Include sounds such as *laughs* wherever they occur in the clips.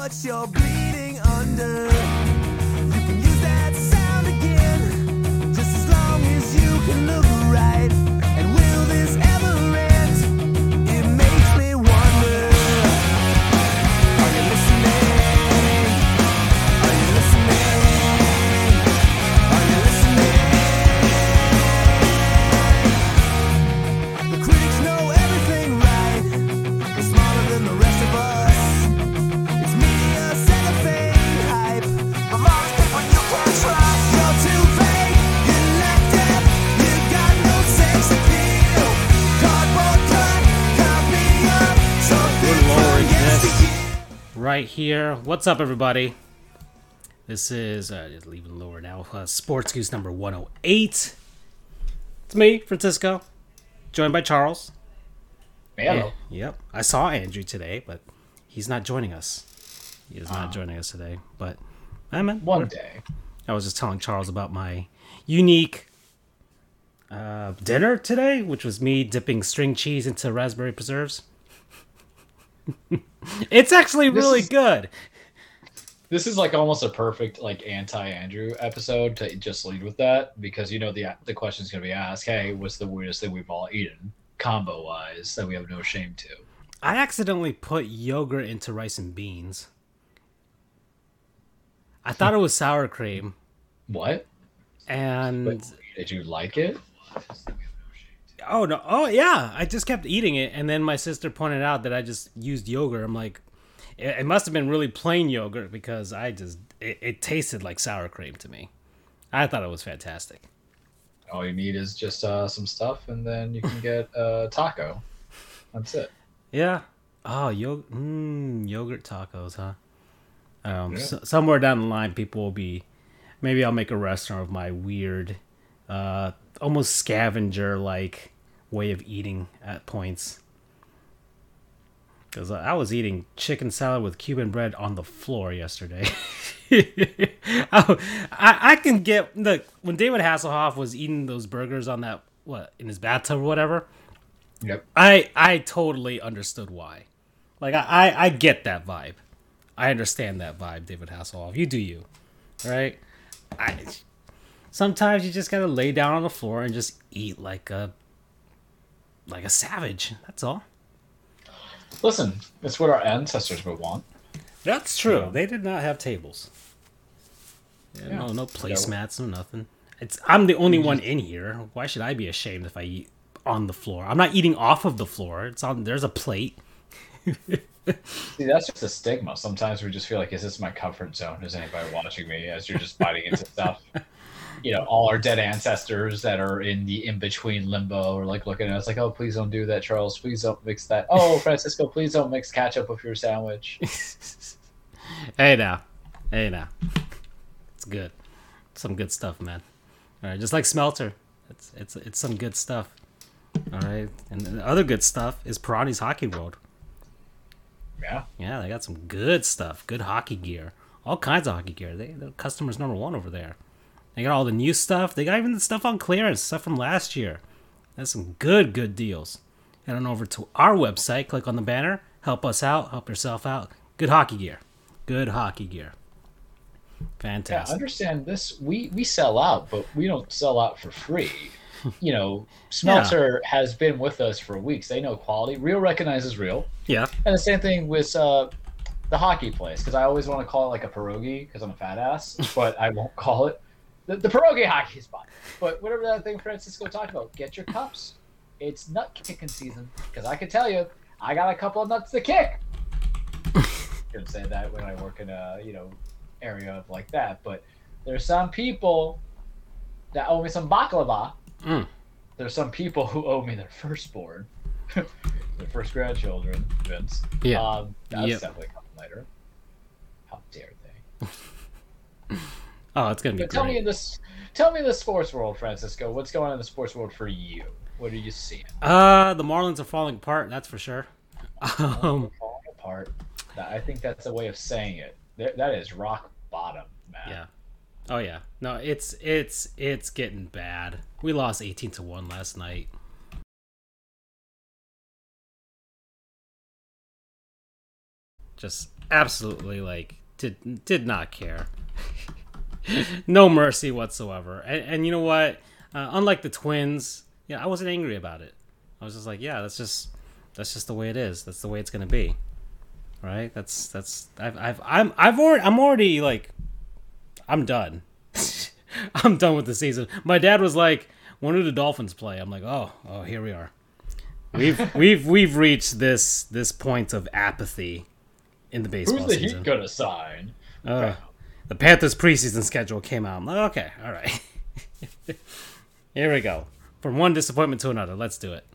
what you're bleeding under. Here. What's up, everybody? This is uh, just leaving lower now. Uh, Sports Goofs number 108. It's me, Francisco, joined by Charles. Hello. Yep. I saw Andrew today, but he's not joining us. He is Ah. not joining us today. But I mean, One day. I was just telling Charles about my unique uh, dinner today, which was me dipping string cheese into raspberry preserves. *laughs* *laughs* it's actually This really is- good. This is like almost a perfect like anti-Andrew episode to just lead with that because you know the the question's gonna be asked. Hey, what's the weirdest thing we've all eaten, combo wise, that we have no shame to? I accidentally put yogurt into rice and beans. I thought it was sour cream, What? and did you like it? Oh no, oh yeah, I just kept eating it, and then my sister pointed out that I just used yogurt. I'm like, it, it must have been really plain yogurt because I just it, it tasted like sour cream to me. I thought it was fantastic. All you need is just uh, some stuff, and then you can get a taco. That's it. Yeah. Oh, yo- mm, yogurt tacos, huh? Um, Yeah. s- somewhere down the line, people will be. Maybe I'll make a restaurant of my weird, uh, almost scavenger like way of eating at points. Because I was eating chicken salad with Cuban bread on the floor yesterday. I, *laughs* oh, I I can get look when David Hasselhoff was eating those burgers on that what in his bathtub or whatever. Yep. I I totally understood why. Like I, I I get that vibe. I understand that vibe, David Hasselhoff. You do you, right? I sometimes you just gotta lay down on the floor and just eat like a like a savage. That's all. Listen, it's what our ancestors would want. That's true. They did not have tables. Yeah, Yeah. No, no placemats, no nothing. It's I'm the only mm-hmm. one in here. Why should I be ashamed if I eat on the floor? I'm not eating off of the floor. It's on. There's a plate. *laughs* See, that's just a stigma. Sometimes we just feel like, is this my comfort zone? Is anybody watching me as you're just biting into stuff? *laughs* You know, all our dead ancestors that are in the in between limbo are like looking at us like, oh, please don't do that, Charles. Please don't mix that. Oh, *laughs* Francisco, please don't mix ketchup with your sandwich. *laughs* Hey now, hey now. It's good. Some good stuff, man. All right, just like Smelter, it's it's it's some good stuff. All right, and the other good stuff is Perani's Hockey World. Yeah. Yeah, they got some good stuff, good hockey gear, all kinds of hockey gear. They the customers number one over there. They got all the new stuff. They got even the stuff on clearance, stuff from last year. That's some good good deals. Head on over to our website, click on the banner, help us out, help yourself out. Good hockey gear, good hockey gear. Fantastic. Yeah, understand this. We we sell out, but we don't sell out for free. *laughs* You know, Smelter has been with us for weeks. They know quality. Real recognizes real. Yeah. And the same thing with uh, the hockey place, because I always want to call it like a pierogi because I'm a fat ass, *laughs* but I won't call it the, the pierogi hockey spot. But whatever that thing Francisco talked about, get your cups. It's nut kicking season because I can tell you, I got a couple of nuts to kick. Couldn't say that when I work in a you know area of like that, but there's some people that owe me some baklava. Mm. There's some people who owe me their firstborn, *laughs* their first grandchildren, Vince. Yeah. Um, that's Yep. definitely coming later. How dare they? *laughs* Oh, it's gonna be But tell me in this, tell me in the sports world, Francisco. What's going on in the sports world for you? What are you seeing? Uh, the Marlins are falling apart. That's for sure. *laughs* Um, falling apart. I think that's a way of saying it. That that is rock bottom, man. yeah. Oh yeah. No, it's it's it's getting bad. We lost eighteen to one last night. Just absolutely like did did not care. *laughs* *laughs* no mercy whatsoever. And, and you know what? Uh, unlike the twins, yeah, I wasn't angry about it. I was just like, yeah, that's just that's just the way it is. That's the way it's gonna be. Right? That's that's I've I've I'm I've already I'm already like I'm done. *laughs* I'm done with the season. My dad was like, "When do the Dolphins play?" I'm like, "Oh, oh, here we are. We've *laughs* we've we've reached this this point of apathy in the baseball Who's the season." Heat gonna sign? Uh, the Panthers preseason schedule came out. I'm like, okay, all right. *laughs* Here we go. From one disappointment to another. Let's do it.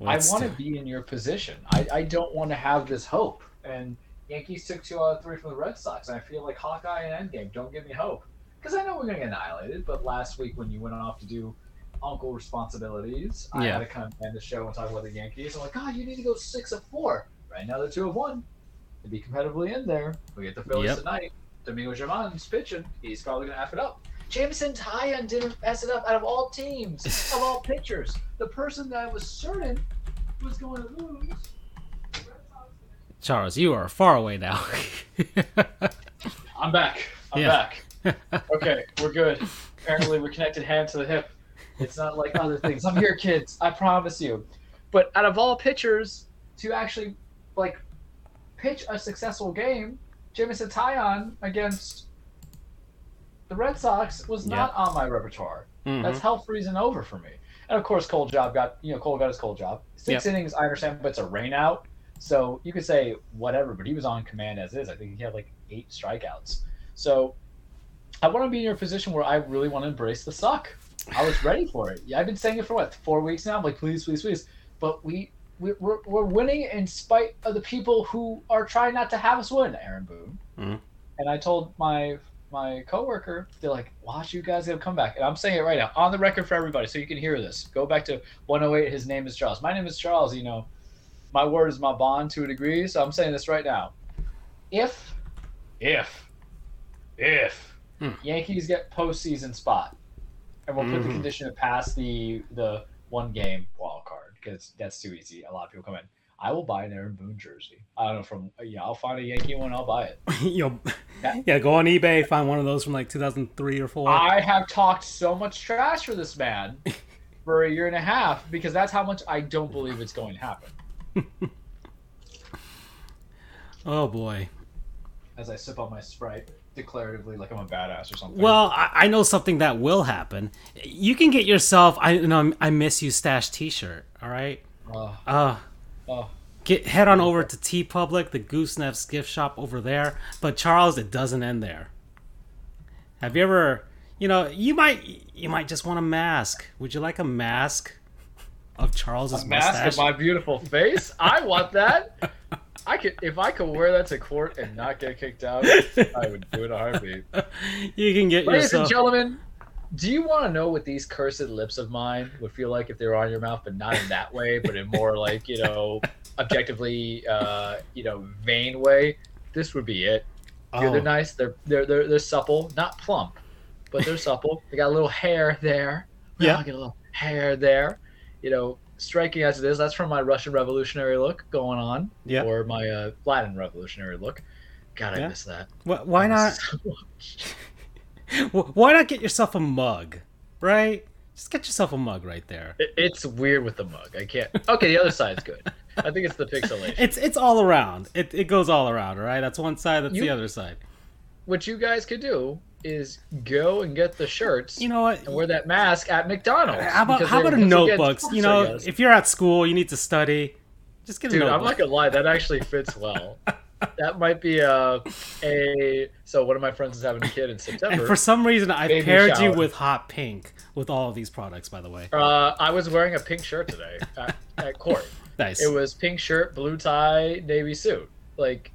Let's I want to be in your position. I, I don't want to have this hope. And Yankees took two out of three from the Red Sox. And I feel like Hawkeye and Endgame don't give me hope. Because I know we're going to get annihilated. But last week when you went off to do uncle responsibilities, I Yeah. had to come end the show and talk about the Yankees. I'm like, God, you need to go six of four. Right now they're two of one. To be competitively in there. We get the Phillies Yep. tonight. Domingo German's pitching. He's probably going to F it up. Jameson Taillon didn't mess it up out of all teams, of all *laughs* pitchers. The person that I was certain was going to lose. Charles, you are far away now. *laughs* I'm back. I'm Yeah. back. *laughs* Okay, we're good. Apparently, we're connected hand to the hip. It's not like other things. I'm here, kids. I promise you. But out of all pitchers to actually like pitch a successful game, Jameson Taillon against the Red Sox was not on my repertoire. Mhm. That's health reason over for me. And of course, Cole Job got you know Cole got his Cole Job. Six innings, I understand, but it's a rain out, so you could say whatever. But he was on command as is. I think he had like eight strikeouts. So I want to be in your position where I really want to embrace the suck. I was ready for it. Yeah, I've been saying it for what four weeks now. I'm like, please, please, please. But we. We- We're, we're winning in spite of the people who are trying not to have us win, Aaron Boone. Mhm. And I told my my coworker, they're like, watch you guys get come back. And I'm saying it right now, on the record for everybody, so you can hear this. Go back to 108. His name is Charles. My name is Charles. You know, my word is my bond to a degree. So I'm saying this right now. If, if, if Hmm. Yankees get postseason spot, and we'll put the Mhm. condition to pass the the one game wild card because that's too easy. A lot of people come in. I will buy an Aaron Boone jersey. I don't know from yeah. I'll find a Yankee one. I'll buy it. *laughs* you Yeah. yeah, go on eBay, find one of those from like 2003 or four. I have talked so much trash for this man *laughs* for a year and a half because that's how much I don't believe it's going to happen. *laughs* oh boy. As I sip on my sprite declaratively, like I'm a badass or something. Well, I, I know something that will happen. You can get yourself. I you know I miss you stash T-shirt. All right. Oh, Uh, oh. get head on over to TeePublic, the Gooseneff's gift shop over there. But Charles, it doesn't end there. Have you ever, you know, you might you might just want a mask. Would you like a mask of Charles's a mask mustache? of my beautiful face. I want that. *laughs* I could if I could wear that to court and not get kicked out. *laughs* I would do it a heartbeat. you can get Ladies yourself. and gentlemen, do you want to know what these cursed lips of mine would feel like if they were on your mouth, but not in that way, but in more like you know, objectively, uh, you know, vain way? This would be it. Yeah, Oh, they're nice. They're they're they're they're supple, not plump, but they're supple. They got a little hair there. Yeah. all get a little hair there. You know, striking as it is, that's from my Russian Revolutionary look going on, yeah. or my uh, Latin Revolutionary look. God, I Yeah. miss that. Wh- Why not? So- *laughs* Why not get yourself a mug? Right. Just get yourself a mug right there. It- It's weird with the mug. I can't. Okay, the other side's good. I think it's the pixelation. It's it's all around. It it goes all around. All right. That's one side. That's You- the other side. What you guys could do is go and get the shirts You know what? and wear that mask at McDonald's. How about how about a notebooks? You know, if you're at school, you need to study. Just get a Dude, I'm not gonna lie, that actually fits well. *laughs* that might be a a. So one of my friends is having a kid in and September. for some reason, I Baby paired you with hot pink with all of these products. By the way, uh, I was wearing a pink shirt today at, at court. *laughs* nice. It was pink shirt, blue tie, navy suit. Like,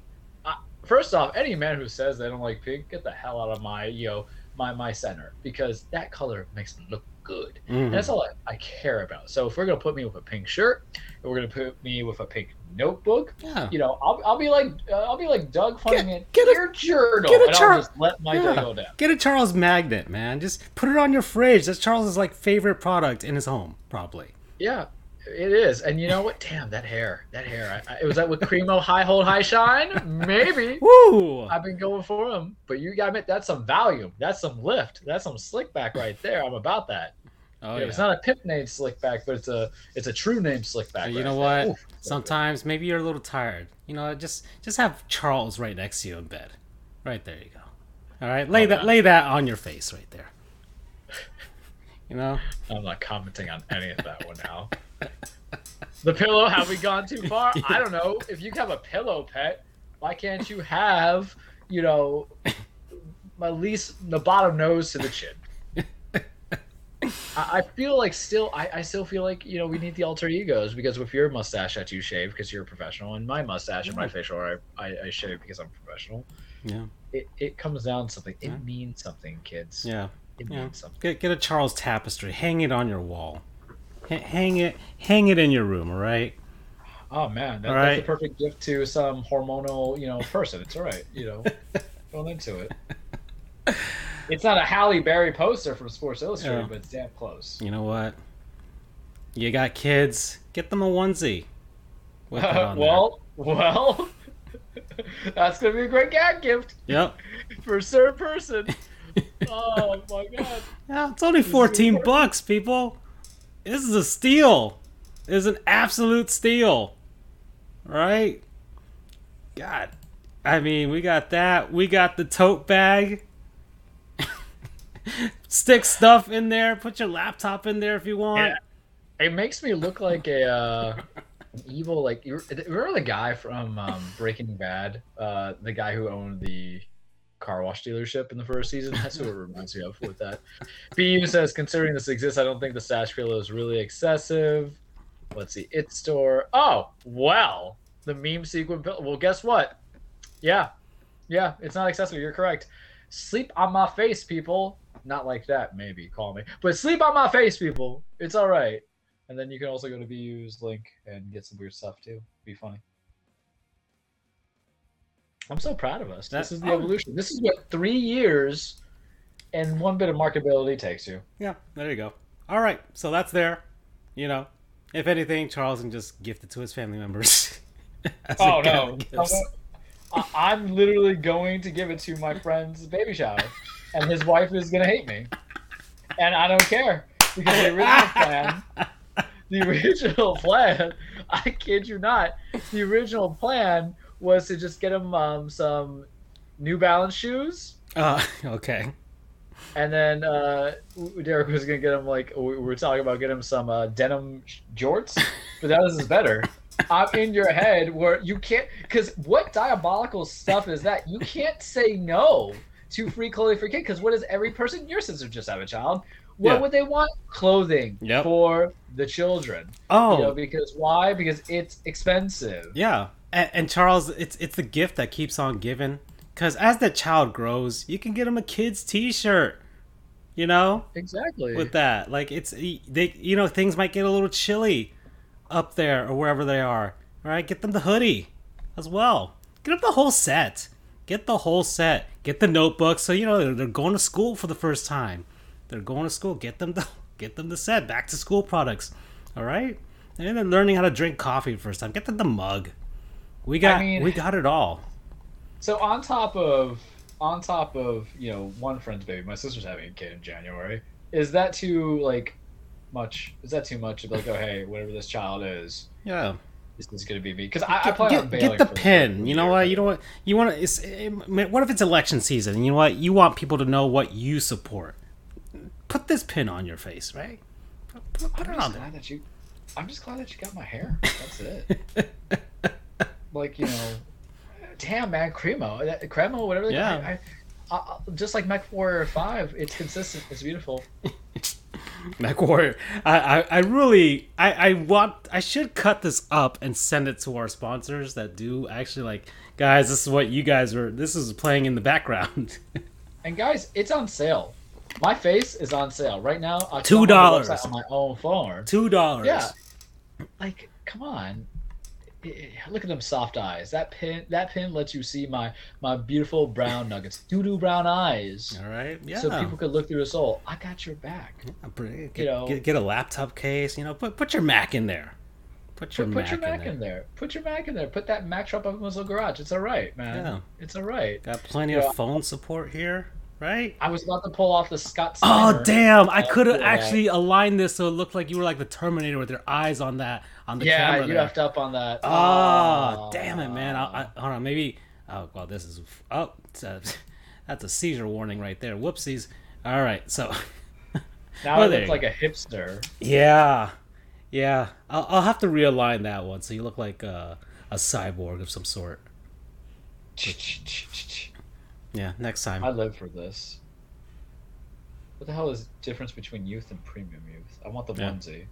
first off, any man who says they don't like pink, get the hell out of my you know my my center because that color makes me look good. And that's all I, I care about. So if we're gonna put me with a pink shirt, and we're gonna put me with a pink notebook, yeah. you know, I'll, I'll be like uh, I'll be like Doug Funnie man, get a- your journal, get a and char- I'll just let my Yeah. go down. Get a Charles magnet, man. Just put it on your fridge. That's Charles's like favorite product in his home, probably. Yeah, It is, and you know what? Damn that hair, that hair. I, I, was that with Cremo High Hold High Shine? Maybe. *laughs* Woo! I've been going for him, but you gotta admit that's some volume. That's some lift. That's some slick back right there. I'm about that. Oh Yeah, yeah. It's not a pimp name slick back, but it's a it's a true name slick back. you right know there. what? Oof. Sometimes maybe you're a little tired. You know, just just have Charles right next to you in bed. Right there you go. All right, lay Oh, that yeah. lay that on your face right there. You know? I'm not commenting on any of that one now. *laughs* The pillow, have we gone too far? *laughs* I don't know. If you have a pillow pet, why can't you have, you know, at least the bottom nose to the chin? I, I feel like still, I, I still feel like, you know, we need the alter egos because with your mustache that you shave because you're a professional and my mustache and my facial hair I, I, I shave because I'm professional, Yeah. it, it comes down to something. It Yeah. means something, kids. Yeah. It Yeah. means something. Get get a Charles tapestry. Hang it on your wall. H- hang it hang it in your room, all right? Oh man, that, that's a perfect gift to some hormonal, you know, person. It's all right, you know, *laughs* going into it. It's not a Halle Berry poster from Sports Illustrated, Yeah. but it's damn close. You know what? You got kids, get them a onesie. It on there. well, well, *laughs* that's gonna be a great gag gift Yep. *laughs* for a certain person. Oh my god! Yeah, it's only 14 bucks, people. This is a steal. It's an absolute steal. Right? God. I mean, we got that. We got the tote bag. *laughs* Stick stuff in there. Put your laptop in there if you want. Yeah. It makes me look like a uh, evil, like you remember the guy from um, Breaking Bad, uh, the guy who owned the car wash dealership in the first season. That's what it *laughs* reminds me of with that. BU says, considering this exists, I don't think the stash pillow is really excessive. Let's see, it store. Oh, well, the meme sequin pillow. Well, guess what? Yeah, yeah, it's not excessive. You're correct. Sleep on my face, people. Not like that, maybe. Call me. But sleep on my face, people. It's all right. And then you can also go to BU's link and get some weird stuff too. Be funny. I'm so proud of us. That- this is the oh. evolution. This is what three years and one bit of marketability takes you. Yeah, there you go. All right, so that's there. You know, if anything, Charles can just gift it to his family members. *laughs* Oh no! I'm literally going to give it to my friend's baby shower, and his wife is gonna hate me, and I don't care because the original *laughs* plan, the original plan, I kid you not, the original plan was to just get him um, some New Balance shoes, Uh, *laughs* okay. and then uh, Derek was gonna get him like we were talking about getting him some uh, denim jorts, but that was better. *laughs* I'm in your head where you can't because what diabolical stuff is that? You can't say no to free clothing for kids because what does every person? Your sister just have a child. What Yeah. would they want? Clothing Yep. for the children. Oh, You know, because why? Because it's expensive. Yeah, and, and Charles, it's it's the gift that keeps on giving. Because as the child grows, you can get them a kid's T-shirt. You know, Exactly. with that, like it's they, you know, things might get a little chilly up there or wherever they are. All right, get them the hoodie as well. Get them the whole set. Get the whole set. Get the notebook. So you know they're, they're going to school for the first time. They're going to school. Get them the *laughs* get them the set. Back to school products. All right, and they're learning how to drink coffee for the first time. Get them the mug. We got mean- we got it all. So on top of on top of you know one friend's baby, my sister's having a kid in January. Is that too like much? Is that too much to like, oh hey, whatever this child is, Yeah. this is gonna be me? Because I, I Get, on get, get the pin. You know what? You know what? You want to? It's, it, what if it's election season? You know what? You want people to know what you support. Put this pin on your face, right? Put, put, put it on there. that you. I'm just glad that you got my hair. That's it. *laughs* like you know, damn man, Cremo, that- Cremo, whatever. They Yeah. I, I, I, just like Mech Warrior Five, it's consistent. It's beautiful. *laughs* Mech Warrior. I, I, I really, I, I want, I should cut this up and send it to our sponsors that do actually like, guys, this is what you guys are. This is playing in the background. *laughs* And guys, it's on sale. My face is on sale right now. I Two saw it on the dollars. on my own phone. Two dollars. Yeah. Like, come on. Look at them soft eyes. That pin, that pin lets you see my my beautiful brown nuggets, doo doo brown eyes, All right. Yeah. so people could look through the soul. I got your back. Uh, Get, you know- get, get a laptop case. You know, put put your Mac in there. Put your Put, Mac, put your Mac in, there. in there. Put your Mac in there. Put that Mac drop up in Muzzle Garage. It's all right, man. Yeah. It's all right. Got plenty Yeah. of phone support here, right? I was about to pull off the Scott. Oh damn! I could have yeah. actually aligned this so it looked like you were like the Terminator with your eyes on that on the Yeah, camera. you there. effed up on that. Oh, damn it, man! I, I, hold on, maybe. Oh, well, this is. Oh, a, *laughs* that's a seizure warning right there. Whoopsies. All right, so. *laughs* Oh, now Oh, I look like a hipster. Yeah, yeah. I'll, I'll have to realign that one so you look like a, a cyborg of some sort. Yeah, next time. I live for this. What the hell is the difference between youth and premium youth? I want the Yeah. onesie.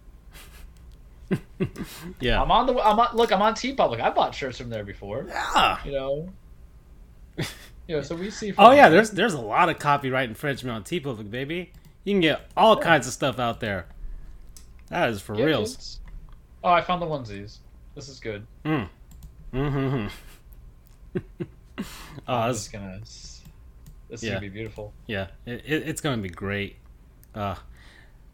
*laughs* yeah. I'm on the. I'm on. Look, I'm on TeePublic. I bought shirts from there before. yeah. You know. You know, so we see. Oh yeah, there's there's a lot of copyright infringement on TeePublic, baby. You can get all kinds of stuff out there. That is for Yeah, reals. Oh, I found the onesies. This is good. Mm-hmm. *laughs* oh, I'm just gonna. This is Yeah. gonna be beautiful. yeah, it, it, it's gonna be great. Uh,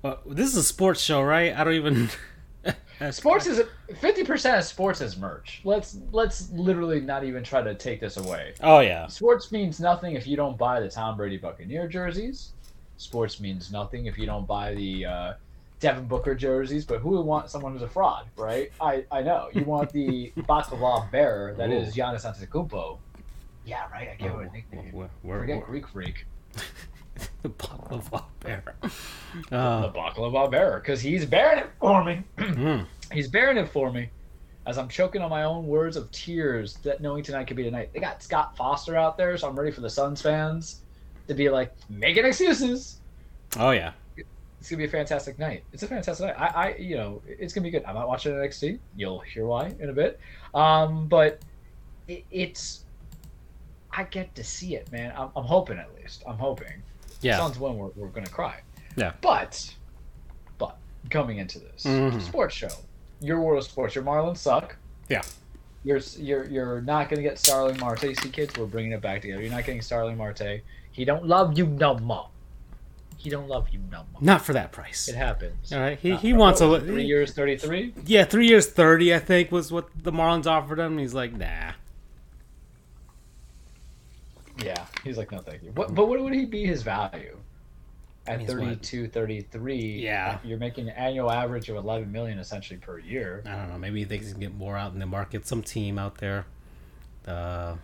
well, this is a sports show, right? I don't even. *laughs* Sports is fifty percent of sports is merch. Let's let's literally not even try to take this away. Oh yeah, Sports means nothing if you don't buy the Tom Brady Buccaneer jerseys. Sports means nothing if you don't buy the uh, Devin Booker jerseys. But who would want someone who's a fraud, right? I, I know you want the *laughs* baklava bearer that is Ooh. Giannis Antetokounmpo. Yeah, right. I get Oh, what nickname. we're, we're, Forget we're- Greek freak. *laughs* the baklava bear. The Uh, baklava bearer, because he's bearing it for me. *clears throat* mm, He's bearing it for me. As I'm choking on my own words of tears that knowing tonight could be tonight. They got Scott Foster out there, so I'm ready for the Suns fans to be like, making excuses. oh yeah, It's gonna be a fantastic night. It's a fantastic night. I, I you know, it's gonna be good. I'm not watching NXT. You'll hear why in a bit. Um, but it, it's, I get to see it, man. I'm, I'm hoping at least. I'm hoping. yeah. Suns win, we're, we're gonna cry. Yeah. But, but coming into this Mhm. sports show, your world of sports, your Marlins suck. Yeah. You're you're you're not gonna get Starling Marte. See, kids, we're bringing it back together. You're not getting Starling Marte. He don't love you no more. He don't love you no more. Not for that price. It happens. All right, he, Not he wants a what was li- it, three years, thirty three. Yeah, three years, thirty, I think, was what the Marlins offered him. He's like, nah. Yeah, he's like, no, thank you. What, but what would he be his value? At He's what? 32, 33, Yeah. you're making an annual average of 11 million essentially per year. I don't know. Maybe he thinks he can get more out in the market. Some team out there. Uh,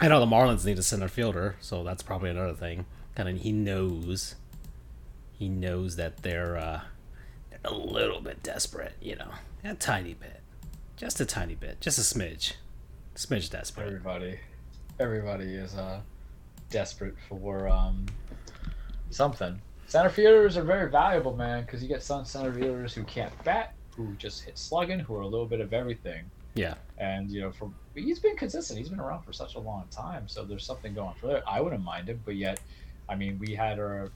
I know the Marlins need a center fielder, so that's probably another thing. Kind of, he knows. He knows that they're uh, they're a little bit desperate. You know, a tiny bit, just a tiny bit, just a smidge, smidge desperate. Everybody, everybody is uh, desperate for um, something. Center fielders are very valuable, man, because you get some center fielders who can't bat, who just hit slugging, who are a little bit of everything. Yeah. And you know, for he's been consistent. He's been around for such a long time, so there's something going for there. I wouldn't mind him, but yet, I mean, we had our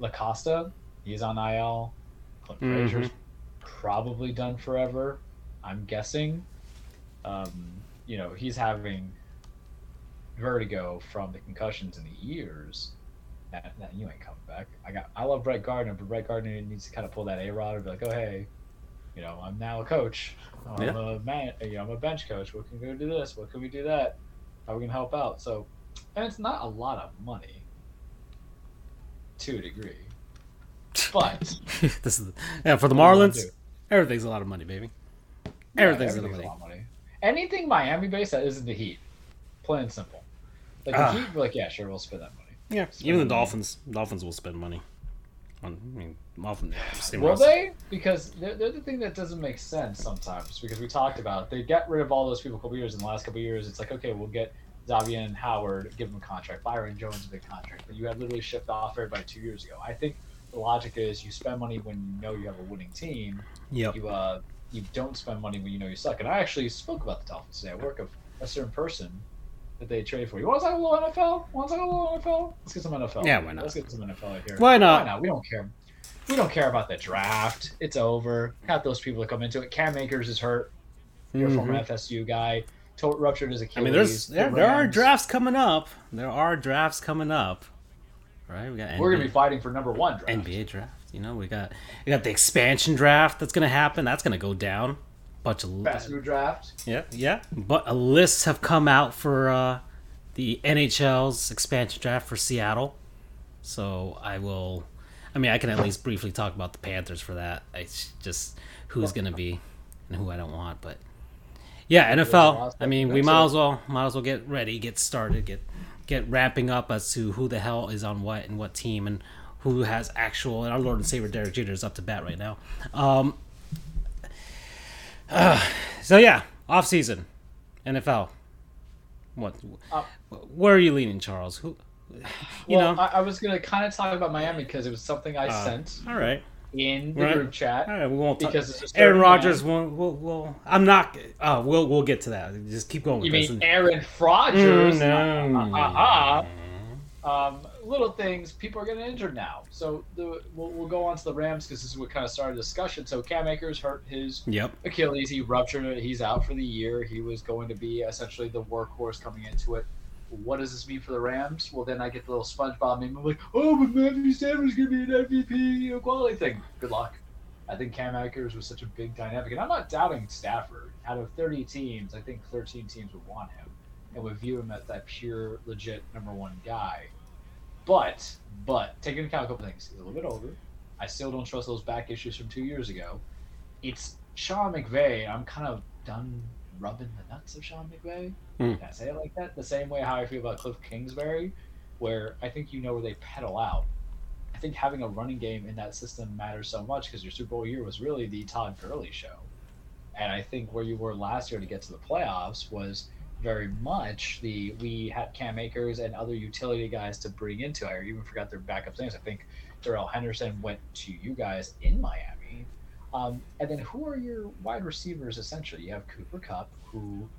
Lacosta. He's on IL. Clint Mhm. Frazier's probably done forever. I'm guessing. Um, you know, he's having vertigo from the concussions in the ears. That, that you ain't coming back. I got. I love Brett Gardner, but Brett Gardner needs to kind of pull that A Rod and be like, oh hey, you know, I'm now a coach. I'm Yeah. a man. You know, I'm a bench coach. What can we do this? What can we do that? How we can help out? So, and it's not a lot of money, to a degree. But *laughs* this is yeah for the What do you wanna Marlins. Everything's a lot of money, baby. Yeah, Everything's, a lot of money. money. Anything Miami based that isn't the Heat, plain and simple. Like Ah. the Heat, we're like, yeah, sure, we'll spend that money. Yeah, Spend even the money. Dolphins. Dolphins will spend money. On, I mean, often. same Will roster. they? Because they're, they're the thing that doesn't make sense sometimes. Because we talked about it. they get rid of all those people a couple years. In the last couple years, it's like okay, we'll get Xavien Howard, give them a contract. Byron Jones a big contract, but you had literally shipped off everybody two years ago. I think the logic is you spend money when you know you have a winning team. Yep. You uh you don't spend money when you know you suck. And I actually spoke about the Dolphins today. I work of a certain person that they trade for. You want to talk a little NFL? Want to talk a little NFL? Let's get some NFL. Yeah, why not? Let's get some NFL here. Why not? Why not? We don't care. We don't care about the draft. It's over. Got those people that come into it. Cam Akers is hurt. You're a former FSU guy. To- ruptured his Mm-hmm. I mean, there's The there, there are drafts coming up. There are drafts coming up. Right? We got We're gonna be fighting for number one draft. NBA draft. You know, we got we got the expansion draft that's gonna happen. That's gonna go down. Bunch of Best new draft. yeah, yeah. But uh, lists have come out for uh, the NHL's expansion draft for Seattle. So I will. I mean, I can at least briefly talk about the Panthers for that. It's just who's gonna be and who I don't want, but yeah, NFL. I mean, we might as well might as well get ready, get started, get get ramping up as to who the hell is on what and what team and who has actual. And our Lord and Savior Derek Jeter is up to bat right now. Um, uh, *sighs* so yeah, off season, NFL. What? Uh, where are you leaning, Charles? Who? You well, know. I, I was gonna kind of talk about Miami because it was something I Uh, sent all right. in the right. group chat. All right, we won't talk. Because it's Aaron Rodgers. man. We'll, we'll, we'll, I'm not. Uh, we'll we'll get to that. Just keep going You this. mean and- Aaron Rodgers? Mm, no. Uh, uh, uh. Um, little things. People are getting injured now, so the, we'll, we'll go on to the Rams because this is what kind of started the discussion. So Cam Akers hurt his Yep. Achilles. He ruptured it. He's out for the year. He was going to be essentially the workhorse coming into it. What does this mean for the Rams? Well, then I get the little SpongeBob meme. I'm like, oh, but Matthew Stafford's going to be an MVP quality thing. Good luck. I think Cam Akers was such a big dynamic, and I'm not doubting Stafford. Out of 30 teams, I think 13 teams would want him and would view him as that pure, legit number one guy. But, but taking into account a couple things, he's a little bit older. I still don't trust those back issues from two years ago. It's Sean McVay. I'm kind of done rubbing the nuts of Sean McVay. Hmm. Can I say it like that? The same way how I feel about Kliff Kingsbury, where I think you know where they pedal out. I think having a running game in that system matters so much because your Super Bowl year was really the Todd Gurley show. And I think where you were last year to get to the playoffs was very much the we had Cam Akers and other utility guys to bring into. I even forgot their backup names. I think Darrell Henderson went to you guys in Miami. Um, and then who are your wide receivers essentially? You have Cooper Kupp, who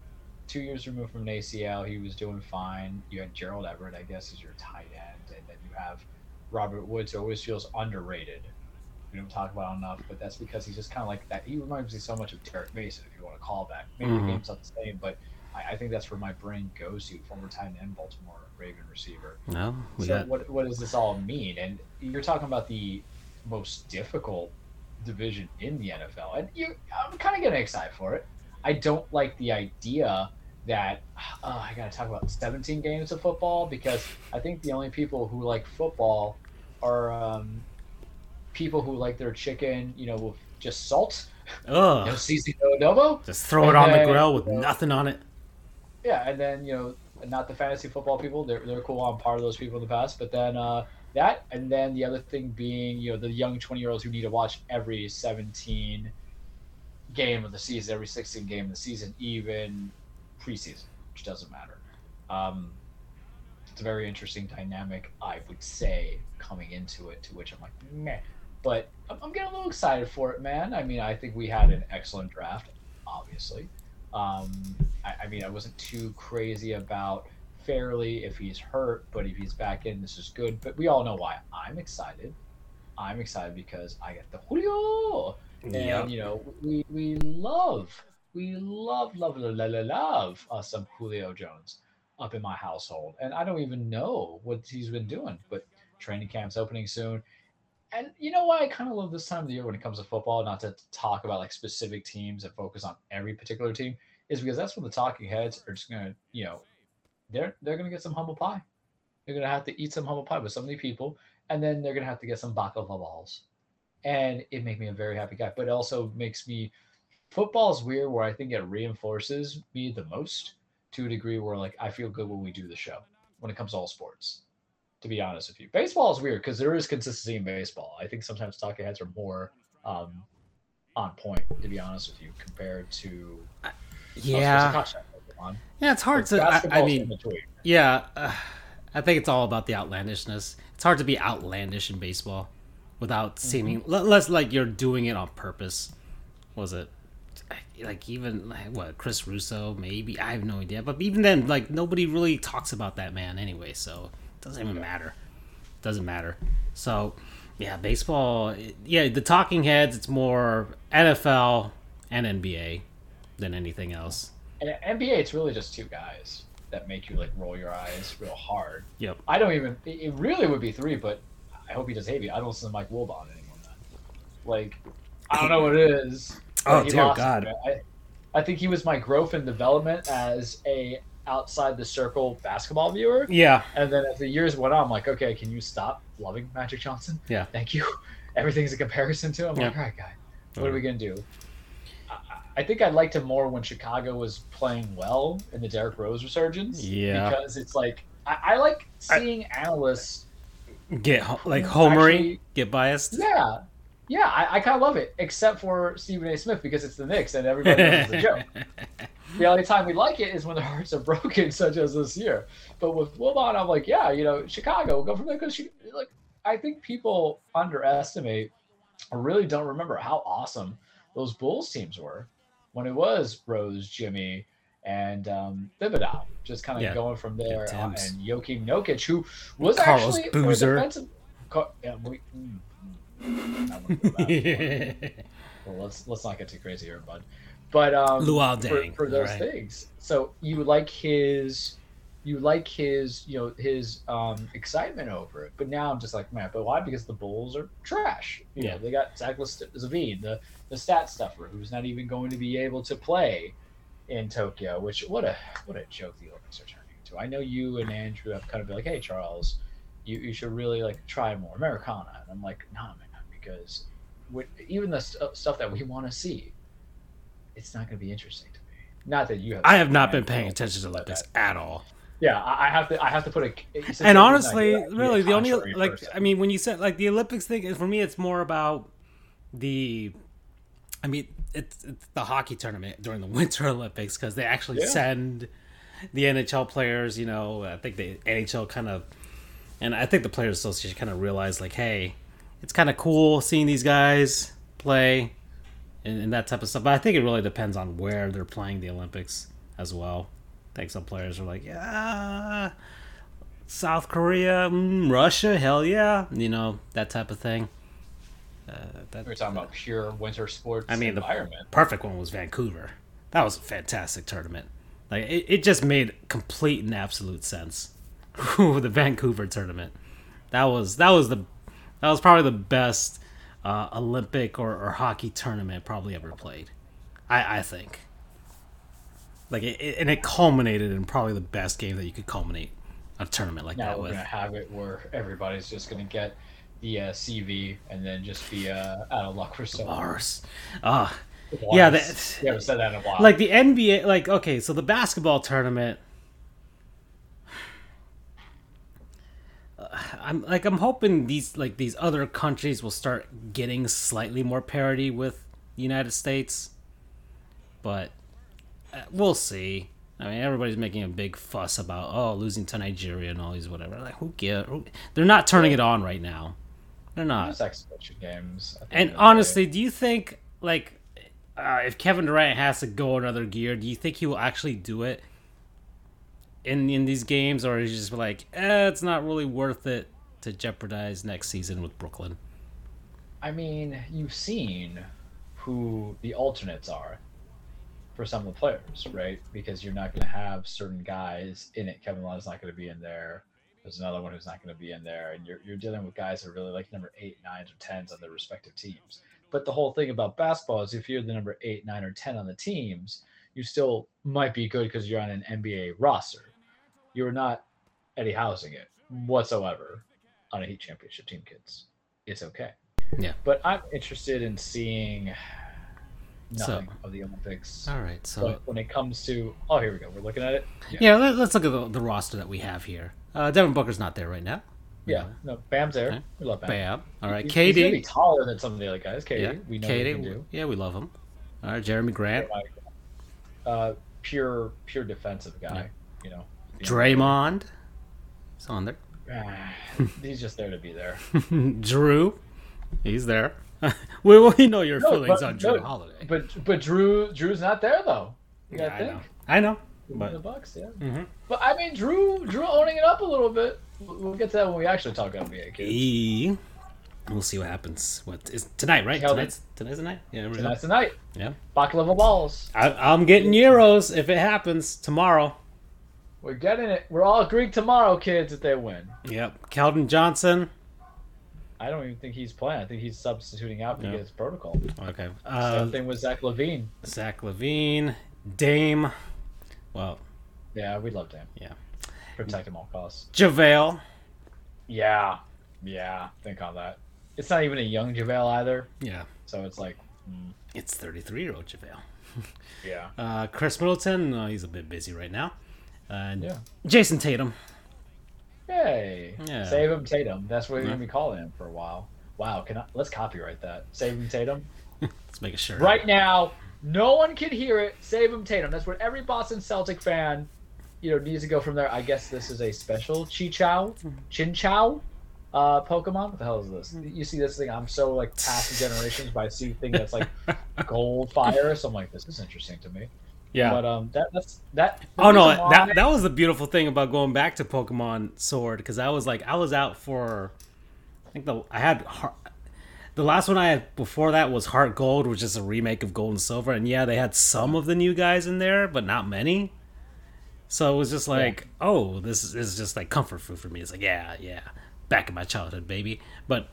two years removed from an ACL, he was doing fine. You had Gerald Everett, I guess, is your tight end, and then you have Robert Woods, who always feels underrated. We don't talk about enough, but that's because he's just kind of like that. He reminds me so much of Derrick Mason, if you want to call back. Maybe Mhm. the game's not the same, but I, I think that's where my brain goes to. Former tight end, Baltimore Raven receiver. No, so got. what what does this all mean? And you're talking about the most difficult division in the NFL, and you, I'm kind of getting excited for it. I don't like the idea that uh, I got to talk about 17 games of football because I think the only people who like football are um, people who like their chicken, you know, with just salt, Ugh. no seasoning, no adobo. Just throw it And on the grill with uh, nothing on it. Yeah, and then you know, not the fantasy football people. They're they're cool. I'm part of those people in the past. But then uh, that, and then the other thing being, you know, the young 20 year olds who need to watch every 17 game of the season, every 16 game of the season, even preseason, which doesn't matter. Um, it's a very interesting dynamic, I would say, coming into it. To which I'm like, meh. But I'm, I'm getting a little excited for it, man. I mean, I think we had an excellent draft, obviously. Um, I, I mean, I wasn't too crazy about Fairly if he's hurt, but if he's back in, this is good. But we all know why I'm excited. I'm excited because I get the Julio, and Yep. you know we we love we love love love love, love, uh, some Julio Jones up in my household, and I don't even know what he's been doing. But training camp's opening soon. And you know why I kind of love this time of the year when it comes to football, not to talk about like specific teams and focus on every particular team, is because that's when the talking heads are just gonna, you know, they're they're gonna get some humble pie. They're gonna have to eat some humble pie with of these people, and then they're gonna have to get some baklava balls. And it makes me a very happy guy, but it also makes me football is weird where I think it reinforces me the most to a degree where like I feel good when we do the show when it comes to all sports to be honest with you. Baseball is weird because there is consistency in baseball. I think sometimes talking heads are more um, on point, to be honest with you, compared to Yeah. on. Yeah, it's hard to. I, I mean, yeah, uh, I think it's all about the outlandishness. It's hard to be outlandish in baseball without seeming le- less like you're doing it on purpose. Was it like even like, what Chris Russo? Maybe I have no idea. But even then, like nobody really talks about that man anyway, so doesn't even matter. Doesn't matter. So yeah, baseball. Yeah, the talking heads. It's more NFL and NBA. than anything else. And NBA, it's really just two guys that make you like roll your eyes real hard. Yep. I don't even. It really would be three, but I hope he does hate Havy. I don't listen to Mike Wilbon anymore. Like, I don't know what it is. Oh, dear God. I, I think he was my growth and development as a outside the circle basketball viewer. Yeah. And then as the years went on, I'm like, okay, can you stop loving Magic Johnson? Yeah. Thank you. *laughs* Everything's a comparison to him. I'm like, Yeah. all right, guy, what are we gonna do? I, I think I liked him more when Chicago was playing well in the Derrick Rose resurgence. Yeah. Because it's like I, I like seeing analysts. Get like homery, get biased. Yeah. Yeah, I, I kind of love it, except for Stephen A. Smith because it's the Knicks and everybody knows it's a joke. *laughs* The only time we like it is when their hearts are broken, such as this year. But with Wilbon, I'm like, yeah, you know, Chicago, will go from there because like I think people underestimate or really don't remember how awesome those Bulls teams were when it was Rose, Jimmy, and um, Thibodeau, just kind of Yeah. going from there. Yeah, uh, and Joakim Nokic, who was Carlos actually a Boozer. defensive. Yeah, we, I wouldn't go that *laughs* far. Well, let's let's not get too crazy here, bud. But um, Luau for, for those alright. things. So you like his, you like his, you know, his um, excitement over it. But now I'm just like, man, but why? Because the Bulls are trash. You Yeah. know, they got Zach LaVine, the the stat stuffer, who's not even going to be able to play in Tokyo. Which what a what a joke the Olympics are turning into. I know you and Andrew have kind of been like, hey, Charles, you, you should really like try more Americana, and I'm like, nah, man, because even the st- stuff that we want to see, it's not going to be interesting to me. Not that you have. I have not been paying attention to Olympics that- at all. Yeah, I have to. I have to put a. and honestly, you're really, the only like person. I mean, when you said like the Olympics thing, for me, it's more about the. I mean, it's, it's the hockey tournament during the *laughs* Winter Olympics because they actually Yeah. send the NHL players. You know, I think the NHL kind of, and I think the Players Association kind of realized like, hey, it's kind of cool seeing these guys play, and, and that type of stuff. But I think it really depends on where they're playing the Olympics as well. I think some players are like, yeah, South Korea, mm, Russia, hell yeah, you know that type of thing. Uh, that, we're talking about pure winter sports. I mean, the perfect one was Vancouver. That was a fantastic tournament. Like it, it just made complete and absolute sense. *laughs* the Vancouver tournament. That was that was the that was probably the best uh, Olympic or, or hockey tournament probably ever played. I I think. Like it, it, and it culminated in probably the best game that you could culminate a tournament like now that we're with. gonna have it where everybody's just gonna get the uh, CV and then just be uh, out of luck for so long. Ah, yeah, that- we haven't said that in a while. like the NBA, like okay, so the basketball tournament. uh, I'm like I'm hoping these like these other countries will start getting slightly more parity with the United States, but uh, we'll see. I mean, everybody's making a big fuss about oh losing to Nigeria and all these whatever. Like who get? They're not turning it on right now. They're not. Just exhibition games. And end of the day. honestly, do you think like uh, if Kevin Durant has to go another gear, do you think he will actually do it in in these games, or is he just like, eh, it's not really worth it to jeopardize next season with Brooklyn? I mean, you've seen who the alternates are for some of the players, right? Because you're not going to have certain guys in it. Kevin Love's not going to be in there. There's another one who's not going to be in there, and you're you're dealing with guys that are really like number eight, nines, or tens on their respective teams. But the whole thing about basketball is if you're the number eight, nine, or ten on the teams, you still might be good because you're on an NBA roster. You're not Eddie Housing it whatsoever on a Heat championship team, kids. It's okay. Yeah. But I'm interested in seeing So- nothing of the Olympics. All right, so But when it comes to, oh, here we go. We're looking at it. Yeah. yeah, let, us look at the, the roster that we have here. Uh, Devin Booker's not there right now. Yeah. No, Bam's there. Okay. We love Bam. Bam. All right, He's- He's be taller than some of the other guys. KD. Yeah, We know KD. do. Yeah, we love him. All right, Jerami Grant, Uh, pure, pure defensive guy. You know. Draymond. He's on there. Ah, He's just there to be there. *laughs* Drew, he's there. *laughs* we, we know your No, feelings but- on Drew no, Holiday. But but Drew Drew's not there though. You Yeah, I think. know. I know. The But Bucks, yeah. Mhm. But I mean, Drew Drew owning it up a little bit. We'll get to that when we actually talk NBA kids. E, We'll see what happens. What is tonight? Right? Tonight's tonight's the night. Yeah. There we go. Tonight's the night. Yeah. Bucket level balls. I, I'm getting euros if it happens tomorrow. We're getting it. We're all Greek tomorrow, kids, if they win. Yep. Calvin Johnson. I don't even think he's playing. I think he's substituting out because protocol. Okay. Same Uh, thing with Zach LaVine. Zach LaVine, Dame. Well, Yeah, we love Dame. yeah. Protect him all costs. JaVale. Yeah, yeah. Think on that. It's not even a young JaVale either, Yeah. so it's like, It's 33 year old JaVale. *laughs* yeah, Uh, Khris Middleton. No, he's a bit busy right now. And yeah. Jayson Tatum. Hey, Yeah. save him Tatum. That's what we're gonna be calling him for a while. Wow, can I, let's copyright that. Save him Tatum. *laughs* Let's make a shirt. Right now, no one can hear it. Save him Tatum. That's what every Boston Celtic fan, you know, needs to go from there. I guess this is a special Chi Chow, Chinchou, uh, Pokemon. What the hell is this? You see this thing? I'm so like past generations, but I see a thing that's like *laughs* gold fire. So I'm like, this is interesting to me. Yeah. But um, that that's that. Oh no, that that was the beautiful thing about going back to Pokemon Sword because I was like I was out for I think the I had Heart- the last one I had before that was Heart Gold, which is a remake of Gold and Silver, and yeah, they had some of the new guys in there, but not many. So it was just like, oh, this is, this is just like comfort food for me. It's like, yeah, yeah, back in my childhood, baby. But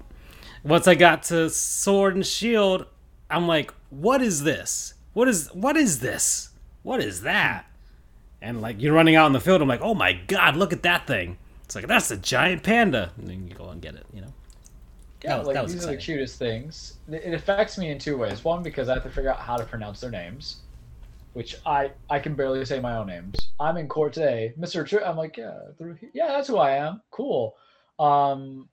once I got to Sword and Shield, I'm like, what is this? What is what is this? What is that? And like you're running out in the field, I'm like, oh my god, look at that thing. It's like that's a giant panda. And then you go and get it, you know. Yeah, That was- like these are the cutest things. It affects me in two ways. One, because I have to figure out how to pronounce their names, which I I can barely say my own names. I'm in court today, Mr. Tr- I'm like, yeah, yeah, that's who I am. Cool. Um,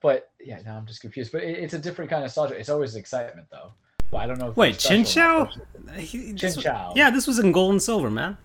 but yeah, now I'm just confused. But it, it's a different kind of nostalgia. It's always excitement though. But I don't know. If Wait, Chinchou? Chin Chow. Yeah, this was in gold and silver, man.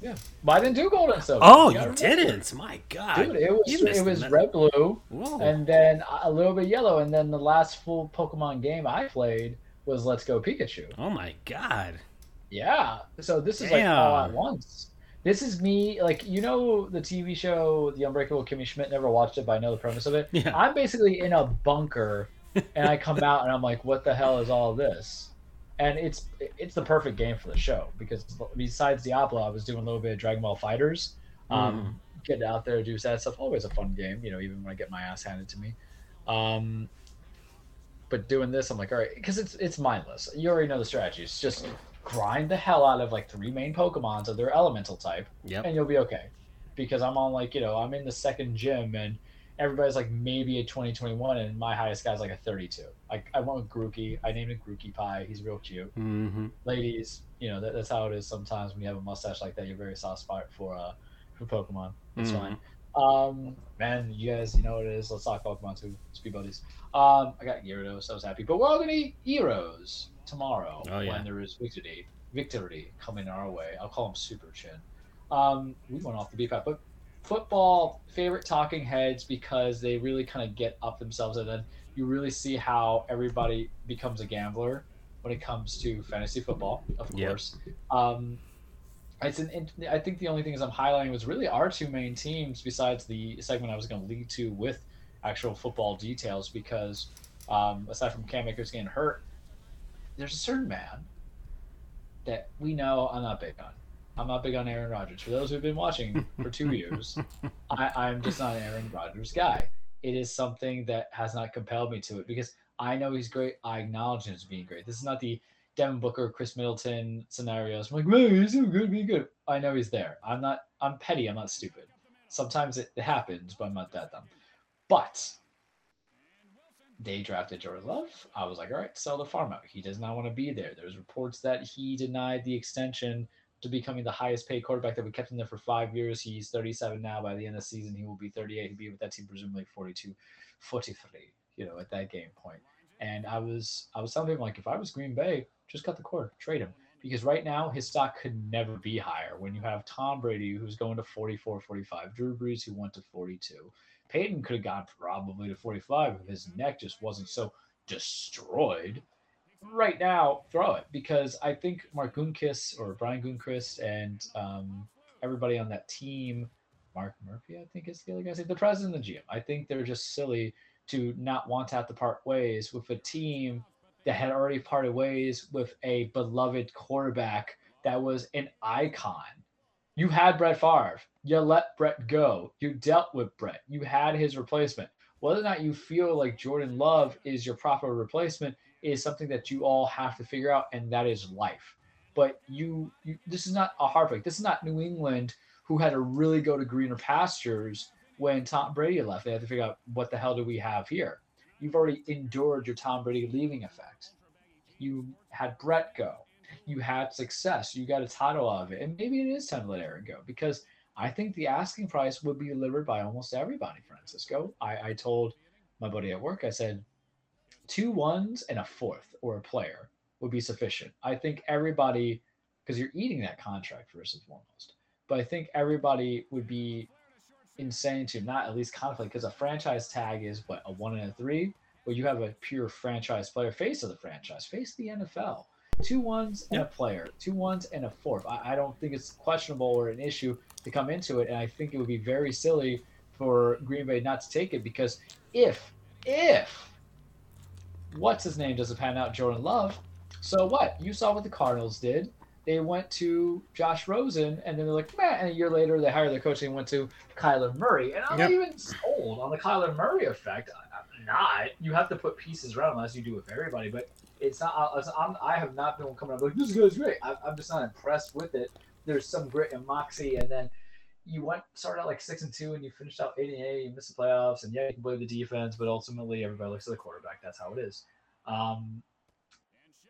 Yeah, but I didn't do gold and silver. Oh, you didn't? My God, Dude, it was it was red blue. Whoa. and then a little bit yellow, and then the last full Pokemon game I played was Let's Go Pikachu. oh my God. Yeah, so this is like all at once. This is me, like you know the TV show The Unbreakable Kimmy Schmidt. Never watched it, but I know the premise of it. Yeah. I'm basically in a bunker, and I come out and I'm like, "What the hell is all this?" And it's it's the perfect game for the show because besides Diablo, I was doing a little bit of Dragon Ball FighterZ. Um, Getting out there, do that stuff. Always a fun game, you know. Even when I get my ass handed to me. Um, but doing this, I'm like, all right, because it's it's mindless. You already know the strategy. It's just grind the hell out of like three main Pokemons of their elemental type, Yep. and you'll be okay. Because I'm on like you know I'm in the second gym and everybody's like maybe a 2021 and my highest guy's like a 32. Like I went with Grookey. I named him Grookey Pie. He's real cute. Mm-hmm. Ladies, you know that, that's how it is. Sometimes when you have a mustache like that, you're very soft spot for uh for Pokemon. It's Mhm. fine. Um, man, you guys, you know what it is. Let's talk Pokemon too. Speed buddies. Um, I got Gyarados. I was happy, but we're all gonna eat Heroes tomorrow Oh, yeah. when there is victory, victory coming our way. I'll call him Super Chin. Um, we went off the beat path, but football favorite talking heads because they really kind of get up themselves, and then you really see how everybody becomes a gambler when it comes to fantasy football, of Yeah. course. Um, it's an. I think the only thing is I'm highlighting was really our two main teams besides the segment I was going to lead to with actual football details because um, aside from Cam Akers getting hurt, there's a certain man that we know I'm not big on. I'm not big on Aaron Rodgers. For those who've been watching for two years, *laughs* I, I'm just not an Aaron Rodgers guy. It is something that has not compelled me to it because I know he's great. I acknowledge him as being great. This is not the Devin Booker, Khris Middleton scenarios. I'm like, man, he's so good, be good. I know he's there. I'm not. I'm petty. I'm not stupid. Sometimes it, it happens, but I'm not that dumb. But they drafted Jordan Love. I was like, all right, sell the farm out. He does not want to be there. There's reports that he denied the extension to becoming the highest paid quarterback that we kept him there for five years. He's 37 now. By the end of the season, he will be 38. He'll be with that team presumably 42, 43. You know, at that game point. And I was, I was telling him like, if I was Green Bay, just cut the cord, trade him because right now his stock could never be higher. When you have Tom Brady who's going to 44, 45, Drew Brees who went to 42, Peyton could have gone probably to 45 if his neck just wasn't so destroyed. Right now, throw it because I think Mark Gunkiss or Brian Gunquist and um, everybody on that team, Mark Murphy, I think is the other name, the president of the GM. I think they're just silly to not want to have to part ways with a team that had already parted ways with a beloved quarterback that was an icon. You had Brett Favre. You let Brett go. You dealt with Brett. You had his replacement. Whether or not you feel like Jordan Love is your proper replacement is something that you all have to figure out, and that is life. But you, you this is not a hard heartbreak. This is not New England who had to really go to greener pastures when Tom Brady left. They had to figure out what the hell do we have here. You've already endured your Tom Brady leaving effect. You had Brett go. You had success. You got a title out of it. And maybe it is time to let Aaron go because I think the asking price would be delivered by almost everybody, Francisco. I, I told my buddy at work, I said, two ones and a fourth or a player would be sufficient. I think everybody, because you're eating that contract first and foremost, but I think everybody would be insane to not at least contemplate because a franchise tag is what a one and a three, where you have a pure franchise player, face of the franchise, face the NFL. Two ones and a player, two ones and a fourth. I, I don't think it's questionable or an issue to come into it, and I think it would be very silly for Green Bay not to take it because if if what's his name doesn't pan out, Jordan Love, so what? You saw what the Cardinals did. They went to Josh Rosen, and then they're like, man. And a year later, they hired their coach and went to Kyler Murray. And I'm Yep. not even sold on the Kyler Murray effect. I'm not. You have to put pieces around unless you do with everybody. But it's not. Uh, it's- I'm, I have not been coming up like this guy's great. I, I'm just not impressed with it. There's some grit and moxie, and then you went started out like six and two, and you finished out eight and eight. You missed the playoffs, and yeah, you can blame the defense, but ultimately everybody looks at the quarterback. That's how it is. Um,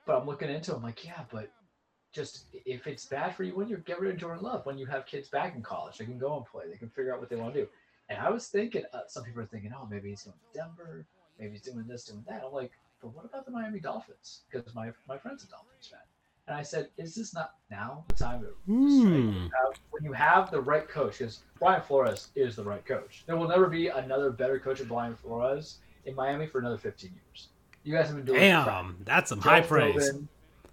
but I'm looking into. it, I'm like, yeah, but just if it's bad for you when you get rid of Jordan Love, when you have kids back in college, they can go and play. They can figure out what they want to do. And I was thinking, uh, some people are thinking, oh, maybe he's going to Denver, maybe he's doing this, doing that. I'm like, but what about the Miami Dolphins? Because my my friend's a Dolphins fan, and I said, is this not now the time to have- when you have the right coach, because Brian Flores is the right coach. There will never be another better coach than Brian Flores in Miami for another 15 years. You guys have been doing it. Damn, that's some Joe high praise.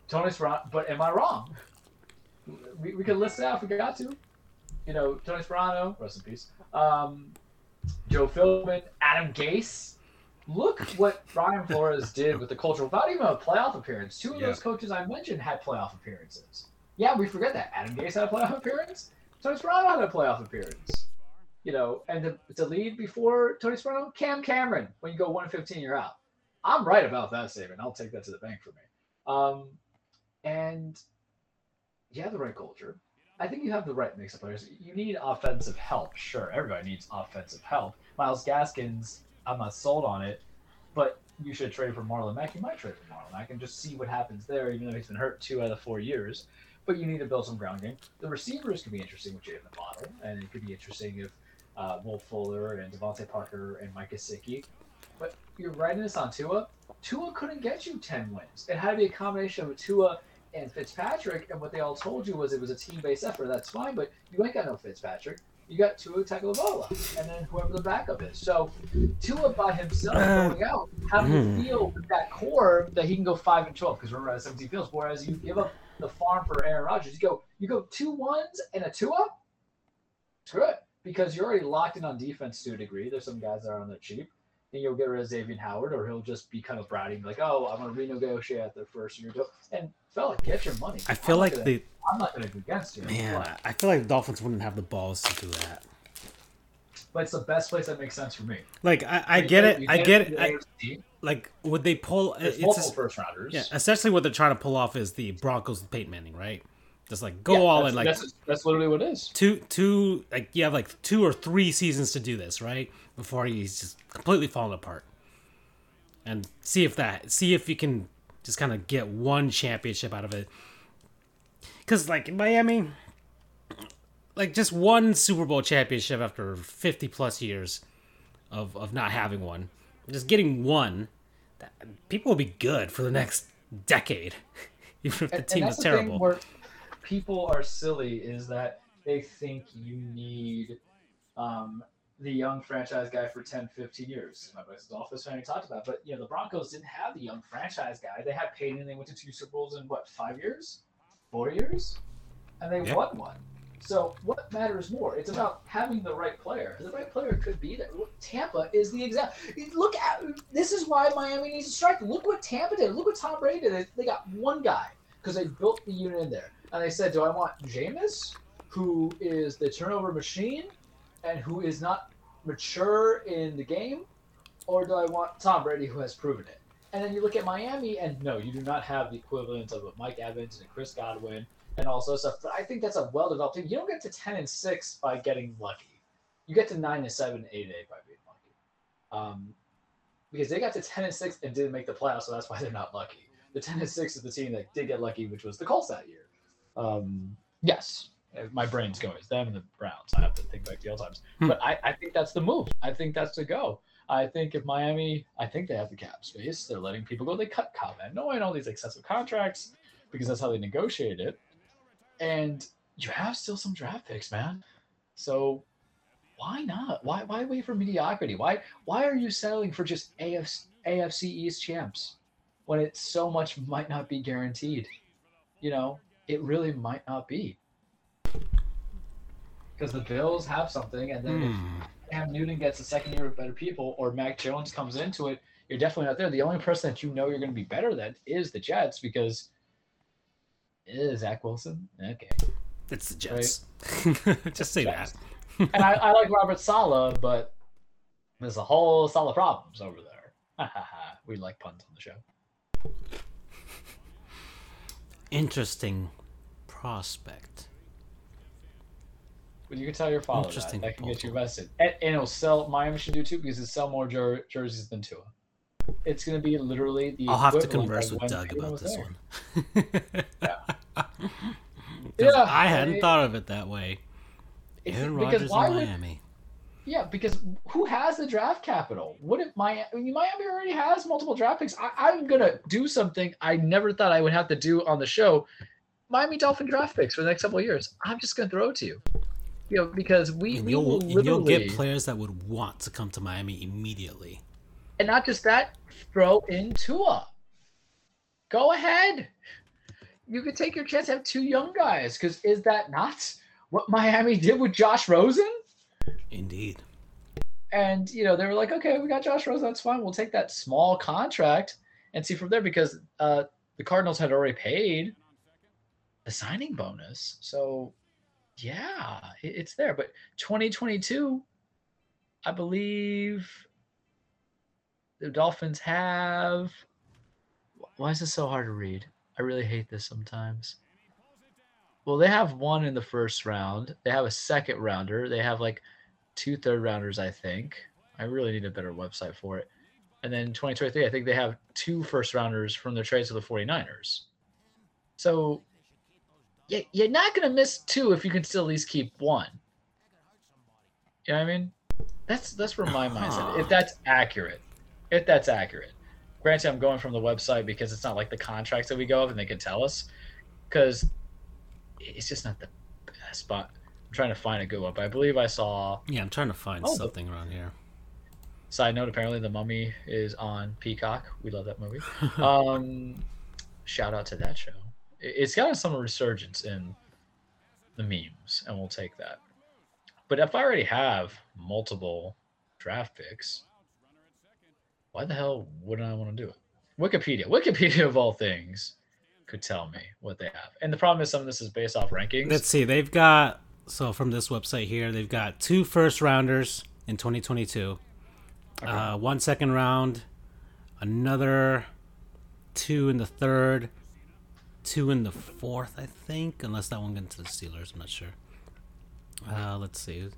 Tony Sparano, but am I wrong? We, we could list it out if we got to. You know, Tony Sparano, rest in peace. Um, Joe Philbin, Adam Gase. Look what Brian *laughs* Flores did with the culture without even a playoff appearance. Two of Yeah. those coaches I mentioned had playoff appearances. Yeah, we forget that. Adam Gase had a playoff appearance. Tony Sparano had a playoff appearance. You know, and the, to lead before Tony Sparano, Cam Cameron. When you go 1 15, you're out. I'm right about that statement. I'll take that to the bank for me. Um, and you have the right culture. I think you have the right mix of players. You need offensive help. Sure, everybody needs offensive help. Myles Gaskins, I'm not sold on it, but you should trade for Marlon Mack. You might trade for Marlon Mack and just see what happens there, even though he's been hurt two out of four years. But you need to build some ground game. The receivers could be interesting with Jaylen Waddle, and it could be interesting if uh, Will Fuller and DeVante Parker and Mike Gesicki. But you're writing this on Tua. Tua couldn't get you 10 wins. It had to be a combination of Tua and Fitzpatrick, and what they all told you was it was a team-based effort. That's fine, but you ain't got no Fitzpatrick. You got Tua Tagovailoa, and then whoever the backup is. So Tua by himself Uh, going out, how do hmm. you feel with that core that he can go five and twelve? Because remember, at 17 fields. Whereas you give up the farm for Aaron Rodgers, you go you go two ones and a Tua. It's good because you're already locked in on defense to a degree. There's some guys that are on the cheap. And you'll get rid of Xavien Howard, or he'll just be kind of bratty, and be like, "Oh, I'm going to renegotiate at the first year." deal." And fella, get your money. I feel I'm like gonna, the I'm not to go against you. man. but, I feel like the Dolphins wouldn't have the balls to do that. but it's the best place that makes sense for me. Like I, I get it. I get it. I, like would they pull? There's It's multiple es- first rounders. yeah. Essentially, what they're trying to pull off is the Broncos with Peyton Manning, right? Just like go Yeah, all in, like that's, that's literally what it is. two two like you have like two or three seasons to do this right before he's just completely falling apart and see if that see if you can just kind of get one championship out of it. Because like in miami like just one super bowl championship after 50 plus years of, of not having one. Just getting one that, people will be good for the next decade *laughs* even if the And- team and is that's the thing terrible. where people are silly is that they think you need um, the young franchise guy for 10, 15 years. My buddy's a Dolphins fan he talked about, but you know the Broncos didn't have the young franchise guy. They had Peyton. They went to two Super Bowls in what five years, four years, and they won one. So what matters more? It's about having the right player. The right player could be there. Tampa is the exact. Look at this is why Miami needs to strike. Look what Tampa did. Look what Tom Brady did. They, they got one guy because they built the unit in there, and they said, "Do I want Jameis, who is the turnover machine, and who is not mature in the game, or do I want Tom Brady, who has proven it?" And then you look at Miami, and no, you do not have the equivalent of a Mike Evans and Chris Godwin and all of stuff. But I think that's a well-developed team. You don't get to ten and six by getting lucky. You get to nine and seven, eight and eight by being lucky. Um, because they got to ten and six and didn't make the playoffs, so that's why they're not lucky. The ten and six is the team that did get lucky, which was the Colts that year. Um, yes, my brain's going. It's them and the Browns. I have to think back to the old times. Hmm. But I, I think that's the move. I think that's the go. I think if Miami, I think they have the cap space. They're letting people go. They cut Cobb knowing all these excessive contracts because that's how they negotiated it. And you have still some draft picks, man. So why not? Why why wait for mediocrity? Why why are you settling for just AFC, AFC East champs when it so much might not be guaranteed? You know, it really might not be. Because the Bills have something, and then if Hmm. Cam Newton gets a second year with better people, or Mac Jones comes into it, you're definitely not there. The only person that you know you're going to be better than is the Jets because is Zach Wilson. Okay, It's the Jets. *laughs* Just say that. And I, I like Robert Saleh, but there's a whole Saleh problems over there. we like puns on the show. Interesting prospect. But you can tell your father that. That can get you invested. And, and it'll sell. Miami should do too because it sell more jer- jerseys than Tua. It's going to be literally the. I'll have to converse with Doug about this there. one. *laughs* 'Cause Yeah, I hadn't I- thought of it that way. Aaron Rodgers in would- Miami. Yeah, because who has the draft capital? What if Miami? I mean, Miami already has multiple draft picks. I, I'm gonna do something I never thought I would have to do on the show. Miami Dolphin draft picks for the next couple of years. I'm just gonna throw it to you. You know, because we, And we you'll, you'll get players that would want to come to Miami immediately. and not just that, throw in Tua. Go ahead. You could take your chance have two young guys. Because is that not what Miami *laughs* did with Josh Rosen? Indeed. And you know, they were like, okay, we got Josh Rosen, that's fine. We'll take that small contract and see from there because uh, the Cardinals had already paid the signing bonus. So yeah, it's there. But 2022, I believe the Dolphins have. Why is this so hard to read? I really hate this sometimes. Well, they have one in the first round. They have a second rounder. They have like two third rounders, I think. I really need a better website for it. And then 2023, I think they have two first rounders from their trades with the 49ers. So you're not going to miss two if you can still at least keep one. You know what I mean? That's that's where my mindset. If that's accurate, if that's accurate. Granted, I'm going from the website because it's not like the contracts that we go of and they can tell us, because it's just not the best spot. I'm trying to find a good one, but I believe I saw. Yeah, I'm trying to find Oh, something around here. Side note: Apparently, The Mummy is on Peacock. We love that movie. *laughs* Um, shout out to that show. It- It's gotten some resurgence in the memes, and we'll take that. But if I already have multiple draft picks, why the hell wouldn't I want to do it? Wikipedia, Wikipedia of all things, could tell me what they have. And the problem is, some of this is based off rankings. Let's see. They've got so from this website here, they've got two first rounders in 2022, uh, one second round, another two in the third, two in the fourth, I think, unless that one gets to the Steelers. I'm not sure. Uh, let's see.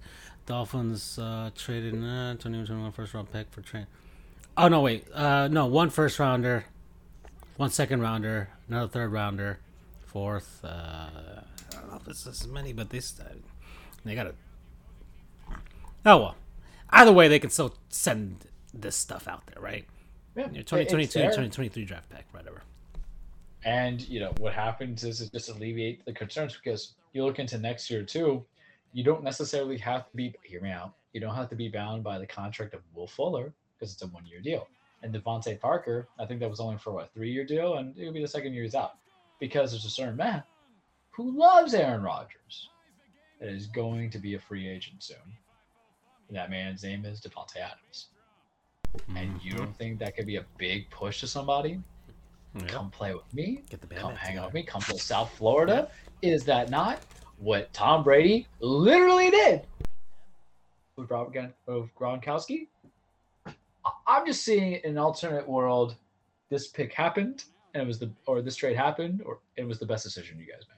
Dolphins uh, traded uh, 2021 first round pick for train. Oh no, wait. Uh, no, one first rounder, one second rounder, another third rounder, fourth. Uh, I don't know if it's as many, but they st- they got to. Oh well. Either way, they can still send this stuff out there, right? Yeah, Your 2022, it's 2023 draft pick, whatever. And you know what happens is it just alleviates the concerns because you look into next year too. You don't necessarily have to be hear me out. You don't have to be bound by the contract of Will Fuller because it's a one year deal. And DeVante Parker, I think that was only for what three year deal, and it'll be the second year he's out because there's a certain man who loves Aaron Rodgers. that is going to be a free agent soon. That man's name is Davante Adams. And you Mhm. don't think that could be a big push to somebody? Yeah. Come play with me. Get the band Come hang out with me. Come to South Florida. Is that not what Tom Brady literally did with Robert Gan- with Gronkowski? I'm just seeing an alternate world. This pick happened, and it was the or this trade happened, or it was the best decision you guys made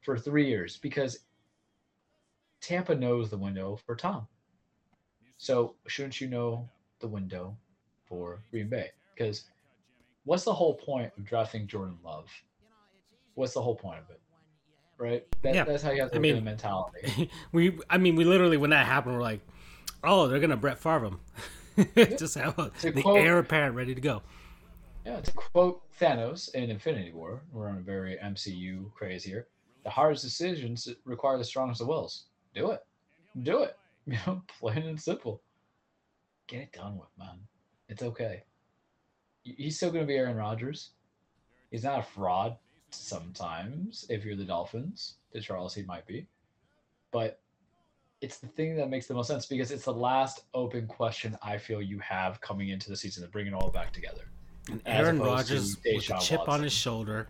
for three years because Tampa knows the window for Tom. So shouldn't you know the window for Green Bay? Because what's the whole point of drafting Jordan Love? What's the whole point of it? Right? That, Yeah. That's how you have to I mean- the mentality. *laughs* we, I mean, we literally when that happened, we're like, oh, they're gonna Brett Favre him. *laughs* Just have a, To the quote- heir apparent ready to go. Yeah, to quote Thanos in Infinity War, we're on a very MCU craze here. The hardest decisions require the strongest of wills. Do it. Do it. *laughs* You know, plain and simple. Get it done with, man. It's okay. He- He's still going to be Aaron Rodgers. He's not a fraud sometimes, if you're the Dolphins. To Charles, he might be. But it's the thing that makes the most sense because it's the last open question I feel you have coming into the season to bring it all back together. And Aaron Rodgers with a chip on his shoulder,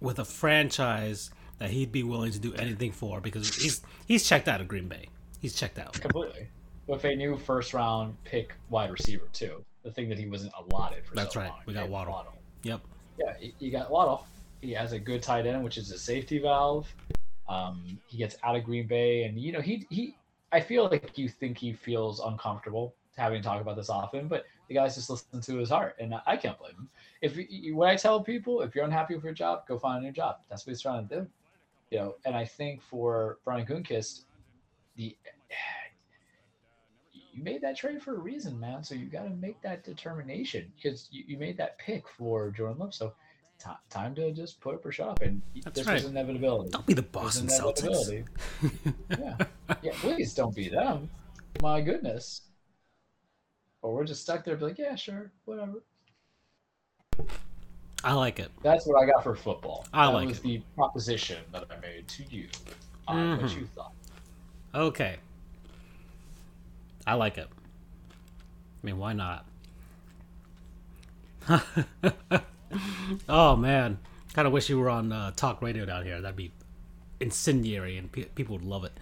with a franchise that he'd be willing to do anything for because he's he's checked out of Green Bay. He's checked out. Completely. With a new first round pick wide receiver too. The thing that he wasn't allotted for. That's so right. long. We got Yeah, Waddle. Yep. Yeah, you- got Waddle. He has a good tight end, which is a safety valve. Um, he gets out of Green Bay, and you know he he. I feel like you think he feels uncomfortable having to talk about this often, but the guy's just listening to his heart, and I can't blame him. If you- you, when I tell people, if you're unhappy with your job, go find a new job. That's what he's trying to do. You know, and I think for Brian Gunkist, the you made that trade for a reason, man. So you got to make that determination because you, you made that pick for Jordan Love. So ti time to just put up or shut up. And That's this right. was inevitability. Don't be the It was Boston Celtics. inevitability. *laughs* yeah, yeah. Please don't be them. My goodness. Or we're just stuck there, be like, yeah, sure, whatever. I like it. That's what I got for football. I that like was it. the proposition that I made to you on what Mhm. you thought. Okay. I like it. I mean, why not? *laughs* oh man, kind of wish you were on uh, talk radio down here. That'd be incendiary, and pe- people would love it.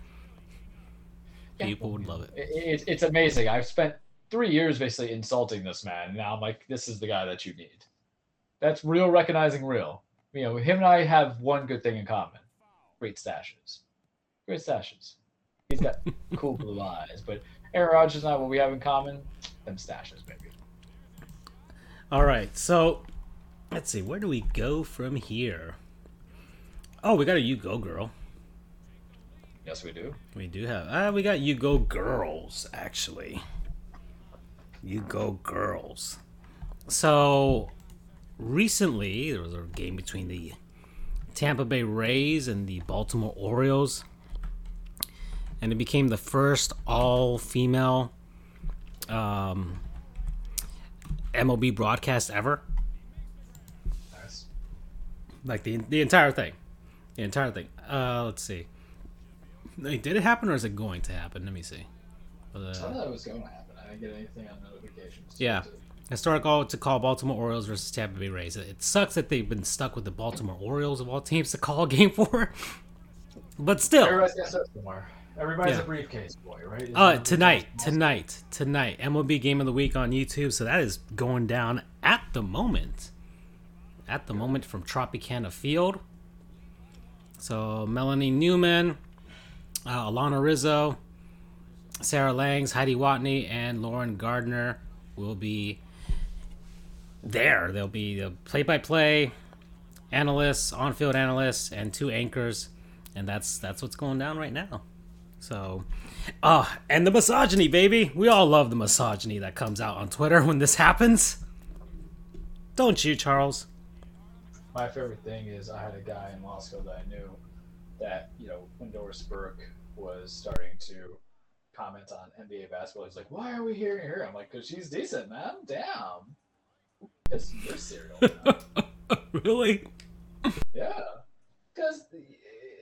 Yeah. People would love it. It, it, it's amazing. I've spent three years basically insulting this man. And now I'm like, this is the guy that you need. That's real recognizing real. You know, him and I have one good thing in common great stashes. Great stashes. He's got cool blue *laughs* eyes. But Aaron Rodgers and I, what we have in common, them stashes, baby. All right, so let's see. Where do we go from here? Oh, we got a you go girl. Yes, we do. We do have. Uh, we got you go girls actually. You go girls. So recently there was a game between the Tampa Bay Rays and the Baltimore Orioles, and it became the first all-female um, MLB broadcast ever. Nice. Like the the entire thing, the entire thing. Uh, let's see. Wait, did it happen or is it going to happen? Let me see. Uh, thought it was going to happen. I didn't get anything on notifications. Yeah. Historic all to call Baltimore Orioles versus Tampa Bay Rays. It sucks that they've been stuck with the Baltimore Orioles of all teams to call game *laughs* for. But still, Everybody's got stuff somewhere. Everybody's Yeah. a briefcase boy, right? Isn't uh, tonight, tonight, tonight, MLB Game of the Week on YouTube. So that is going down at the moment. At the moment from Tropicana Field. So Melanie Newman, uh, Alanna Rizzo, Sarah Langs, Heidi Watney, and Lauren Gardner will be there. They'll be the play-by-play analysts, on-field analysts, and two anchors, and that's that's what's going down right now. So, oh, and the misogyny, baby. We all love the misogyny that comes out on Twitter when this happens. Don't you, Charles? My favorite thing is I had a guy in law school that I knew that, you know, when Doris Burke was starting to comment on NBA basketball, he's like, why are we hearing her? I'm like, because she's decent, man. Damn. It's your cereal. man." *laughs* really? yeah. Because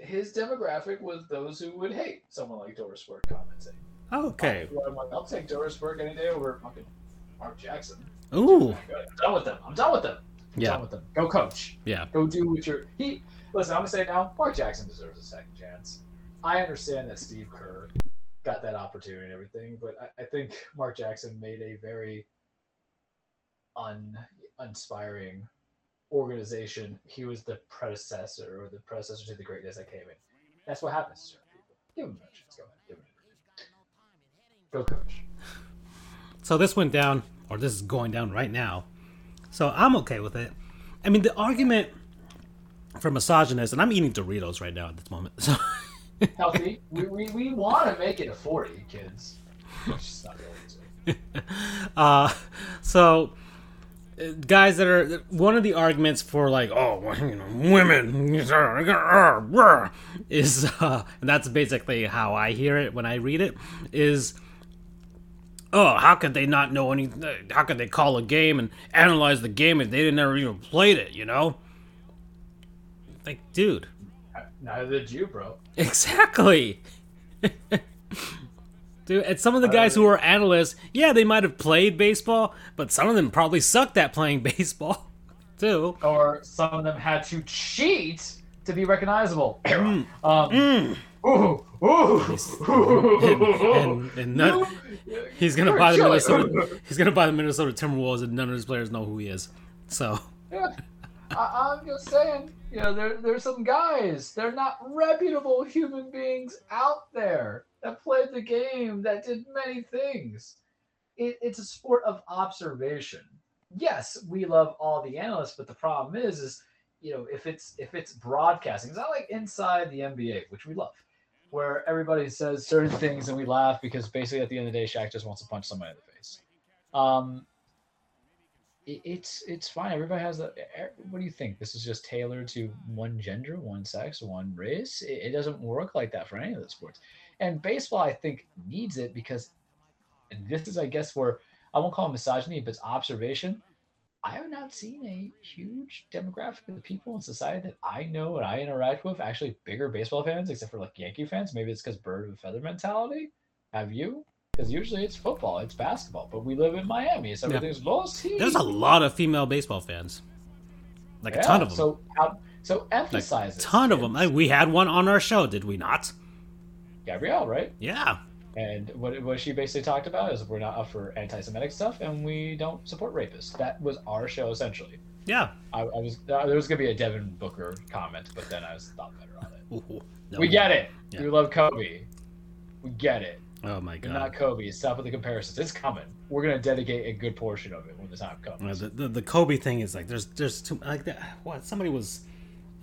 his demographic was those who would hate someone like Doris Burke commenting. Okay. I'm like, I'll take Doris Burke any day over fucking Mark Jackson. Ooh. I'm done with them. I'm done with them. I'm Yeah. done with them. Go coach. Yeah. Go do what you're. He listen. I'm gonna say it now. Mark Jackson deserves a second chance. I understand that Steve Kerr got that opportunity and everything, but I, I think Mark Jackson made a very un inspiring organization. He was the predecessor or the predecessor to the greatness that came in. That's what happens. Give him a chance. Go ahead. Give him a Go coach. So this went down, or this is going down right now. So I'm okay with it. I mean, the argument for misogynist, and I'm eating Doritos right now at this moment. *laughs* So Healthy. we we, we want to make it a 40, kids. It's just not *laughs* going uh so guys that are one of the arguments for like oh well, you know women uh, uh, uh, is uh and that's basically how i hear it when i read it is oh how could they not know any how could they call a game and analyze the game if they didn't ever even played it you know like dude Neither did you, bro. *laughs* Exactly. *laughs* Dude, and some of the guys who are analysts, yeah, they might have played baseball, but some of them probably sucked at playing *laughs* baseball, too. Or some of them had to cheat to be recognizable. *clears throat* Mm. um, Ooh, ooh, ooh, And, and none, he's gonna buy the Minnesota. He's gonna buy the Minnesota Timberwolves, and none of his players know who he is. So, Yeah. I, I'm just saying, you know, there, there's some guys. They're not reputable human beings out there that played the game, that did many things. It, it's a sport of observation. Yes, we love all the analysts, but the problem is, is you know, if it's if it's broadcasting, it's not like inside the NBA, which we love, where everybody says certain things and we laugh because basically at the end of the day, Shaq just wants to punch somebody in the face. Um, it's it's fine. Everybody has the. What do you think? This is just tailored to one gender, one sex, one race. It, it doesn't work like that for any of the sports. And baseball, I think, needs it because, this is, I guess, where I won't call it misogyny, but it's observation. I have not seen a huge demographic of the people in society that I know and I interact with actually bigger baseball fans, except for like Yankee fans. Maybe it's because bird of a feather mentality. Have you? Because usually it's football, it's basketball, but we live in Miami, so Yeah. everything's most there's a lot of female baseball fans. Like a ton of them. So, how, so like emphasize a it, ton of them. Like, we had one on our show, did we not? Gabrielle, right? Yeah. And what, what she basically talked about is we're not up for anti-Semitic stuff, and we don't support rapists. That was our show essentially. Yeah. I, I was uh, there was gonna be a Devin Booker comment, but then I was thought better on it. Ooh, no. We get it. Yeah. We love Kobe. We get it. Oh my god. not Kobe. Stop with the comparisons. It's coming. We're gonna dedicate a good portion of it when the time comes. the, the the Kobe thing is like there's there's too like that. What somebody was,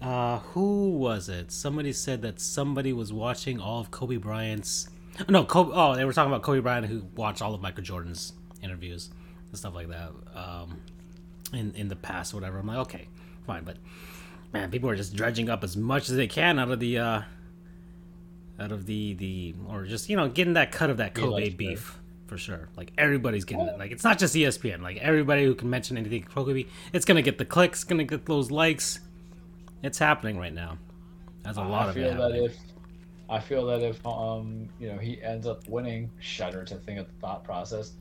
uh, who was it? Somebody said that somebody was watching all of Kobe Bryant's. No, Kobe. Oh, they were talking about Kobe Bryant who watched all of Michael Jordan's interviews and stuff like that. Um, in in the past or whatever. I'm like, okay, fine, but man, people are just dredging up as much as they can out of the uh, out of the the or just you know getting that cut of that Kobe beef for sure. Like everybody's getting it. Like it's not just ESPN. Like everybody who can mention anything Kobe, it's gonna get the clicks, gonna get those likes. It's happening right now. That's a lot I of feel it that happening. if I feel that if um you know he ends up winning, shudder to think of the thought process.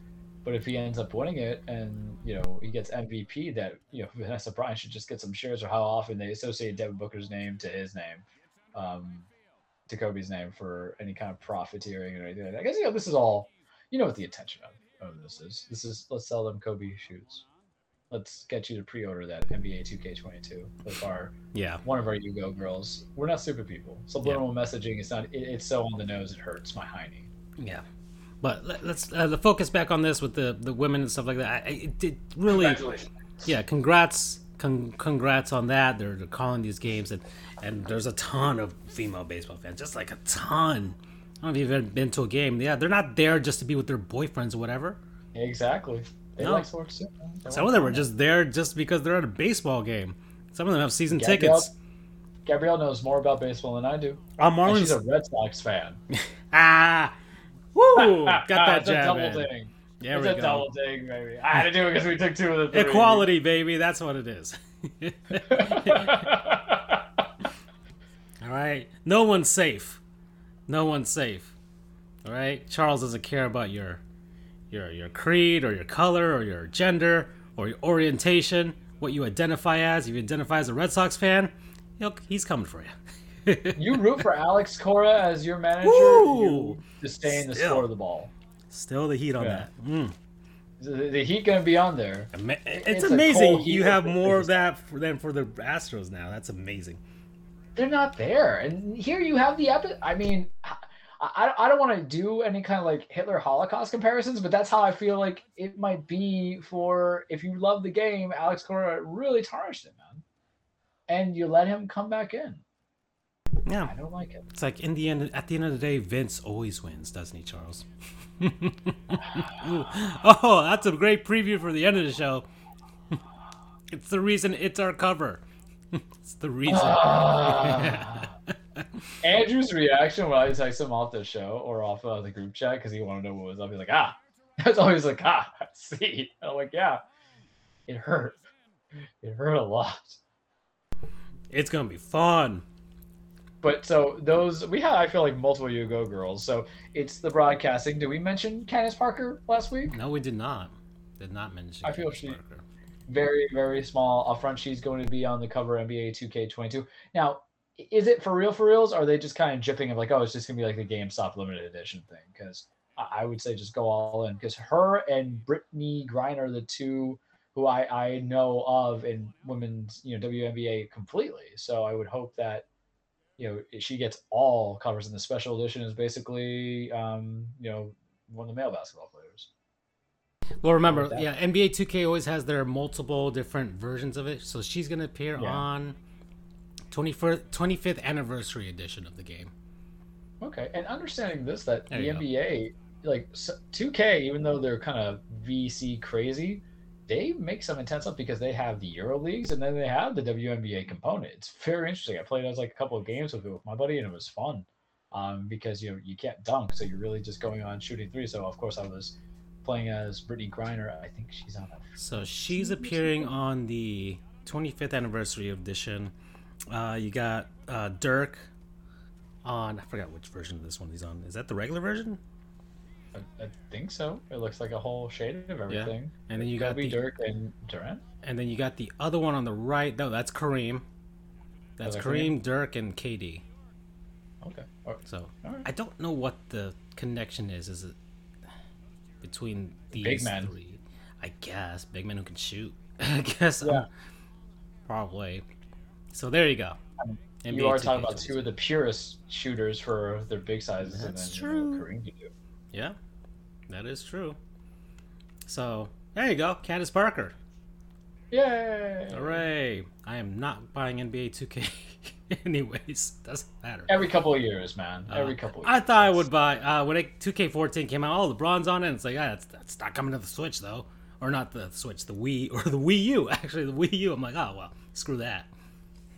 But if he ends up winning it and you know he gets MVP, that you know Vanessa Bryant should just get some shares or how often they associate Devin Booker's name to his name, um, to Kobe's name for any kind of profiteering or anything. like that. I guess you know this is all, you know what the intention of, of this is. This is let's sell them Kobe shoes. Let's get you to pre-order that NBA 2K22 with our Yeah, one of our Yugo girls. We're not stupid people. Subliminal messaging is not. It, it's so on the nose it hurts my hiney. yeah. But let- let's uh, the focus back on this with the the women and stuff like that. I, it, it really. Congratulations. yeah, congrats, con- congrats on that. They're, they're calling these games, and and there's a ton of female baseball fans, just like a ton. I don't know if you've ever been to a game. Yeah, they're not there just to be with their boyfriends or whatever. Exactly. They No. like sports too. They Some of them are just there just because they're at a baseball game. Some of them have season Gabrielle- tickets. Gabrielle knows more about baseball than I do. Oh, And she's a Red Sox fan. *laughs* Ah, woo! Got that it's a jab double in. ding. There it's we a go. double ding, baby. I had to do it because we took two of the three. Equality, baby. That's what it is. *laughs* *laughs* All right, no one's safe. No one's safe. All right, Charles doesn't care about your your your creed or your color or your gender or your orientation, what you identify as. If you identify as a Red Sox fan, he'll, he's coming for you. *laughs* You root for Alex Cora as your manager. Woo! You disdain the sport of the ball. Still the heat on Yeah. that. Mm. The, the Heat gonna be on there. It's, It's amazing you have more of that for, than for the Astros now. That's amazing. They're not there, and here you have the epic. I mean, I, I, I don't want to do any kind of like Hitler Holocaust comparisons, but that's how I feel like it might be for if you love the game. Alex Cora really tarnished it, man, and you let him come back in. Yeah. I don't like it. It's like in the end, at the end of the day, Vince always wins, doesn't he, Charles? *laughs* oh, that's a great preview for the end of the show. it's the reason it's our cover. *laughs* it's the reason. *laughs* Andrew's reaction when I text him off the show or off uh, the group chat because he wanted to know what was up. He's like, ah. *laughs* That's always like, ah, see. I'm like, yeah. It hurt. It hurt a lot. it's gonna be fun. But so those we had, I feel like multiple You Go girls. So it's the broadcasting. Did we mention Candace Parker last week? No, we did not. Did not mention. I feel Candace she- Parker. Very, very small. upfront. she's going to be on the cover NBA 2K22. Now, is it for real? For reals? Or are they just kind of jipping of like, oh, it's just gonna be like the GameStop limited edition thing? Because I, would say just go all in. Because her and Brittney Griner the two who I I know of in women's you know WNBA completely. So I would hope that you know she gets all covers, and the special edition is basically um, you know one of the male basketball players. Well, remember, yeah, NBA 2K always has their multiple different versions of it. So she's gonna appear Yeah. on 21st, 25th anniversary edition of the game. Okay, and understanding this that There the you go. NBA, like 2K, even though they're kind of VC crazy, they make some intense stuff because they have the Euro leagues and then they have the WNBA component. It's very interesting. I played as like a couple of games with with my buddy and it was fun. Um, because you know you can't dunk, so you're really just going on shooting three. So of course I was playing as Brittney Griner. I think she's on it. So she's appearing on the 25th anniversary edition. Uh, you got uh, Dirk on. I forgot which version of this one he's on. Is that the regular version? I, I think so. It looks like a whole shade of everything. Yeah. And then you got Kobe, the Dirk, and Durant. and then you got the other one on the right. No, that's Kareem. That's that Kareem, Dirk, and KD. Okay. Or- So Alright. I don't know what the connection is. Is it between these Big men. three? I guess big men who can shoot. *laughs* I guess. um, Yeah. probably. So there you go. you are talking about two of the purest shooters for their big sizes, That's and then you know, true. Kareem could. Yeah, that is true. So there you go, Candace Parker. Yay! Hooray! I am not buying NBA 2K, *laughs* *laughs* anyways. Doesn't matter. Every couple of years, man. Uh, Every couple. Of I thought I would buy uh, when it, 2K14 came out. All the bronze on it. And it's like, ah, that's that's not coming to the Switch though, or not the Switch, the Wii *laughs* or the Wii U. *laughs* Actually, the Wii U. I'm like, oh well, screw that.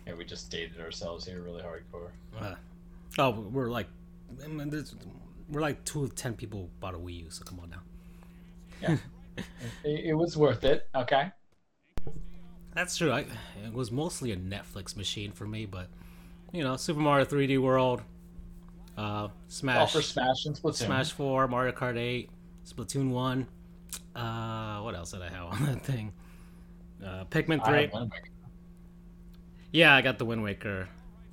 Yeah, we just dated ourselves here really hardcore. Uh, oh, we're like, I mean, we're like two of ten people bought a Wii U. So come on now. Yeah, it, it was worth it. Okay. That's true. I, it was mostly a Netflix machine for me, but you know, Super Mario 3D World, uh, Smash, for Smash and Splatoon. Smash 4, Mario Kart 8, Splatoon 1. Uh, what else did I have on *laughs* that thing? Uh, Pikmin I 3. have Wind Waker. Yeah, I got the Wind Waker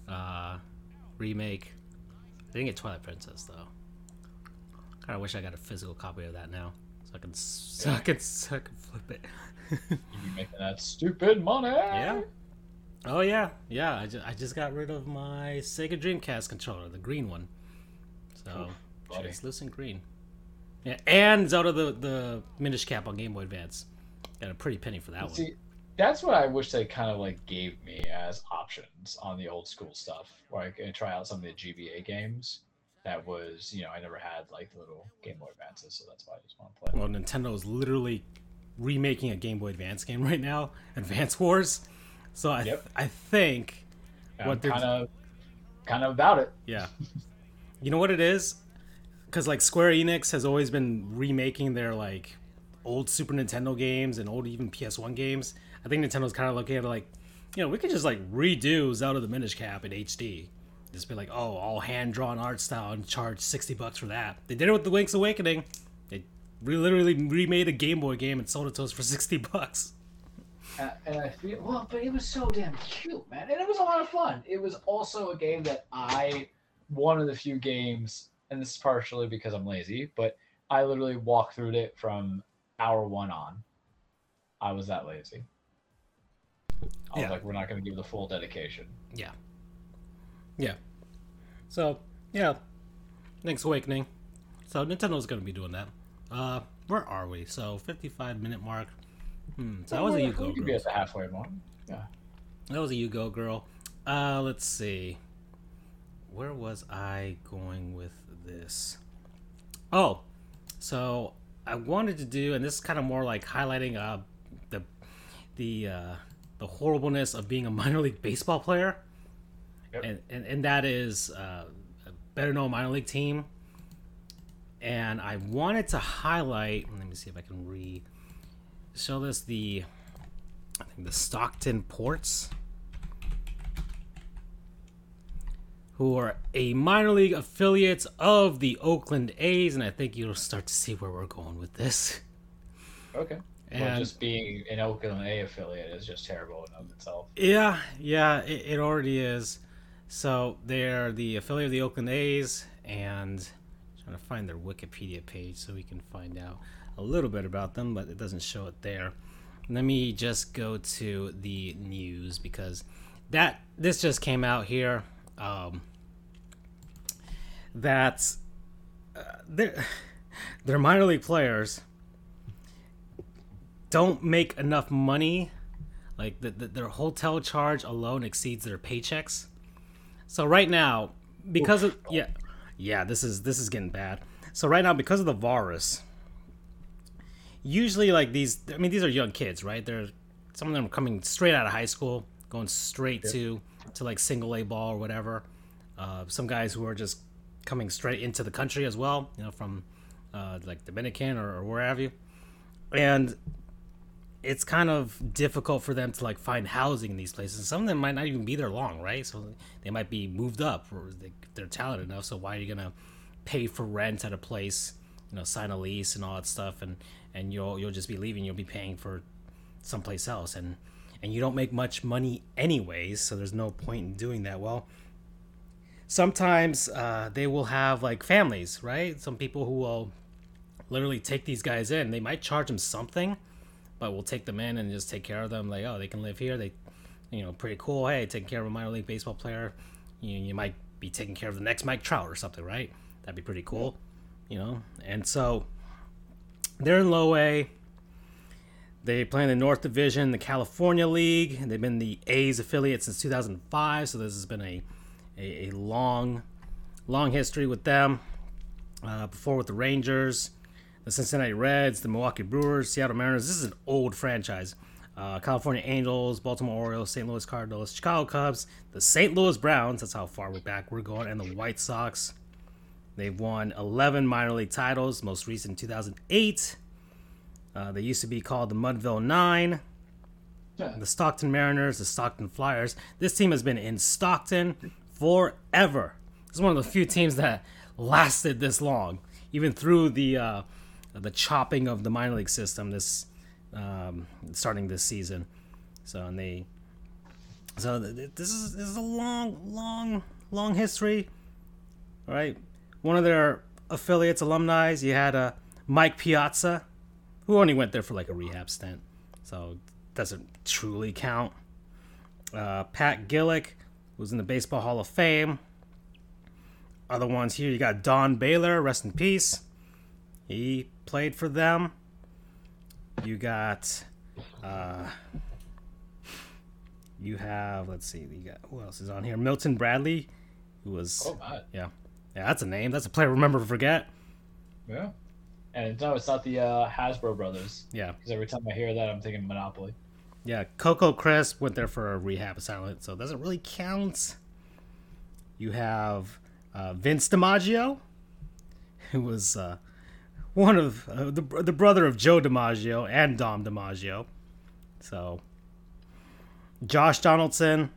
uh, remake. I didn't get Twilight Princess though. Kind of wish I got a physical copy of that now, so I can *laughs* so I can, so I can flip it. *laughs* You be making that stupid money. Yeah. Oh yeah, yeah. I just I just got rid of my Sega Dreamcast controller, the green one. So translucent green. Yeah, and Zelda the the Minish Cap on Game Boy Advance. Got a pretty penny for that one. See, that's what I wish they kind of like gave me as options on the old school stuff, where I could try out some of the GBA games. That was, you know, I never had like the little Game Boy Advances, so that's why I just want to play. Well, Nintendo is literally remaking a Game Boy Advance game right now, *laughs* Advance Wars. So I Yep. I think I'm what they're- kind of, kind of about it. Yeah. *laughs* You know what it is? Because like Square Enix has always been remaking their like old Super Nintendo games and old even PS1 games. I think Nintendo's kind of looking at it like, you know, we could just like redo Zelda the Minish Cap in HD just be like, oh, all hand drawn art style and charge sixty bucks for that. They did it with the Link's Awakening. They re- literally remade a Game Boy game and sold it to us for sixty *laughs* bucks. Uh, and I feel well, but it was so damn cute, man, and it was a lot of fun. It was also a game that I, one of the few games, and this is partially because I'm lazy, but I literally walked through it from hour one on. I was that lazy. I was Yeah. like, we're not going to give the full dedication. Yeah. Yeah. So, yeah. Link's Awakening. So Nintendo's gonna be doing that. Uh where are we? So fifty five minute mark. Hmm. So that was a you go could be girl. at the halfway mark. Yeah. That was a you go girl. Uh let's see. Where was I going with this? Oh, so I wanted to do, and this is kind of more like highlighting uh the the uh the horribleness of being a *laughs* minor league baseball player. Yep. And, and and that is uh, a better known minor league team. And I wanted to highlight. Let me see if I can re show this the I think the Stockton Ports, who are a minor league affiliates of the Oakland A's, and I think you'll start to see where we're going with this. Okay. well, And- just being an Oakland A affiliate is just terrible in and of itself. Yeah, yeah, it, it already is. So they're the affiliate of the Oakland A's, and I'm trying to find their Wikipedia page so we can find out a little bit about them, but it doesn't show it there. Let me just go to the news because that this just came out here. Um, that uh, they're, *sighs* they're minor league players don't make enough money like the, the, their hotel charge alone exceeds their paychecks so right now because of yeah yeah this is this is getting bad so right now because of the virus usually like these i mean these are young kids right they're some of them are coming straight out of high school going straight to to like single a ball or whatever uh, some guys who are just coming straight into the country as well you know from uh, like dominican or, or where have you and it's kind of difficult for them to like find housing in these places. Some of them might not even be there long, right? So they might be moved up, or they're talented enough. So why are you gonna pay for rent at a place? You know, sign a lease and all that stuff, and and you'll you'll just be leaving. You'll be paying for someplace else, and and you don't make much money anyways. So there's no point in doing that. Well, sometimes uh, they will have like families, right? Some people who will literally take these guys in. They might charge them something but we'll take them in and just take care of them. Like, oh, they can live here. They, you know, pretty cool. Hey, taking care of a minor league baseball player. You, you might be taking care of the next Mike Trout or something, right? That'd be pretty cool, you know. And so they're in low A. They play in the North Division, the California League. They've been the A's affiliate since 2005, so this has been a a, a long, long history with them. Uh, before with the Rangers, the Cincinnati Reds, the Milwaukee Brewers, Seattle Mariners. This is an old franchise. Uh, California Angels, Baltimore Orioles, St. Louis Cardinals, Chicago Cubs, the St. Louis Browns. That's how far we're back we're going, and the White Sox. They've won 11 minor league titles, most recent 2008. Uh, they used to be called the Mudville Nine, the Stockton Mariners, the Stockton Flyers. This team has been in Stockton forever. It's one of the few teams that lasted this long, even through the uh, the chopping of the minor league system. This um, starting this season, so and they so th- th- this is this is a long, long, long history. All right, one of their affiliates, alumni, you had uh, Mike Piazza, who only went there for like a rehab stint, so doesn't truly count. Uh, Pat Gillick, who's in the Baseball Hall of Fame. Other ones here, you got Don Baylor, rest in peace. He played for them. You got, uh, you have, let's see, you got who else is on here? Milton Bradley, who was, Oh my. yeah, yeah, that's a name. That's a player. Remember to forget. Yeah. And no, it's not the uh, Hasbro brothers. Yeah, Because every time I hear that, I'm thinking Monopoly. yeah. Coco Crisp went there for a rehab assignment, so it doesn't really count. You have uh, Vince DiMaggio, who was uh, one of uh, the the brother of Joe DiMaggio and Dom DiMaggio. So, Josh Donaldson,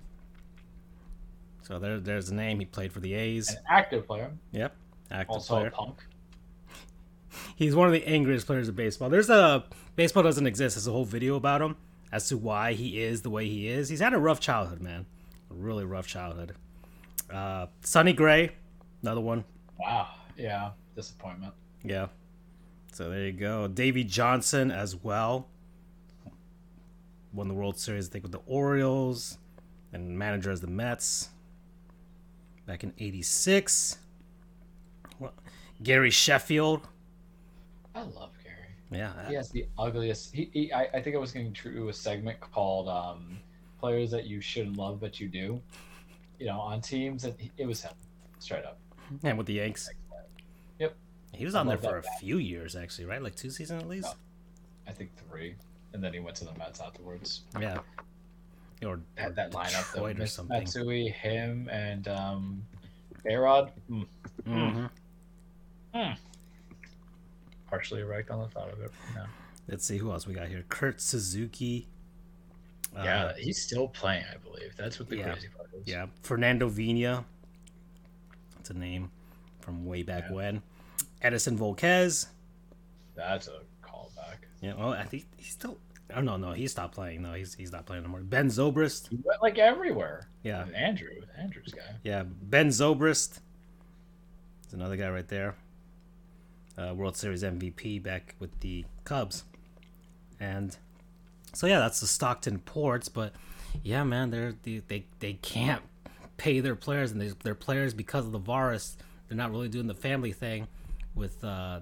So there, there's a name. He played for the A's. An active player, Yep, active also player. a punk. *laughs* He's one of the angriest players of baseball. There's a baseball doesn't exist. There's a whole video about him as to why he is the way he is. He's had a rough childhood, man. A really rough childhood. Uh, Sonny Gray, another one. Wow. Yeah. Disappointment. Yeah. So there you go. Davey Johnson as well. Won the World Series, I think, with the Orioles and manager as the Mets back in 86. Well, Gary Sheffield. I love Gary. Yeah. He has the ugliest. He, he I, I think I was going to a segment called um, "Players That You Shouldn't Love But You Do." You know, on teams, and he- it was him, straight up. And with the Yanks. Yep. He was I on there for a that guy. few years, actually, right? Like two seasons at least? I think three, and then he went to the Mets afterwards. Yeah. Or, That, that lineup, though, or something. Matsui, him, and um, Bayrod. Mm. Mhm. Partially erect on the thought of it. Yeah, Let's see who else we got here. Kurt Suzuki. Uh, yeah he's still playing, I believe. That's what the yeah. crazy part is. Yeah, Fernando Vina. That's a name from way back Yeah. when. Edison Volquez. That's a callback. Yeah, well, I think he's still. Oh no, no, he stopped playing. No, he's he's not playing anymore. Ben Zobrist. He went like everywhere. Yeah, And Andrew, Andrew's guy. yeah, Ben Zobrist. There's another guy right there. Uh, World Series MVP back with the Cubs, and so yeah, that's the Stockton Ports. But yeah, man, they're they they, they can't pay their players, and they, their players because of the virus, they're not really doing the family thing with uh,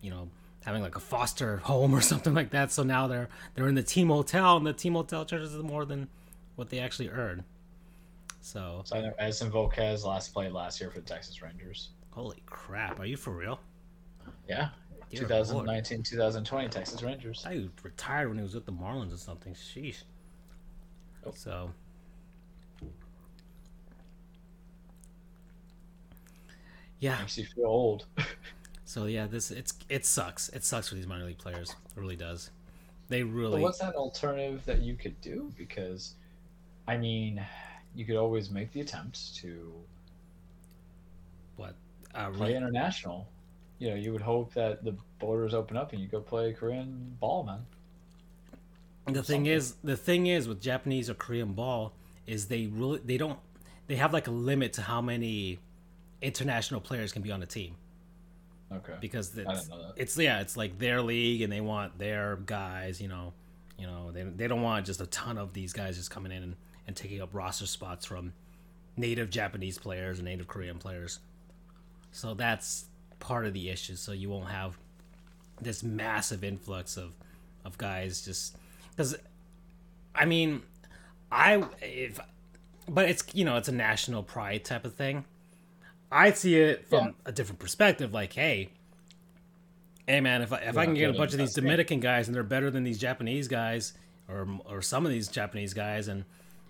you know having like a foster home or *laughs* something like that. So now they're they're in the team hotel, and the team hotel charges them more than what they actually earn. So So I know Edison Volquez last played last year for the Texas Rangers. holy crap, are you for real? Yeah. Dear 2019 2020 Texas Rangers. I retired when he was with the Marlins or something. Sheesh. Nope. So. Yeah. Makes you feel old. *laughs* So yeah, this it's it sucks. It sucks for these minor league players. It really does. They But really. what's that alternative that you could do? Because, I mean, you could always make the attempt to what? Uh, play re- international. You know, you would hope that the borders open up and you go play Korean ball, man. the thing something. is, the thing is with Japanese or Korean ball is they really they don't they have like a limit to how many international players can be on a team. Okay. because it's, didn't know that. it's yeah it's like their league and they want their guys you know you know they, they don't want just a ton of these guys just coming in and, and taking up roster spots from native japanese players and native korean players so that's part of the issue so you won't have this massive influx of of guys just because i mean i if but it's you know it's a national pride type of thing I see it from Yeah. a different perspective. Like, hey, hey, man, if I if I can get a bunch of these investing. Dominican guys and they're better than these Japanese guys, or or some of these Japanese guys, and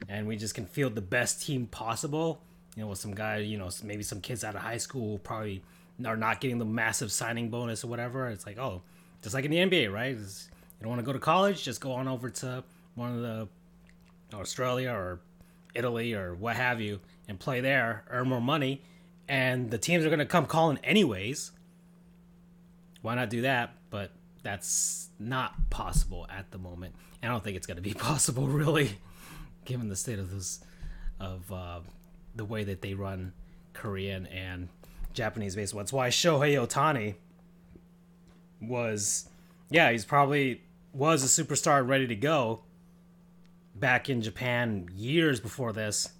and we just can field the best team possible, you know, with some guy, you know, maybe some kids out of high school probably are not getting the massive signing bonus or whatever. It's like, oh, just like in the NBA, right? It's- you don't want to go to college, just go on over to one of the Australia or Italy or what have you and play there, earn more money, and the teams are going to come calling anyways. Why not do that? But that's not possible at the moment. And I don't think it's going to be *laughs* possible, really, given the state of this, of uh, the way that they run Korean and Japanese baseball. That's why Shohei Ohtani was, yeah, he's probably was a superstar ready to go back in Japan years before this,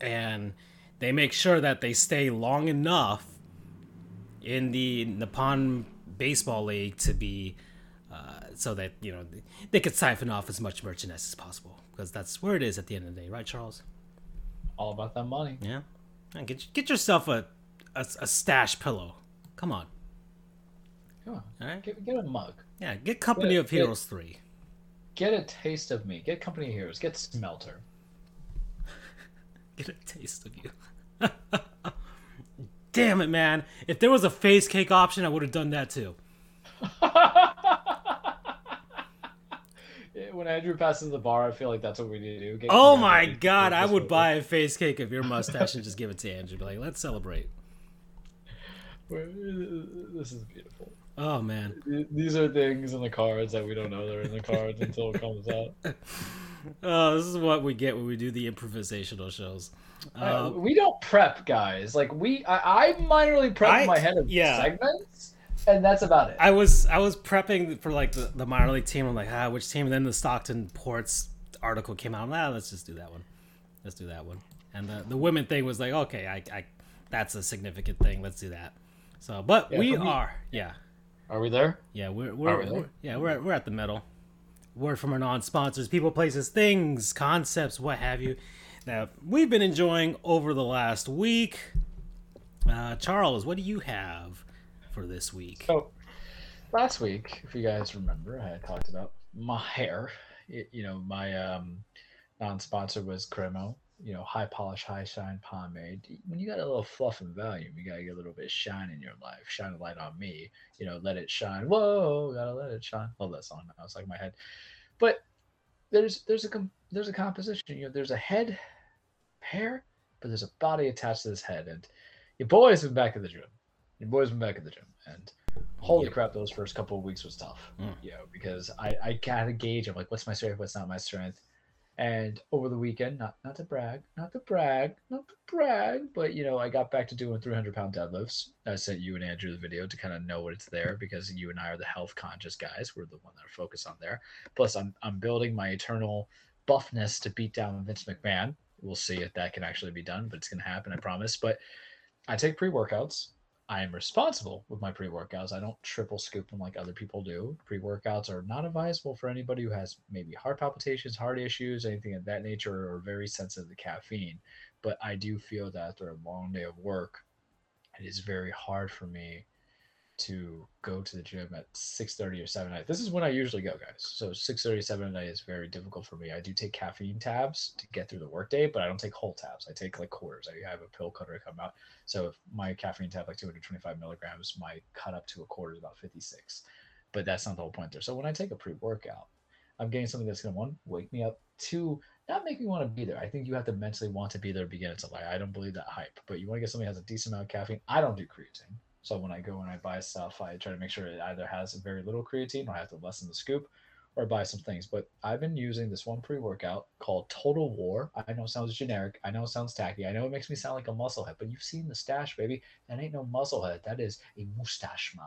and they make sure that they stay long enough in the Nippon Baseball League to be uh, so that you know they could siphon off as much merchandise as possible because that's where it is at the end of the day, right, Charles? All about that money. Yeah, And get get yourself a a, a stash pillow. Come on, Come on. all right? Get, get a mug. Yeah, get Company Yeah, of. Heroes three. Get a taste of me. Get Company of Heroes. Get Smelter. Get a taste of you. *laughs* Damn it, man! If there was a face cake option, I would have done that too. *laughs* When Andrew passes the bar, I feel like that's what we need to do. Get Oh my god, I would over. buy a face cake of your mustache and just give it to Andrew. Be like, let's celebrate. This is beautiful. Oh man. These are things in the cards that we don't know they're in the cards until it comes out. *laughs* Oh, *laughs* this is what we get when we do the improvisational shows. Uh, Uh, we don't prep, guys. Like we, I, I minorly prep I- in my head of yeah. segments, and that's about it. I was I was prepping for like the, the minor league team. I'm like, ah, which team? And then the Stockton Ports article came out. Ah, let's just do that one. Let's do that one. And the the women thing was like, okay, I, I that's a significant thing. Let's do that. So, but Yeah, we for me- are, yeah, Are we there? yeah, we're we're, we there? we're yeah we're at, we're at the middle. Word from our non-sponsors, people, places, things, concepts, what have you. Now we've been enjoying over the last week. Uh, Charles, what do you have for this week? So, last week, if you guys remember, I talked about my hair. It, you know, my um, non-sponsor was Cremo. You know, high polish, high shine pomade. When you got a little fluff and volume, you gotta get a little bit of shine in your life. Shine a light on me. You know, let it shine. Whoa, gotta let it shine. Love that song. Now it's like my head. But there's there's a there's a composition. You know, there's a head, hair, but there's a body attached to this head. And your boy's been back at the gym. Your boy's been back at the gym, and holy Yeah. crap, those first couple of weeks was tough. Mm. You know, because I I gotta gauge. I'm like, what's my strength? What's not my strength? And over the weekend, not not to brag, not to brag, not to brag, but you know, I got back to doing 300 pound deadlifts. I sent you and Andrew the video to kind of know what it's there because you and I are the health conscious guys. We're the one that are focused on there. Plus, I'm I'm building my eternal buffness to beat down Vince McMahon. We'll see if that can actually be done, but it's gonna happen, I promise. But I take pre workouts. I am responsible with my pre workouts. I don't triple scoop them like other people do. Pre workouts are not advisable for anybody who has maybe heart palpitations, heart issues, anything of that nature, or very sensitive to caffeine. But I do feel that after a long day of work, it is very hard for me to go to the gym at 6.30 or 7 at night. This is when I usually go, guys. So 6.30, 7 at night is very difficult for me. I do take caffeine tabs to get through the workday, but I don't take whole tabs. I take like quarters. I have a pill cutter come out. So if my caffeine tab like 225 milligrams, my cut up to a quarter is about 56. But that's not the whole point there. So when I take a pre-workout, I'm getting something that's gonna one wake me up, two not make me want to be there. I think you have to mentally want to be there to begin to lie. I don't believe that hype, but you want to get something that has a decent amount of caffeine. I don't do creatine. So when I go and I buy stuff, I try to make sure it either has very little creatine or I have to lessen the scoop or buy some things. But I've been using this one pre-workout called Total War. I know it sounds generic. I know it sounds tacky. I know it makes me sound like a musclehead, but you've seen the stash, baby. That ain't no musclehead. That is a mustache man.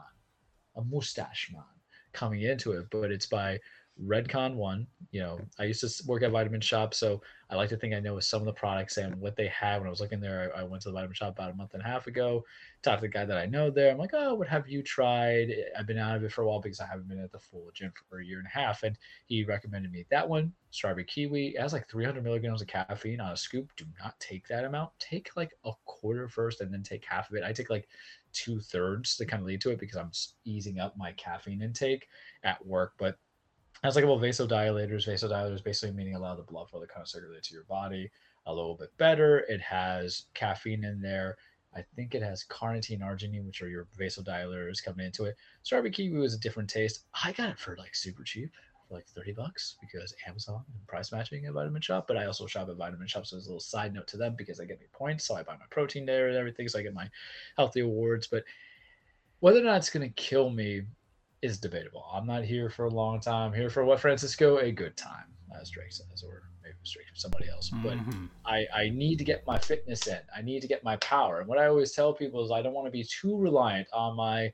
A mustache man coming into it. But it's by Redcon One. You know, I used to work at Vitamin Shoppe, so I like to think I know some of the products and what they have. When I was looking there, I, I went to the Vitamin Shoppe about a month and a half ago. Talked to the guy that I know there. I'm like, oh, what have you tried? I've been out of it for a while because I haven't been at the full gym for a year and a half, and he recommended me that one. Strawberry kiwi. It has like 300 milligrams of caffeine on a scoop. Do not take that amount. Take like a quarter first, and then take half of it. I take like two thirds to kind of lead to it because I'm easing up my caffeine intake at work, but has like a vasodilators. Vasodilators basically meaning allow the blood flow to kind of circulate to your body a little bit better. It has caffeine in there. I think it has carnitine, arginine, which are your vasodilators coming into it. Strawberry kiwi was a different taste. I got it for like super cheap, for like 30 bucks because Amazon and price matching at Vitamin Shoppe. But I also shop at Vitamin Shoppe, so there's a little side note to them because I get me points. So I buy my protein there and everything. So I get my healthy awards. But whether or not it's going to kill me is debatable. I'm not here for a long time. I'm here for what Francisco a good time, as Drake says, or maybe it's Drake from somebody else. But Mhm. I, I need to get my fitness in. I need to get my power. And what I always tell people is I don't want to be too reliant on my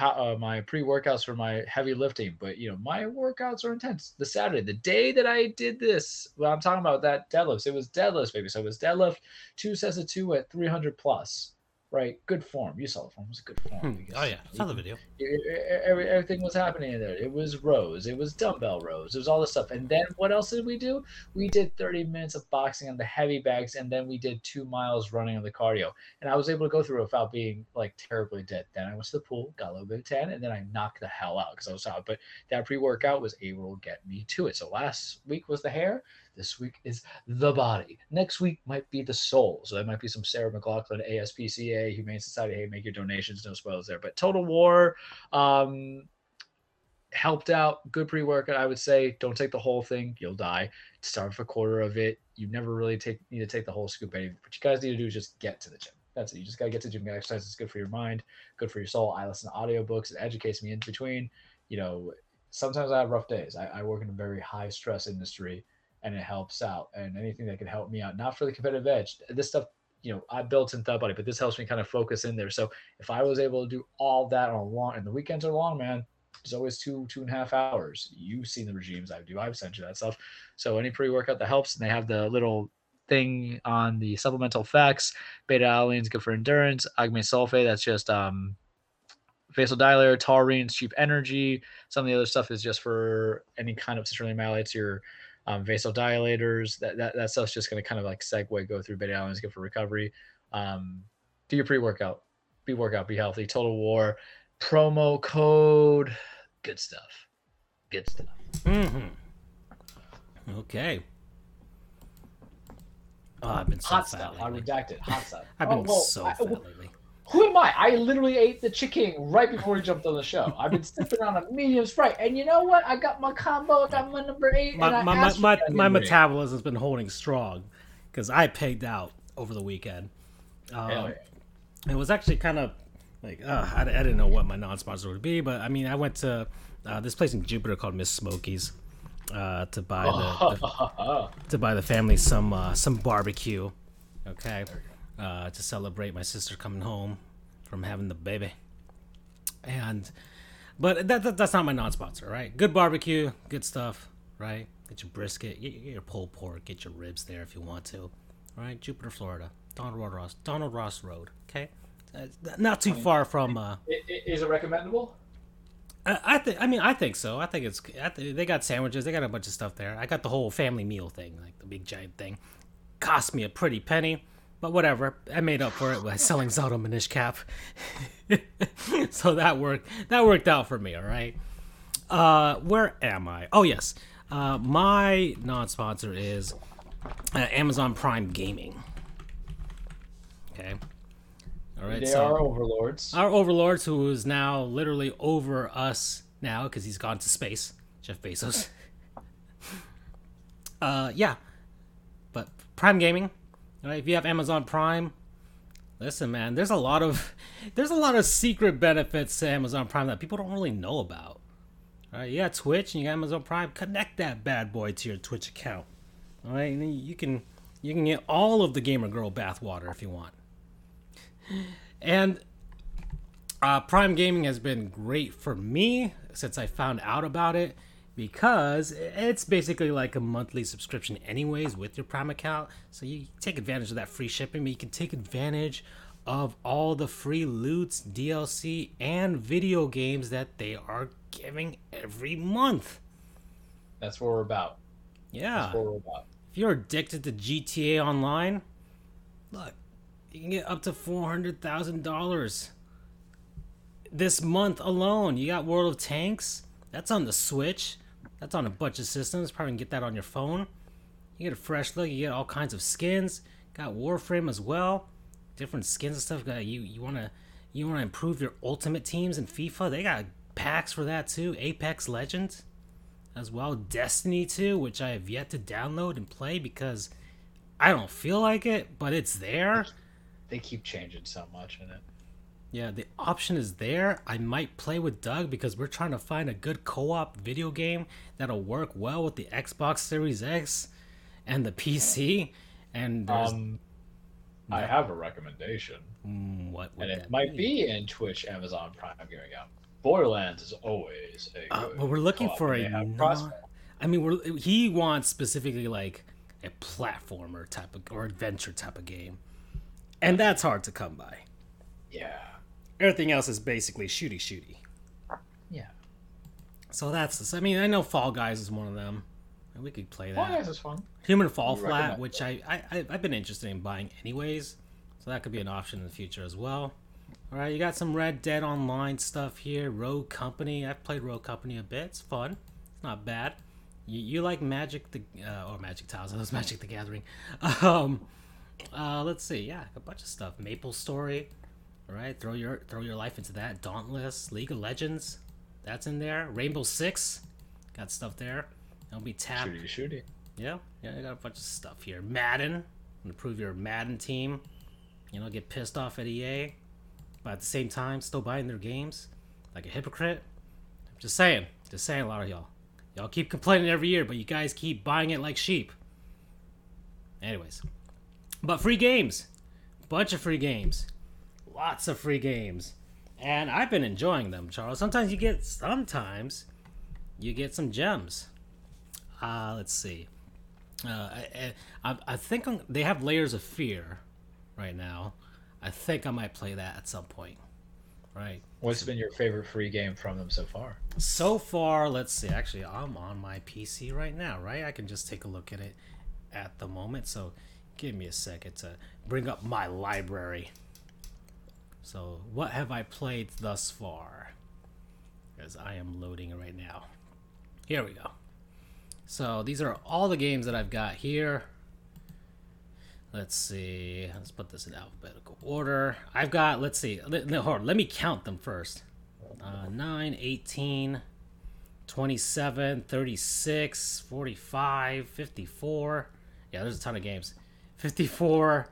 uh, my pre workouts for my heavy lifting. But you know, my workouts are intense. The Saturday, the day that I did this, well, I'm talking about that deadlifts. It was deadlifts, baby. So it was deadlift, two sets of two at 300 plus. Right, good form. You saw the form. It was a good form. Hmm. because Oh yeah, saw the video. e- e- every, everything was happening in there. It was rows, it was dumbbell rows, it was all this stuff. And then what else did we do? We did 30 minutes of boxing on the heavy bags, and then we did two miles running on the cardio. And I was able to go through it without being like terribly dead. Then I went to the pool, got a little bit of tan, and then I knocked the hell out because I was out. But that pre workout was able to get me to it. So last week was the hair. This week is the body. Next week might be the soul. So that might be some Sarah McLachlan, ASPCA, Humane Society. Hey, make your donations. No spoilers there. But Total War, um, helped out. Good pre workout, I would say. Don't take the whole thing; you'll die. Start with a quarter of it. You never really take need to take the whole scoop. Any what you guys need to do is just get to the gym. That's it. You just gotta get to the gym. Exercise. It's good for your mind, good for your soul. I listen to audiobooks. It educates me in between. You know, sometimes I have rough days. I, I work in a very high stress industry, and it helps out. And anything that can help me out, not for the competitive edge. This stuff you know, I built in Thought Body, but this helps me kind of focus in there. So if I was able to do all that on a long, and the weekends are long, man, it's always two, two and a half hours. You've seen the regimes I do. I've sent you that stuff. So any pre-workout that helps, and they have the little thing on the supplemental facts. Beta alanine is good for endurance. Agmatine sulfate, that's just um, vasodilator. Taurine, cheap energy. Some of the other stuff is just for any kind of citrulline malate, your um, vasodilators. That, that that stuff's just going to kind of like segue go through beta alanine is good for recovery. Um, do your pre-workout. Be workout. Be healthy. Total War promo code. Good stuff. Good stuff. Mm-hmm. Okay. Oh, I've been so Hot fat stuff. I redacted hot stuff. I've Oh, been well, so I- fat lately. Who am I? I literally ate the chicken right before we jumped on the show. I've been sipping on a medium sprite, and you know what? I got my combo. I got my number eight. and My I my my, my, my metabolism's been holding strong because I pegged out over the weekend. Um, yeah. it was actually kind of like uh, I, I didn't know what my non-sponsor would be, but I mean I went to uh, this place in Jupiter called Miss Smokies uh, to buy the, the *laughs* to buy the family some uh, some barbecue, okay, uh, to celebrate my sister coming home from having the baby, and but that, that that's not my non-sponsor, right? Good barbecue, good stuff, right? Get your brisket, get, get your pulled pork, get your ribs there if you want to, all right? Jupiter, Florida, Donald Ross, Donald Ross Road, okay, uh, not too far from. Uh, Is it recommendable? I, I think. I mean, I think so. I think it's. I think they got sandwiches. They got a bunch of stuff there. I got the whole family meal thing, like the big giant thing. Cost me a pretty penny, but whatever. I made up for it by selling Zelda Minish Cap. *laughs* so that worked. That worked out for me. All right. Uh, where am I? Oh yes. Uh, my non-sponsor is uh, Amazon Prime Gaming. Okay. All right. They so are overlords. our overlords, who is now literally over us now because he's gone to space, Jeff Bezos. *laughs* uh, yeah, but Prime Gaming, right? If you have Amazon Prime, listen, man, there's a lot of *laughs* there's a lot of secret benefits to Amazon Prime that people don't really know about. All right, you got Twitch and you got Amazon Prime. Connect that bad boy to your Twitch account. All right, and you can you can get all of the gamer girl bathwater if you want. And uh, Prime Gaming has been great for me since I found out about it because it's basically like a monthly subscription, anyways, with your Prime account. So you take advantage of that free shipping, but you can take advantage of all the free loots, DLC, and video games that they are giving every month. That's what we're about. Yeah. That's what we're about. If you're addicted to GTA Online, look, you can get up to four hundred thousand dollars this month alone. You got World of Tanks. That's on the Switch. That's on a bunch of systems. Probably can get that on your phone. You get a fresh look. You get all kinds of skins. Got Warframe as well. Different skins and stuff. Got you. You wanna you wanna improve your Ultimate teams in FIFA? They got packs for that too. Apex Legends as well. Destiny 2, which I have yet to download and play because I don't feel like it, but it's there. They keep changing so much in it. Yeah, the option is there. I might play with Doug because we're trying to find a good co op video game that'll work well with the Xbox Series X and the PC. And Um, I have a recommendation, mm, what would and it might be in Twitch, Amazon Prime giving out. Borderlands is always a Uh, good but we're looking for a non- I mean, we're, he wants specifically like a platformer type of or adventure type of game, and that's hard to come by. Yeah, Everything else is basically shooty shooty. yeah. So that's this. I mean, I know Fall Guys is one of them. We could play that. Fall. Guys is fun. Human Fall You Flat, which I, I I- I've been interested in buying anyways, so that could be an option in the future as well. All right, you got some Red Dead Online stuff here. Rogue Company. I've played Rogue Company a bit. It's fun. It's not bad. You, you like Magic the uh, or Magic Tiles? That was Magic the Gathering. *laughs* Um, uh, let's see. Yeah, a bunch of stuff. Maple Story. All right, throw your throw your life into that. Dauntless, League of Legends. that's in there. Rainbow Six, got stuff there. It'll be tapped. Shooty shooty. Yeah, yeah, I got a bunch of stuff here. Madden, improve your Madden team. You know, get pissed off at EA, but at the same time, still buying their games like a hypocrite. I'm just saying, just saying, a lot of y'all, y'all keep complaining every year, but you guys keep buying it like sheep. Anyways, but free games, bunch of free games, lots of free games, and I've been enjoying them, Charles. Sometimes you get, sometimes you get some gems. Uh, let's see. Uh, I, I, I think I'm, they have Layers of Fear right now. I think I might play that at some point. Right. What's been your favorite free game from them so far? So far, let's see. Actually, I'm on my PC right now, right? I can just take a look at it at the moment. So give me a second to bring up my library. So, what have I played thus far? Because I am loading right now. Here we go. So, these are all the games that I've got here. Let's see. Let's put this in alphabetical order. I've got, let's see. Let, no, hold on. Let me count them first. Uh, 9, 18, 27, 36, 45, 54. Yeah, there's a ton of games. 54.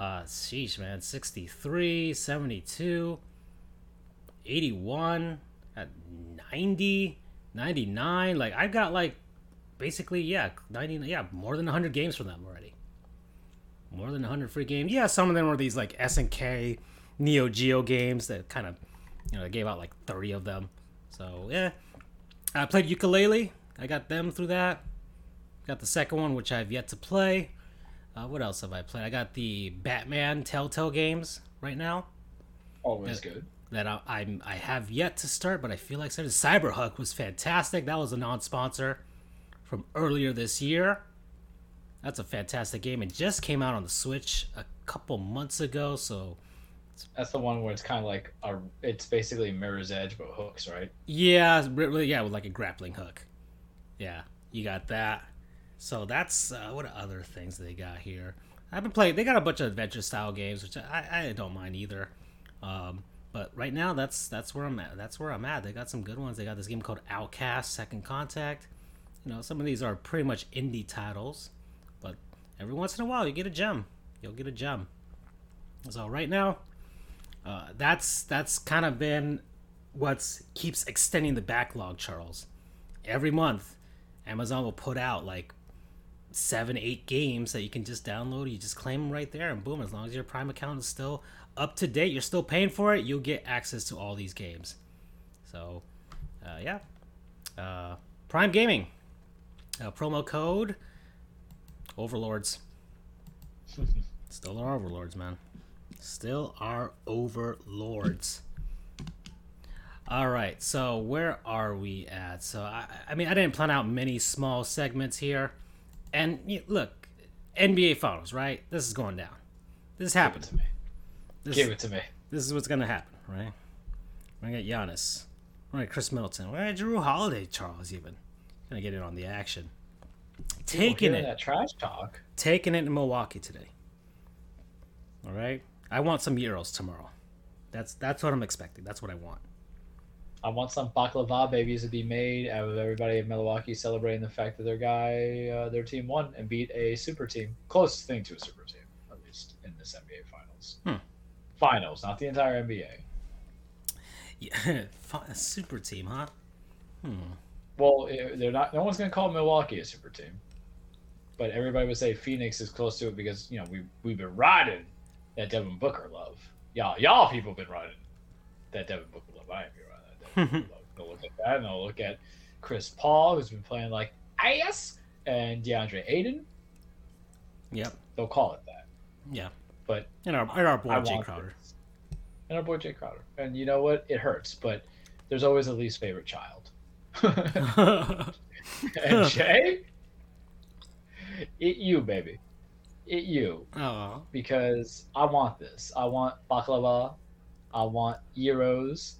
Uh, sheesh, man. 63, 72, 81, at 90, 99. Like, I've got, like, basically, yeah, 90, yeah, more than 100 games from them already. More than 100 free games. Yeah, some of them were these, like, SNK, Neo Geo games that kind of, you know, they gave out, like, 30 of them. So, yeah. I played Yooka-Laylee. I got them through that. Got the second one, which I've yet to play. Uh, what else have I played? I got the Batman Telltale games right now Always good. that I, I'm I have yet to start, but I feel like started. Cyberhook was fantastic. That was a non-sponsor from earlier this year. That's a fantastic game. It just came out on the Switch a couple months ago, so That's the one where it's kind of like a. It's basically Mirror's Edge but hooks, right? Yeah, really, yeah, with like a grappling hook. Yeah, you got that. So that's uh, what other things they got here. I've been playing. They got a bunch of adventure style games, which I, I don't mind either. Um, but right now, that's that's where I'm at. That's where I'm at. They got some good ones. They got this game called Outcast: Second Contact. You know, some of these are pretty much indie titles, but every once in a while, you get a gem. You'll get a gem. So right now, uh, that's that's kind of been what keeps extending the backlog, Charles. Every month, Amazon will put out like seven, eight games that you can just download. You just claim them right there, and boom! As long as your Prime account is still up to date, you're still paying for it. You'll get access to all these games. So, uh, yeah, uh, Prime Gaming uh, promo code Overlords. *laughs* Still our overlords, man. Still our overlords. All right, so where are we at? So I, I mean, I didn't plan out many small segments here, and look, NBA Finals, right? This is going down. This is Give it happening. to me. This, Give it to me. this is what's gonna happen, right? We're gonna get Giannis. We're gonna get Khris Middleton. We're gonna get Jrue Holiday, Charles, even. Gonna get in on the action. Taking it, that trash talk. taking it in Milwaukee today. All right, I want some euros tomorrow. That's that's what I'm expecting. That's what I want. I want some baklava babies to be made out of everybody in Milwaukee celebrating the fact that their guy, uh, their team won and beat a super team, closest thing to a super team, at least in this NBA Finals. Hmm. Finals, not the entire NBA. Yeah, *laughs* a super team, huh? Hmm. Well, eh, they're not. No one's going to call Milwaukee a super team, but everybody would say Phoenix is close to it because you know we we've been riding that Devin Booker love. Y'all, y'all people been riding that Devin Booker love. I been riding that Devin Booker love. They'll look at that and they'll look at Chris Paul, who's been playing like ass, and DeAndre Ayton. Yep. They'll call it that. Yeah. But And our and our I boy Jae Crowder. this. And our boy Jae Crowder. And you know what? It hurts, but there's always a least favorite child. *laughs* and *laughs* Jae, it you, baby. It you. oh, Because I want this. I want baklava. I want euros.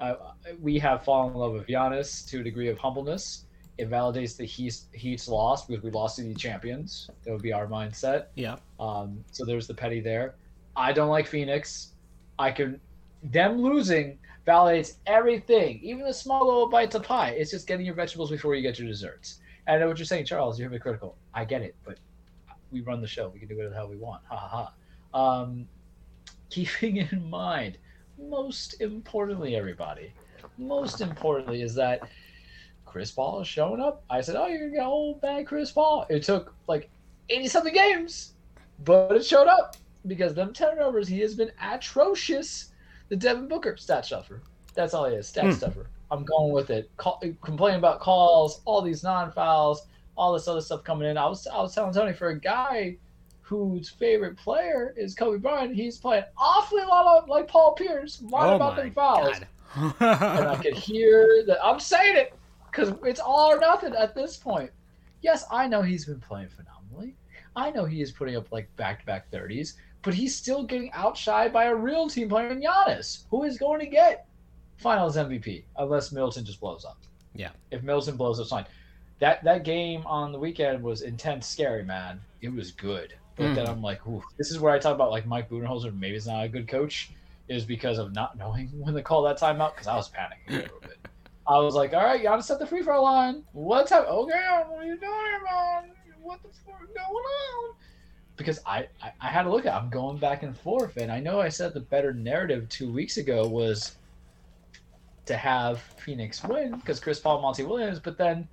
I, we have fallen in love with Giannis to a degree of humbleness. It validates the Heat's, Heat's loss because we lost to the champions. That would be our mindset. yeah. Um, so there's the petty there. I don't like Phoenix. I can them losing validates everything, even the small little bites of pie. It's just getting your vegetables before you get your desserts. And I know what you're saying, Charles. You're hypocritical. I get it, but we run the show. We can do whatever the hell we want. Ha ha ha. Um, *laughs* keeping in mind, most importantly, everybody, most importantly is that Chris Paul is showing up. I said, "Oh, you're gonna get old bad Chris Paul." It took like eighty something games, but it showed up because them turnovers. He has been atrocious. The Devin Booker stat stuffer. That's all he is. Stat Hmm. stuffer. I'm going with it. Call, complaining about calls, all these non fouls, all this other stuff coming in. I was I was telling Tony for a guy whose favorite player is Kobe Bryant. He's playing awfully a lot of like Paul Pierce, lying oh about them fouls and I could hear that. I'm saying it because it's all or nothing at this point. Yes, I know he's been playing phenomenally. I know he is putting up like back-to-back 30s, but he's still getting outshined by a real team player in Giannis, who is going to get Finals MVP unless Middleton just blows up. Yeah. If Middleton blows up, fine. That that game on the weekend was intense, scary, man. It was good, but then Mhm. I'm like, Ooh, this is where I talk about like Mike Budenholzer. Maybe is not a good coach is because of not knowing *laughs* when to call that timeout because I was panicking a little bit. I was like, all right, you gotta set the free throw line. What's up? Okay, what are you doing, man? What the fuck going on? Because I, I, I had to look at it. I'm going back and forth, and I know I said the better narrative two weeks ago was to have Phoenix win because Chris Paul, Monty Williams, but then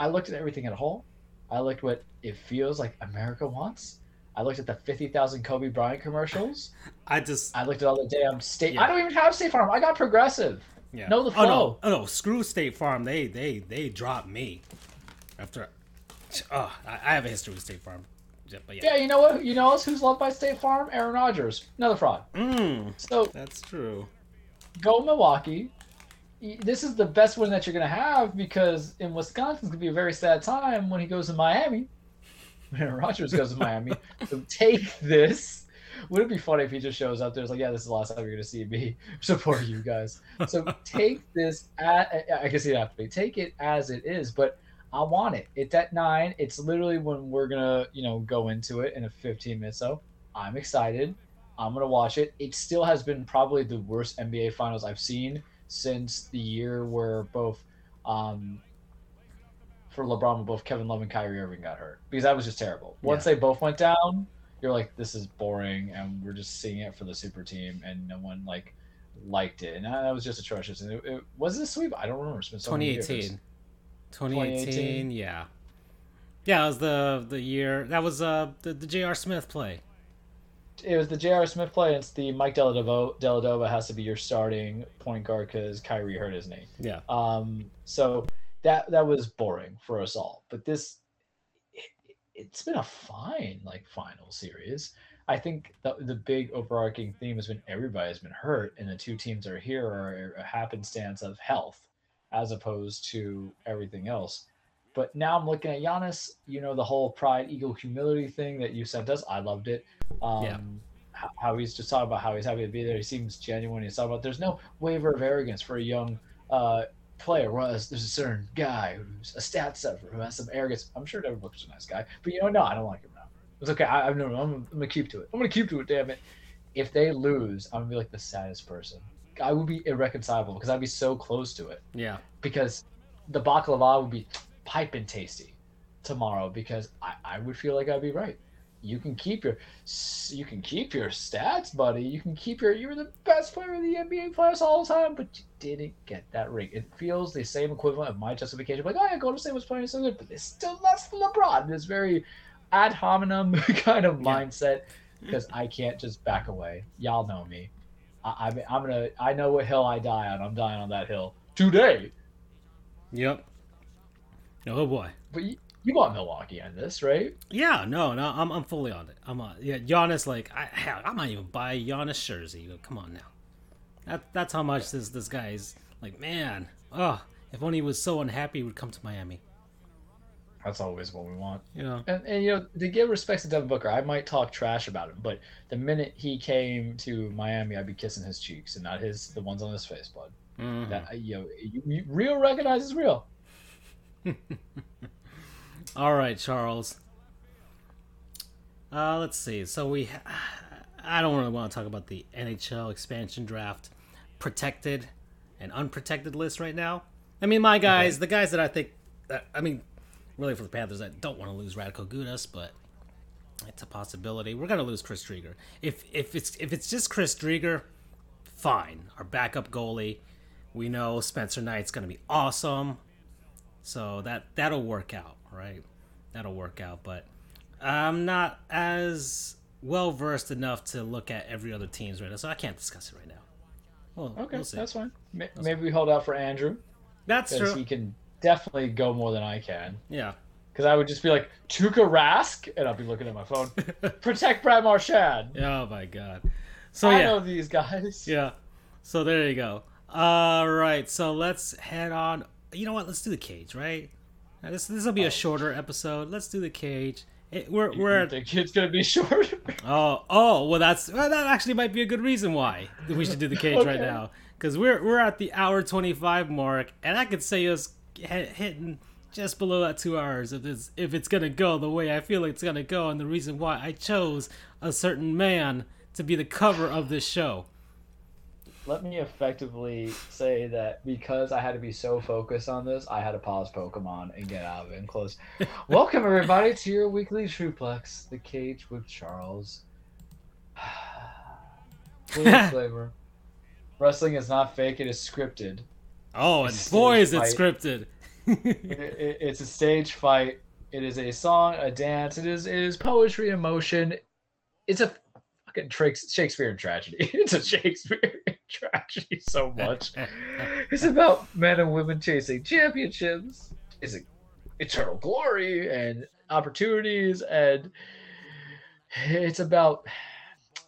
I looked at everything at a whole. I looked what it feels like America wants. I looked at the 50,000 Kobe Bryant commercials. I just I looked at all the damn state. Yeah. I don't even have State Farm. I got Progressive. yeah. know the Oh no, oh no, screw State Farm. They they they dropped me after. Oh, I, have a history with State Farm. Yeah, But yeah. Yeah, you know what? You know else who's loved by State Farm? Aaron Rodgers, another fraud. Mm, So that's true. go Milwaukee. This is the best win that you're gonna have because in Wisconsin it's gonna be a very sad time when he goes to Miami. Rodgers goes to Miami. So take this. Would it be funny if he just shows up there? It's like, yeah, this is the last time you're gonna see me *laughs* support you guys. So take this. At, I guess you have to take it as it is, but I want it. It's at nine. It's literally when we're gonna, you know, go into it in a 15 minutes. So I'm excited. I'm gonna watch it. It still has been probably the worst NBA Finals I've seen since the year where both, um, for LeBron, both Kevin Love and Kyrie Irving got hurt because that was just terrible. Once they both went down, you're like, this is boring, and we're just seeing it for the super team, and no one like liked it, and that was just atrocious. And it, it was it a sweep? I don't remember. It's been so many years. 2018. 2018. 2018? Yeah. Yeah, it was the the year that was uh the, the J.R. Smith play. It was the J.R. Smith play. And it's the Mike Deladova. Deladova has to be your starting point guard because Kyrie hurt his knee. Yeah. Um, so that that was boring for us all. But this, it, it's been a fine like final series. I think the the big overarching theme has been everybody's been hurt, and the two teams are here are a happenstance of health, as opposed to everything else. But now I'm looking at Giannis. You know the whole pride, ego, humility thing that you sent us. I loved it. Um, Yeah. how, how he's just talking about how he's happy to be there. He seems genuine. He's talking about there's no waiver of arrogance for a young uh, player. Whereas there's a certain guy who's a stat stuffer who has some arrogance. I'm sure Devin Booker's a nice guy, but you know, no, I don't like him now. It's okay. I, I'm, I'm, I'm gonna keep to it. I'm gonna keep to it. Damn it. If they lose, I'm gonna be like the saddest person. I would be irreconcilable because I'd be so close to it Yeah. because the baklava would be piping tasty tomorrow because I, I would feel like I'd be right. You can keep your you can keep your stats, buddy. You can keep your you were the best player in the NBA playoffs all the time, but you didn't get that ring. It feels the same equivalent of my justification. Like, oh yeah, Golden State was playing so good, but it's still less than LeBron. This very ad hominem *laughs* kind of mindset because I can't just back away. Y'all know me. I, I'm, I'm gonna. I know what hill I die on. I'm dying on that hill today. Yep. Oh boy. But you, you want Milwaukee on this, right? Yeah, no, no, I'm I'm fully on it. I'm on. Yeah, Giannis, like, I hell, I might even buy a Giannis jersey. Come on now, that that's how much this this guy is. Like, man, oh, if only he was so unhappy, he would come to Miami. That's always what we want. You know, And, and you know, to give respect to Devin Booker, I might talk trash about him, but the minute he came to Miami, I'd be kissing his cheeks and not his the ones on his face, bud. Mhm. That you know, you, you, real recognizes real. *laughs* All right, Charles. Uh, let's see. So we, *sighs* I don't really want to talk about the NHL expansion draft. Protected. and unprotected list right now. I mean, my guys, the guys that I think, that, I mean, really for the Panthers, I don't want to lose Radko Gudas, but it's a possibility. We're gonna lose Chris Driedger. If if it's if it's just Chris Driedger, fine. Our backup goalie, we know Spencer Knight's gonna be awesome, so that that'll work out, right? That'll work out. But I'm not as well versed enough to look at every other team's right now, so I can't discuss it right now. Well, Okay, we'll that's fine. Ma- Maybe we hold out for Andrew That's true. he can definitely go more than I can. Yeah. Because I would just be like Tuukka Rask, and I'll be looking at my phone. *laughs* Protect Brad Marchand. Oh my god. So I yeah. know these guys. Yeah. So there you go. All right. So let's head on. You know what? Let's do the cage, right? Now, this this will be a oh. shorter episode. Let's do the cage. It, we're You we're think it's gonna be *laughs* short? oh oh well that's well, that actually might be a good reason why we should do the *laughs* cage right now because we're we're at the hour twenty five mark and I could say us hit, hitting just below that two hours if it's if it's gonna go the way I feel it's gonna go and the reason why I chose a certain man to be the cover of this show. Let me effectively say that because I had to be so focused on this, I had to pause Pokemon and get out of it and close. *laughs* Welcome everybody to your weekly Truplex, the cage with Charles. *sighs* Disclaimer. *laughs* Wrestling is not fake, it is scripted. Oh, and boy, is it scripted. *laughs* It- it- it's a stage fight. It is a song, a dance. It is it is poetry in motion. It's a fucking Shakespearean tragedy. It's a Shakespearean tragedy so much. *laughs* It's about men and women chasing championships. It's a eternal glory and opportunities, and it's about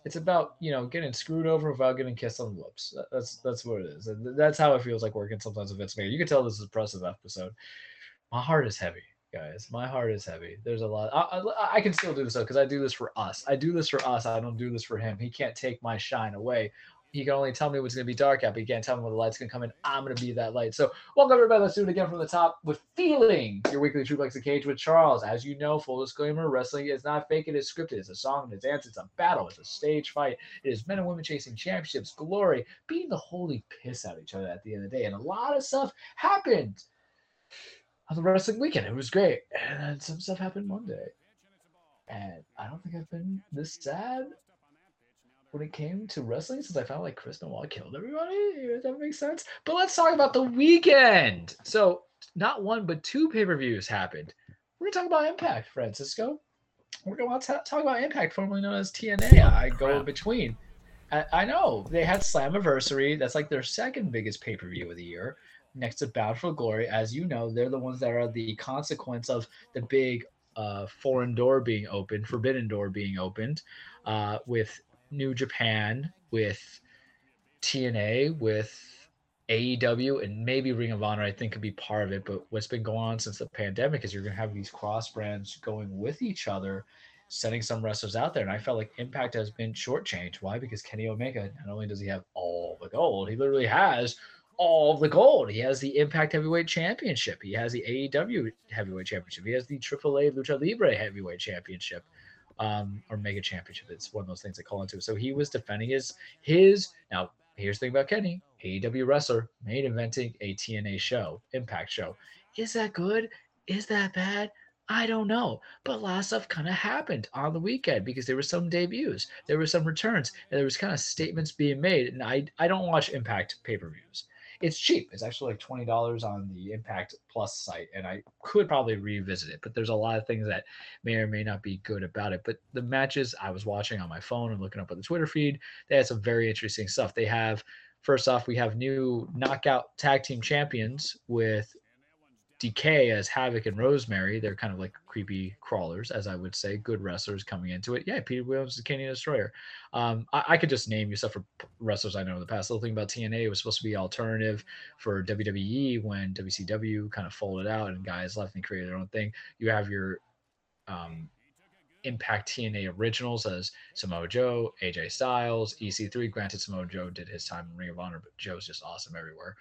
it's about you know getting screwed over without getting kissed on the lips. That's that's what it is, and that's how it feels like working sometimes with Vince McMahon. You can tell this is a impressive episode. My heart is heavy, guys. My heart is heavy. There's a lot. I, I, I can still do this though because I do this for us. I do this for us. I don't do this for him. He can't take my shine away. He can only tell me what's going to be dark out, but he can't tell me when the light's going to come in. I'm going to be that light. So, welcome everybody. Let's do it again from the top with feeling. Your weekly Truplex the Cage with Charles. As you know, full disclaimer: wrestling is not fake. It is scripted. It's a song, it's dance, it's a battle, it's a stage fight. It is men and women chasing championships, glory, beating the holy piss out of each other at the end of the day, and a lot of stuff happened on the wrestling weekend. It was great, and then some stuff happened Monday, and I don't think I've been this sad when it came to wrestling since I found like Chris Benoit killed everybody. If that makes sense. But let's talk about the weekend. So not one but two pay-per-views happened. We're gonna talk about Impact, Francisco. We're gonna ta- talk about Impact, formerly known as TNA. I go in between. I, I know they had Slammiversary. That's like their second biggest pay-per-view of the year, next to Bound for Glory. As you know, they're the ones that are the consequence of the big uh, foreign door being opened, forbidden door being opened, uh, with New Japan, with TNA, with AEW, and maybe Ring of Honor. I think could be part of it. But what's been going on since the pandemic is you're going to have these cross brands going with each other, sending some wrestlers out there. And I felt like Impact has been shortchanged. Why? Because Kenny Omega not only does he have all the gold, he literally has all the gold. He has the Impact Heavyweight Championship. He has the AEW Heavyweight Championship. He has the AAA Lucha Libre Heavyweight Championship, um, or Mega Championship. It's one of those things they call into. So he was defending his his. Now here's the thing about Kenny, AEW wrestler, main inventing a TNA show, Impact show. Is that good? Is that bad? I don't know. But a lot of stuff kind of happened on the weekend because there were some debuts, there were some returns, and there was kind of statements being made. And I I don't watch Impact pay-per-views. It's cheap. It's actually like twenty dollars on the Impact Plus site, and I could probably revisit it. But there's a lot of things that may or may not be good about it. But the matches I was watching on my phone and looking up on the Twitter feed, they had some very interesting stuff. They have first off, we have new knockout tag team champions with Decay as Havok and Rosemary. They're kind of like creepy crawlers, as I would say, good wrestlers coming into it. Yeah, Petey Williams is Canadian Destroyer. Um, I, I could just name you stuff for wrestlers I know in the past. The little thing about TNA was supposed to be alternative for WWE when WCW kind of folded out and guys left and created their own thing. You have your um, Impact TNA originals as Samoa Joe, AJ Styles, EC3. Granted, Samoa Joe did his time in Ring of Honor, but Joe's just awesome everywhere.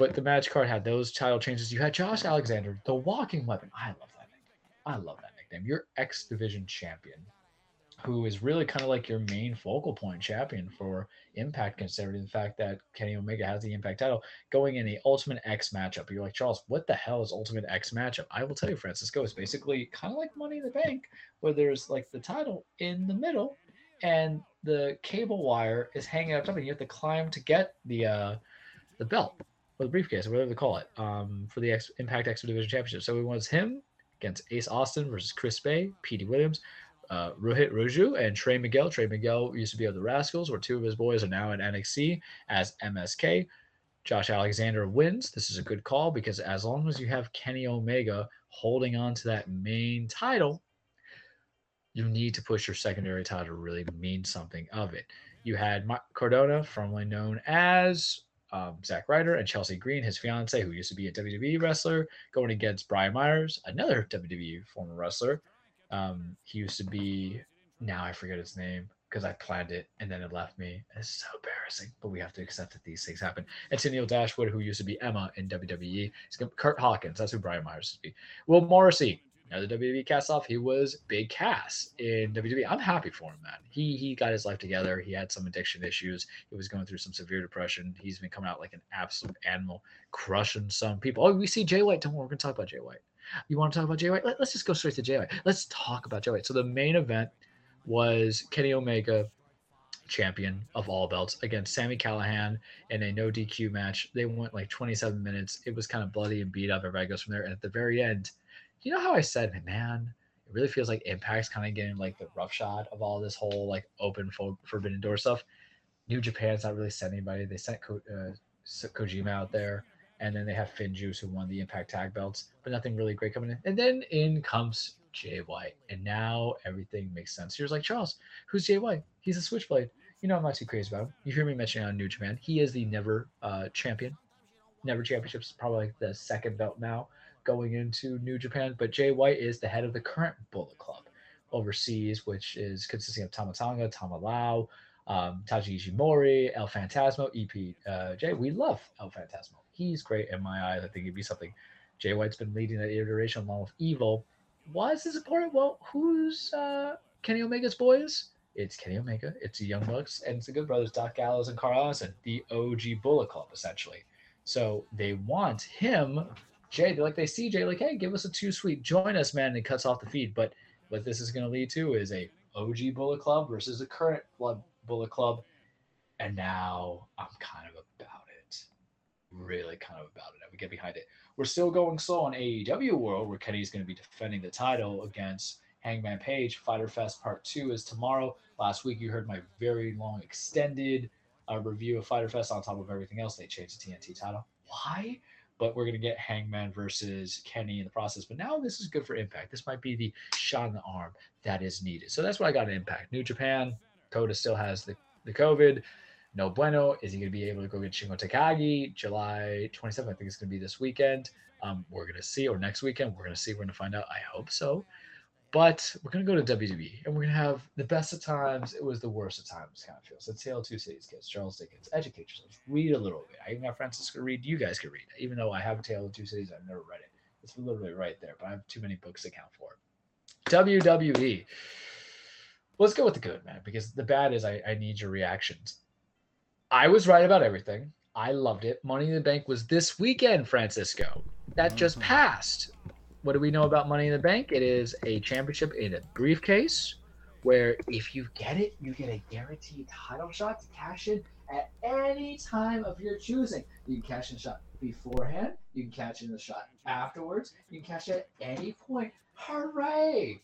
But the match card had those title changes. You had Josh Alexander, the walking weapon. I love that nickname. I love that nickname. Your X Division champion. who is really kind of like your main focal point champion for Impact, considering the fact that Kenny Omega has the Impact title going in a Ultimate X matchup. You're like, Charles, what the hell is Ultimate X matchup? I will tell you, Francisco, it's basically kind of like Money in the Bank, where there's like the title in the middle and the cable wire is hanging up top, and you have to climb to get the uh, the belt or the briefcase or whatever they call it um, for the X, Impact X Division Championship. So it was him against Ace Austin versus Chris Bey, Petey Williams, uh, Rohit Raju, and Trey Miguel. Trey Miguel used to be of the Rascals, where two of his boys are now in NXT as MSK. Josh Alexander wins. This is a good call because as long as you have Kenny Omega holding on to that main title, you need to push your secondary title to really mean something of it. You had Ma- Cardona, formerly known as um, Zack Ryder, and Chelsea Green, his fiance, who used to be a WWE wrestler, going against Brian Myers, another WWE former wrestler. Um, he used to be, now I forget his name because I planned it and then it left me. It's so embarrassing, but we have to accept that these things happen. And Tennille Dashwood, who used to be Emma in WWE, gonna- Kurt Hawkins, that's who Brian Myers used to be. Will Morrissey, now the WWE cast off, he was Big Cass in WWE. I'm happy for him, man. He he got his life together. He had some addiction issues. He was going through some severe depression. He's been coming out like an absolute animal, crushing some people. Oh, we see Jay White. Don't worry, we're gonna talk about Jay White. You want to talk about Jay White? Let, us just go straight to Jay White. Let's talk about Jay White. So the main event was Kenny Omega, champion of all belts, against Sami Callihan in a no DQ match. They went like 27 minutes. It was kind of bloody and beat up. Everybody goes from there. And at the very end, you know how I said, man, it really feels like Impact's kind of getting like the rough shot of all this whole like open fo- forbidden door stuff. New Japan's not really sent anybody. They sent Ko- uh, Kojima out there, and then they have FinJuice who won the Impact Tag belts, but nothing really great coming in. And then in comes Jay White, and now everything makes sense. You're like Charles, who's Jay White? He's a Switchblade. You know I'm not too crazy about him. You hear me mentioning on New Japan. He is the never uh, champion, never championships. Probably like the second belt now going into New Japan. But Jay White is the head of the current Bullet Club overseas, which is consisting of Tama Tonga, Tamalau, um, Taiji Ishimori, El Fantasmo, EP uh, Jay. We love El Fantasmo. He's great in my eyes. I think he'd be something. Jay White's been leading that iteration along with Evil. Why is this important? Well, who's uh, Kenny Omega's boys? It's Kenny Omega, it's the Young Bucks, and it's the Good Brothers, Doc Gallows and Karl Anderson, the OG Bullet Club, essentially. So they want him Jay, like they see Jay like, hey, give us a two sweet, join us, man, and it cuts off the feed. But what this is going to lead to is a OG Bullet Club versus a current Bullet Club, and now I'm kind of about it, really kind of about it. I would get behind it. We're still going slow on AEW World, where Kenny's going to be defending the title against Hangman Page. Fyter Fest Part Two is tomorrow. Last week you heard my very long, extended uh, review of Fyter Fest. On top of everything else, they changed the TNT title. Why? But we're going to get Hangman versus Kenny in the process. But now this is good for Impact. This might be the shot in the arm that is needed. So that's what I got in Impact. New Japan, Kota still has the, the COVID. No bueno. Is he going to be able to go get Shingo Takagi July 27th? I think it's going to be this weekend. Um, we're going to see, or next weekend. We're going to see. We're going to find out. I hope so. But we're going to go to WWE and we're going to have the best of times. It was the worst of times, kind of feels. It's Tale of Two Cities, kids. Charles Dickens. Educate yourselves. Read a little bit. I even got Francisco read. You guys can read. Even though I have a Tale of Two Cities, I've never read it. It's literally right there, but I have too many books to count for. WWE. Let's go with the good, man, because the bad is I, I need your reactions. I was right about everything. I loved it. Money in the Bank was this weekend, Francisco. That just Mhm. passed. What do we know about Money in the Bank? It is a championship in a briefcase where if you get it, you get a guaranteed title shot to cash in at any time of your choosing. You can cash in a shot beforehand, you can cash in a shot afterwards, you can cash at any point. Hooray!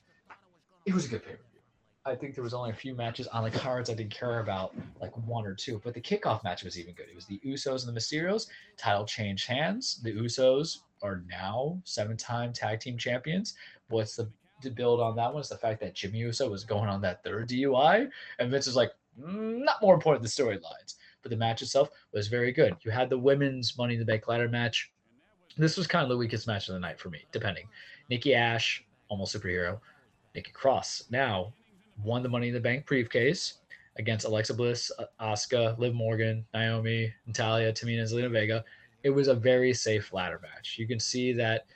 It was a good pay per view. I think there was only a few matches on the cards I didn't care about, like one or two. But the kickoff match was even good. It was the Usos and the Mysterios. Title changed hands. The Usos are now seven-time tag team champions. What's the to build on that one is the fact that Jimmy Uso was going on that third DUI, and Vince is like, "Mm, not more important than storylines. But the match itself was very good. You had the women's Money in the Bank ladder match. This was kind of the weakest match of the night for me, depending. Nikki Ash, almost superhero. Nikki Cross now won the Money in the Bank briefcase against Alexa Bliss, Asuka, Liv Morgan, Naomi, Natalya, Tamina, and Zelina Vega. It was a very safe ladder match. You can see that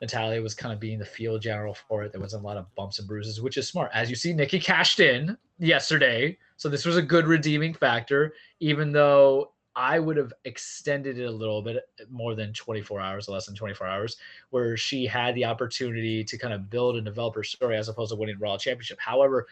Natalya was kind of being the field general for it. There wasn't a lot of bumps and bruises, which is smart. As you see, Nikki cashed in yesterday. So this was a good redeeming factor, even though I would have extended it a little bit more than 24 hours, or less than 24 hours, where she had the opportunity to kind of build and develop her story as opposed to winning the Raw Championship. However,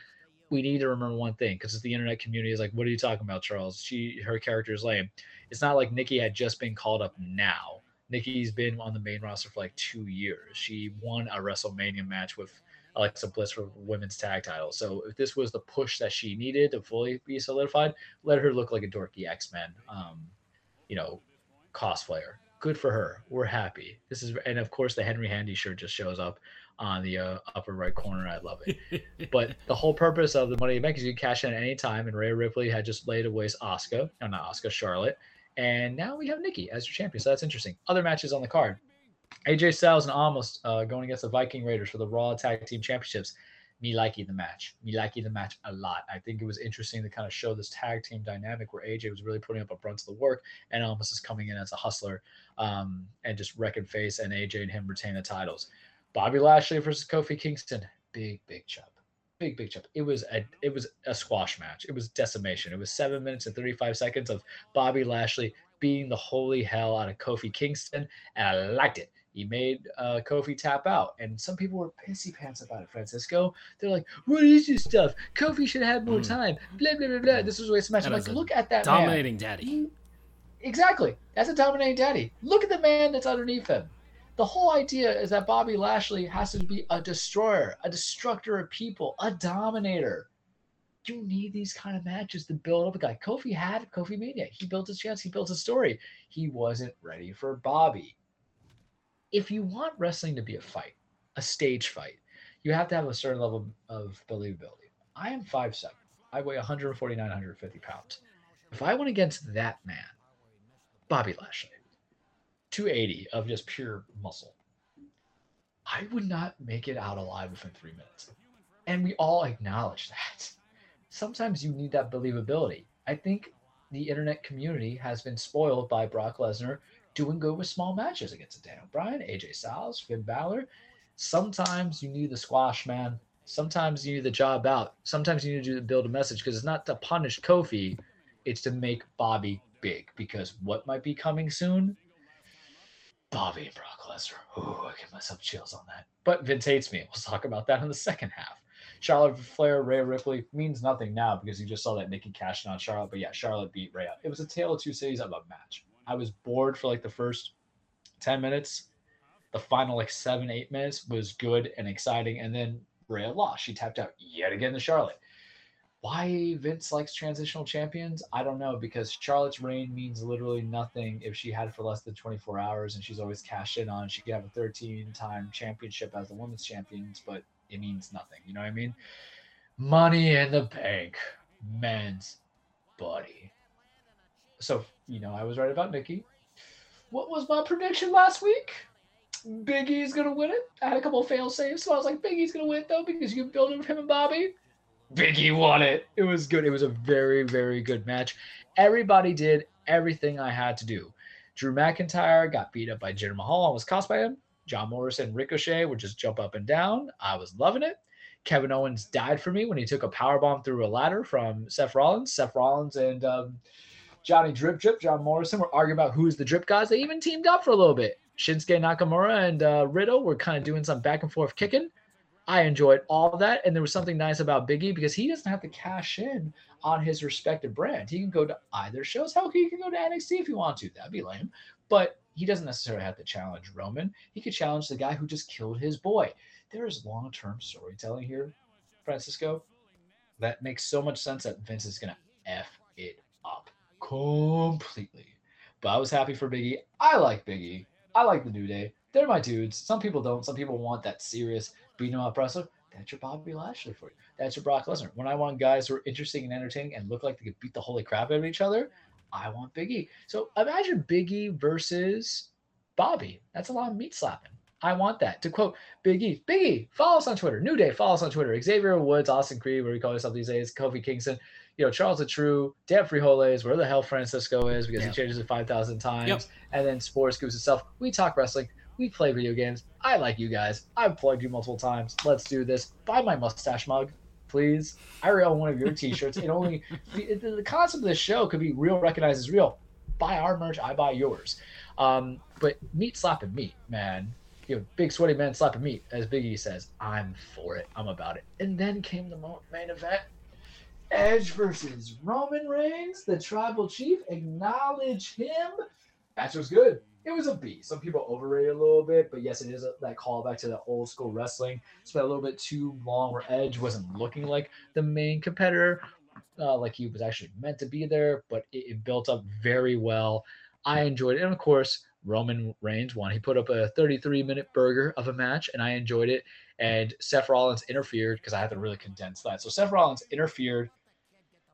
we need to remember one thing because the internet community is like, what are you talking about, Charles? She her character is lame. It's not like Nikki had just been called up now. Nikki's been on the main roster for like two years. She won a WrestleMania match with Alexa Bliss for women's tag title. So if this was the push that she needed to fully be solidified, let her look like a dorky X Men, um, you know, cosplayer. Good for her. We're happy. This is, and of course, the Henry Handy shirt just shows up on the uh, upper right corner. I love it. *laughs* but the whole purpose of the Money Bank is you can cash in at any time, and Rhea Ripley had just laid waste Asuka, no, not Asuka, Charlotte, and now we have Nikki as your champion. So that's interesting. Other matches on the card. AJ Styles and Omos uh, going against the Viking Raiders for the Raw Tag Team Championships. Me liking the match. Me liking the match a lot. I think it was interesting to kind of show this tag team dynamic where AJ was really putting up a brunt of the work and Omos is coming in as a hustler um, and just wrecking face, and AJ and him retain the titles. Bobby Lashley versus Kofi Kingston. Big, big chop, Big, big chop. It was a it was a squash match. It was decimation. It was seven minutes and 35 seconds of Bobby Lashley beating the holy hell out of Kofi Kingston, and I liked it. He made uh, Kofi tap out, and some people were pissy pants about it. Francisco, they're like, "What is this stuff? Kofi should have more Mm. time." Blah blah blah blah. This was a waste of match. I'm like, look at that man. Dominating daddy. He- exactly. That's a dominating daddy. Look at the man that's underneath him. The whole idea is that Bobby Lashley has to be a destroyer, a destructor of people, a dominator. You need these kind of matches to build up a guy. Kofi had Kofi Mania. He built his chance. He built his story. He wasn't ready for Bobby. If you want wrestling to be a fight, a stage fight, you have to have a certain level of believability. I am 5'7. I weigh 149, 150 pounds. If I went against that man, Bobby Lashley, 280 of just pure muscle, I would not make it out alive within three minutes. And we all acknowledge that. Sometimes you need that believability. I think the internet community has been spoiled by Brock Lesnar doing good with small matches against Daniel Bryan, AJ Styles, Finn Balor. Sometimes you need the squash, man. Sometimes you need the job out. Sometimes you need to build a message because it's not to punish Kofi, it's to make Bobby big. Because what might be coming soon? Bobby and Brock Lesnar. Ooh, I get myself chills on that. But Vince hates me. We'll talk about that in the second half. Charlotte Flair, Rhea Ripley means nothing now because you just saw that Nikki cashed in on Charlotte. But yeah, Charlotte beat Rhea. It was a tale of two cities of a match. I was bored for like the first 10 minutes. The final like seven, eight minutes was good and exciting. And then Rhea lost. She tapped out yet again to Charlotte. Why Vince likes transitional champions, I don't know because Charlotte's reign means literally nothing if she had for less than 24 hours and she's always cashed in on. She could have a 13 time championship as the women's champions, but it means nothing. You know what I mean? Money in the bank, men's buddy. So, you know, I was right about Nikki. What was my prediction last week? Big E's gonna win it. I had a couple fail saves, so I was like, Big E's gonna win though because you can build it with him and Bobby. Big E won it. It was good. It was a very, very good match. Everybody did everything I had to do. Drew McIntyre got beat up by Jinder Mahal, almost cost by him. John Morrison, Ricochet would just jump up and down. I was loving it. Kevin Owens died for me when he took a power bomb through a ladder from Seth Rollins. Seth Rollins and um, Johnny Drip Drip, John Morrison were arguing about who's the drip guys. They even teamed up for a little bit. Shinsuke Nakamura and uh, Riddle were kind of doing some back and forth kicking. I enjoyed all that. And there was something nice about Biggie because he doesn't have to cash in on his respective brand. He can go to either shows. Hell, he can go to NXT if he wants to. That'd be lame. But he doesn't necessarily have to challenge Roman. He could challenge the guy who just killed his boy. There is long term storytelling here, Francisco, that makes so much sense that Vince is going to F it up completely. But I was happy for Biggie. I like Biggie. I like the New Day. They're my dudes. Some people don't. Some people want that serious up wrestler. That's your Bobby Lashley for you. That's your Brock Lesnar. When I want guys who are interesting and entertaining and look like they could beat the holy crap out of each other, I want Biggie. So imagine Biggie versus Bobby. That's a lot of meat slapping. I want that. To quote Biggie, Biggie, follow us on Twitter. New Day, follow us on Twitter. Xavier Woods, Austin Creed, where we call yourself these days, Kofi Kingston, you know, Charles the True, Dan Frijoles, where the hell Francisco is because Yeah. he changes it 5,000 times. Yep. And then Sports Goofs itself. We talk wrestling. We play video games. I like you guys. I've plugged you multiple times. Let's do this. Buy my mustache mug, please. I already own one of your T-shirts. It only the, the concept of this show could be real recognized as real. Buy our merch. I buy yours. Um, but meat slapping meat, man. You know, big sweaty man slapping meat, as Biggie says. I'm for it. I'm about it. And then came the main event. Edge versus Roman Reigns, the tribal chief. Acknowledge him. Match was good. It was a B. Some people overrated a little bit, but yes, it is a, that callback to the old school wrestling. It Spent a little bit too long where Edge wasn't looking like the main competitor, uh, like he was actually meant to be there, but it, it built up very well. I enjoyed it. And of course, Roman Reigns won. He put up a 33 minute burger of a match, and I enjoyed it. And Seth Rollins interfered because I had to really condense that. So Seth Rollins interfered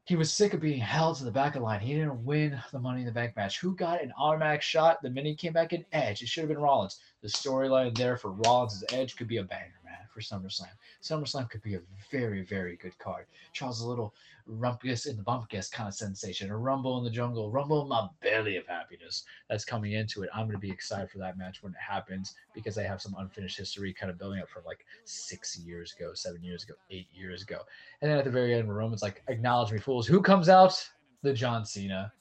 he was sick of being held to the back of the line. He didn't win the Money in the Bank match. Who got an automatic shot the minute he came back in? Edge. It should have been Rollins. The storyline there for Rollins' Edge could be a banger, for SummerSlam. SummerSlam could be a very, very good card. Charles a little rumpus in the bumpkus kind of sensation, a rumble in the jungle, rumble in my belly of happiness that's coming into it. I'm going to be excited for that match when it happens because I have some unfinished history kind of building up from like six years ago, seven years ago, eight years ago. And then at the very end, Roman's like, acknowledge me, fools. Who comes out? The John Cena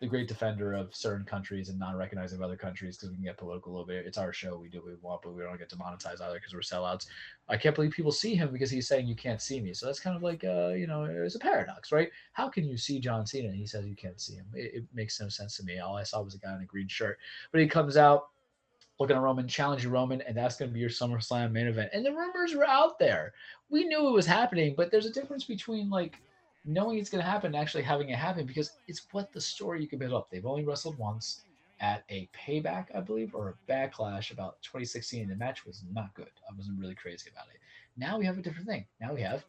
the great defender of certain countries and non-recognizing of other countries because we can get political a little bit. It's our show. We do what we want, but we don't get demonetized either because we're sellouts. I can't believe people see him because he's saying you can't see me. So that's kind of like, uh, you know, it's a paradox, right? How can you see John Cena and he says you can't see him? It, it makes no sense to me. All I saw was a guy in a green shirt, but he comes out looking at Roman, challenging Roman, and that's going to be your SummerSlam main event. And the rumors were out there. We knew it was happening, but there's a difference between like knowing it's going to happen actually having it happen because it's what the story you can build up. They've only wrestled once at a payback, I believe, or a backlash about 2016. The match was not good. I wasn't really crazy about it. Now we have a different thing. Now we have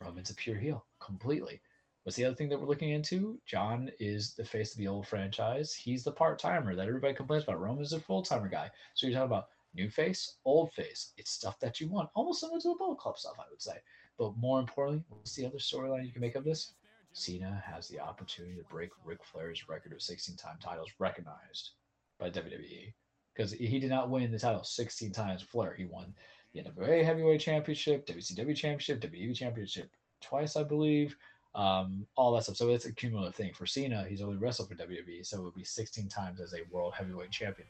Roman's a pure heel completely. What's the other thing that we're looking into? John is the face of the old franchise. He's the part timer that everybody complains about. Roman's a full timer guy. So you're talking about new face, old face. It's stuff that you want, almost similar to the Bullet Club stuff, I would say. But more importantly, what's the other storyline you can make of this? Cena has the opportunity to break Ric Flair's record of 16 time titles recognized by WWE because he did not win the title 16 times. Flair, he won the NWA Heavyweight Championship, WCW Championship, WWE Championship twice, I believe. Um, all that stuff. So it's a cumulative thing. For Cena, he's only wrestled for WWE, so it would be 16 times as a World Heavyweight Champion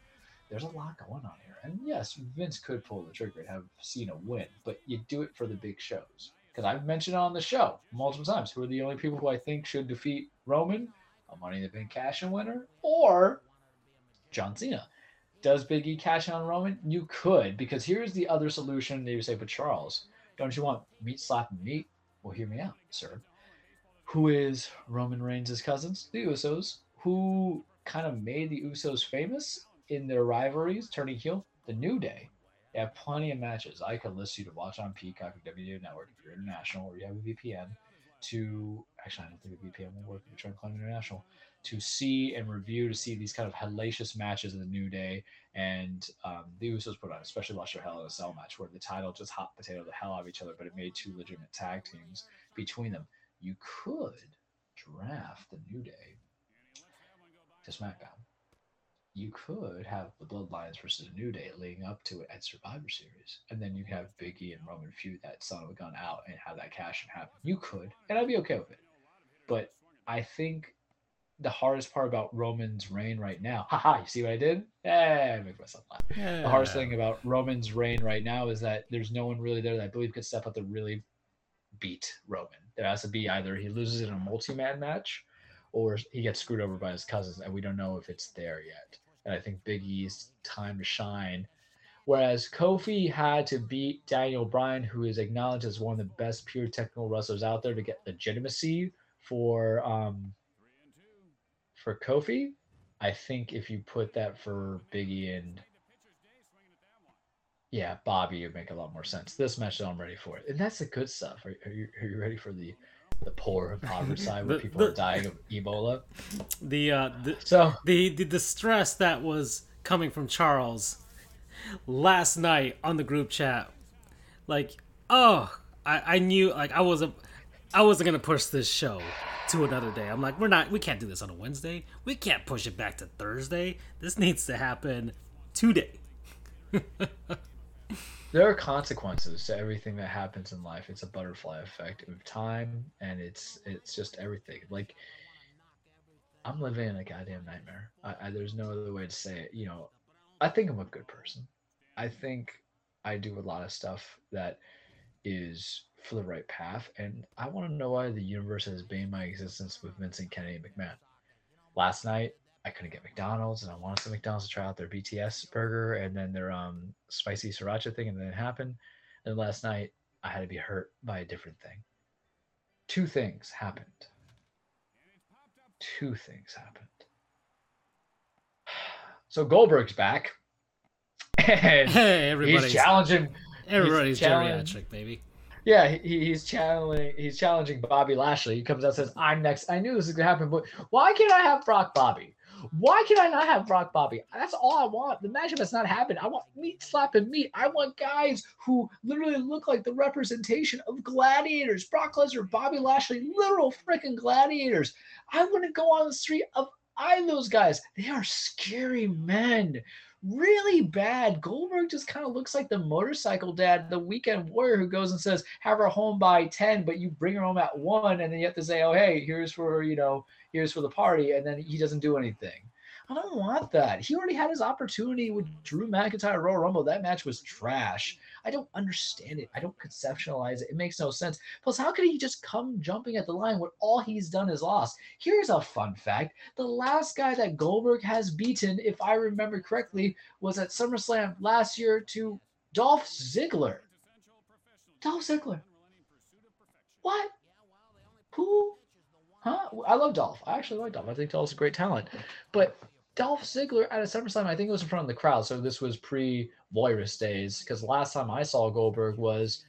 there's a lot going on here. And yes, Vince could pull the trigger and have Cena win, but you do it for the big shows. Because I've mentioned on the show multiple times who are the only people who I think should defeat Roman, a Money in the Bank cash in winner, or John Cena. Does Big E cash in on Roman? You could, because here's the other solution. They would say, but Charles, don't you want meat slapping meat? Well, hear me out, sir. Who is Roman Reigns' cousins? The Usos, who kind of made the Usos famous in their rivalries, turning heel, the New Day. They have plenty of matches. I could list you to watch on Peacock or WWE Network if you're international or you have a VPN. To actually, I don't think a VPN will work if you're trying to climb international. To see and review to see these kind of hellacious matches of the New Day and um, the Usos put on, especially watch their Hell in a Cell match where the title just hot potato the hell out of each other, but it made two legitimate tag teams between them. You could draft the New Day to SmackDown you could have the Bloodlines versus New Day leading up to it at Survivor Series, and then you have Biggie and Roman feud that son of a gun out and have that cash and happen. You could, and I'd be okay with it. But I think the hardest part about Roman's reign right now, *laughs* haha, you see what I did? Yeah, I make myself laugh. Yeah. The hardest thing about Roman's reign right now is that there's no one really there that I believe could step up to really beat Roman. There has to be either he loses in a multi-man match or he gets screwed over by his cousins, and we don't know if it's there yet and I think Big E's time to shine. Whereas Kofi had to beat Daniel Bryan, who is acknowledged as one of the best pure technical wrestlers out there to get legitimacy for um for Kofi. I think if you put that for Biggie and yeah, Bobby it would make a lot more sense. This match, I'm ready for it, and that's the good stuff. Are, are you are you ready for the the poor impoverished *laughs* side where The- people the- are dying of Ebola? the uh the, So the the the stress that was coming from Charles last night on the group chat, like, oh, I I knew like I wasn't I wasn't gonna push this show to another day. I'm like, we're not, we can't do this on a Wednesday. We can't push it back to Thursday. This needs to happen today. *laughs* there are consequences to everything that happens in life. It's a butterfly effect of time, and it's it's just everything. Like I'm living in a goddamn nightmare. I, I, there's no other way to say it. You know, I think I'm a good person. I think I do a lot of stuff that is for the right path, and I want to know why the universe has been my existence with Vincent Kennedy McMahon. Last night, I couldn't get McDonald's, and I wanted some McDonald's to try out their BTS burger and then their um spicy sriracha thing, and then it happened. And last night, I had to be hurt by a different thing. Two things happened. Two things happened. *sighs* So Goldberg's back, *laughs* and *laughs* Hey, everybody's he's challenging. everybody's challenge- geriatric, baby. Yeah, he, he's challenging. He's challenging Bobby Lashley. He comes out and says, "I'm next." I knew this was gonna happen, but why can't I have Brock Bobby? Why can I not have Brock Bobby? That's all I want. The matchup has not happened. I want meat slapping meat. I want guys who literally look like the representation of gladiators. Brock Lesnar, Bobby Lashley, literal freaking gladiators. I wouldn't go on the street of either of those guys. They are scary men. Really bad. Goldberg just kind of looks like the motorcycle dad, the weekend warrior who goes and says, have her home by 10, but you bring her home at one, and then you have to say, Oh, hey, here's for, you know, here's for the party, and then he doesn't do anything. I don't want that. He already had his opportunity with Drew McIntyre Royal Rumble. That match was trash. I don't understand it. I don't conceptualize it. It makes no sense. Plus, how could he just come jumping at the line when all he's done is lost? Here's a fun fact: the last guy that Goldberg has beaten, if I remember correctly, was at SummerSlam last year to Dolph Ziggler. Dolph Ziggler. What? Who? Huh? I love Dolph. I actually like Dolph. I think Dolph's a great talent. But Dolph Ziggler at a SummerSlam, I think it was in front of the crowd. So this was pre Voirus days because last time I saw Goldberg was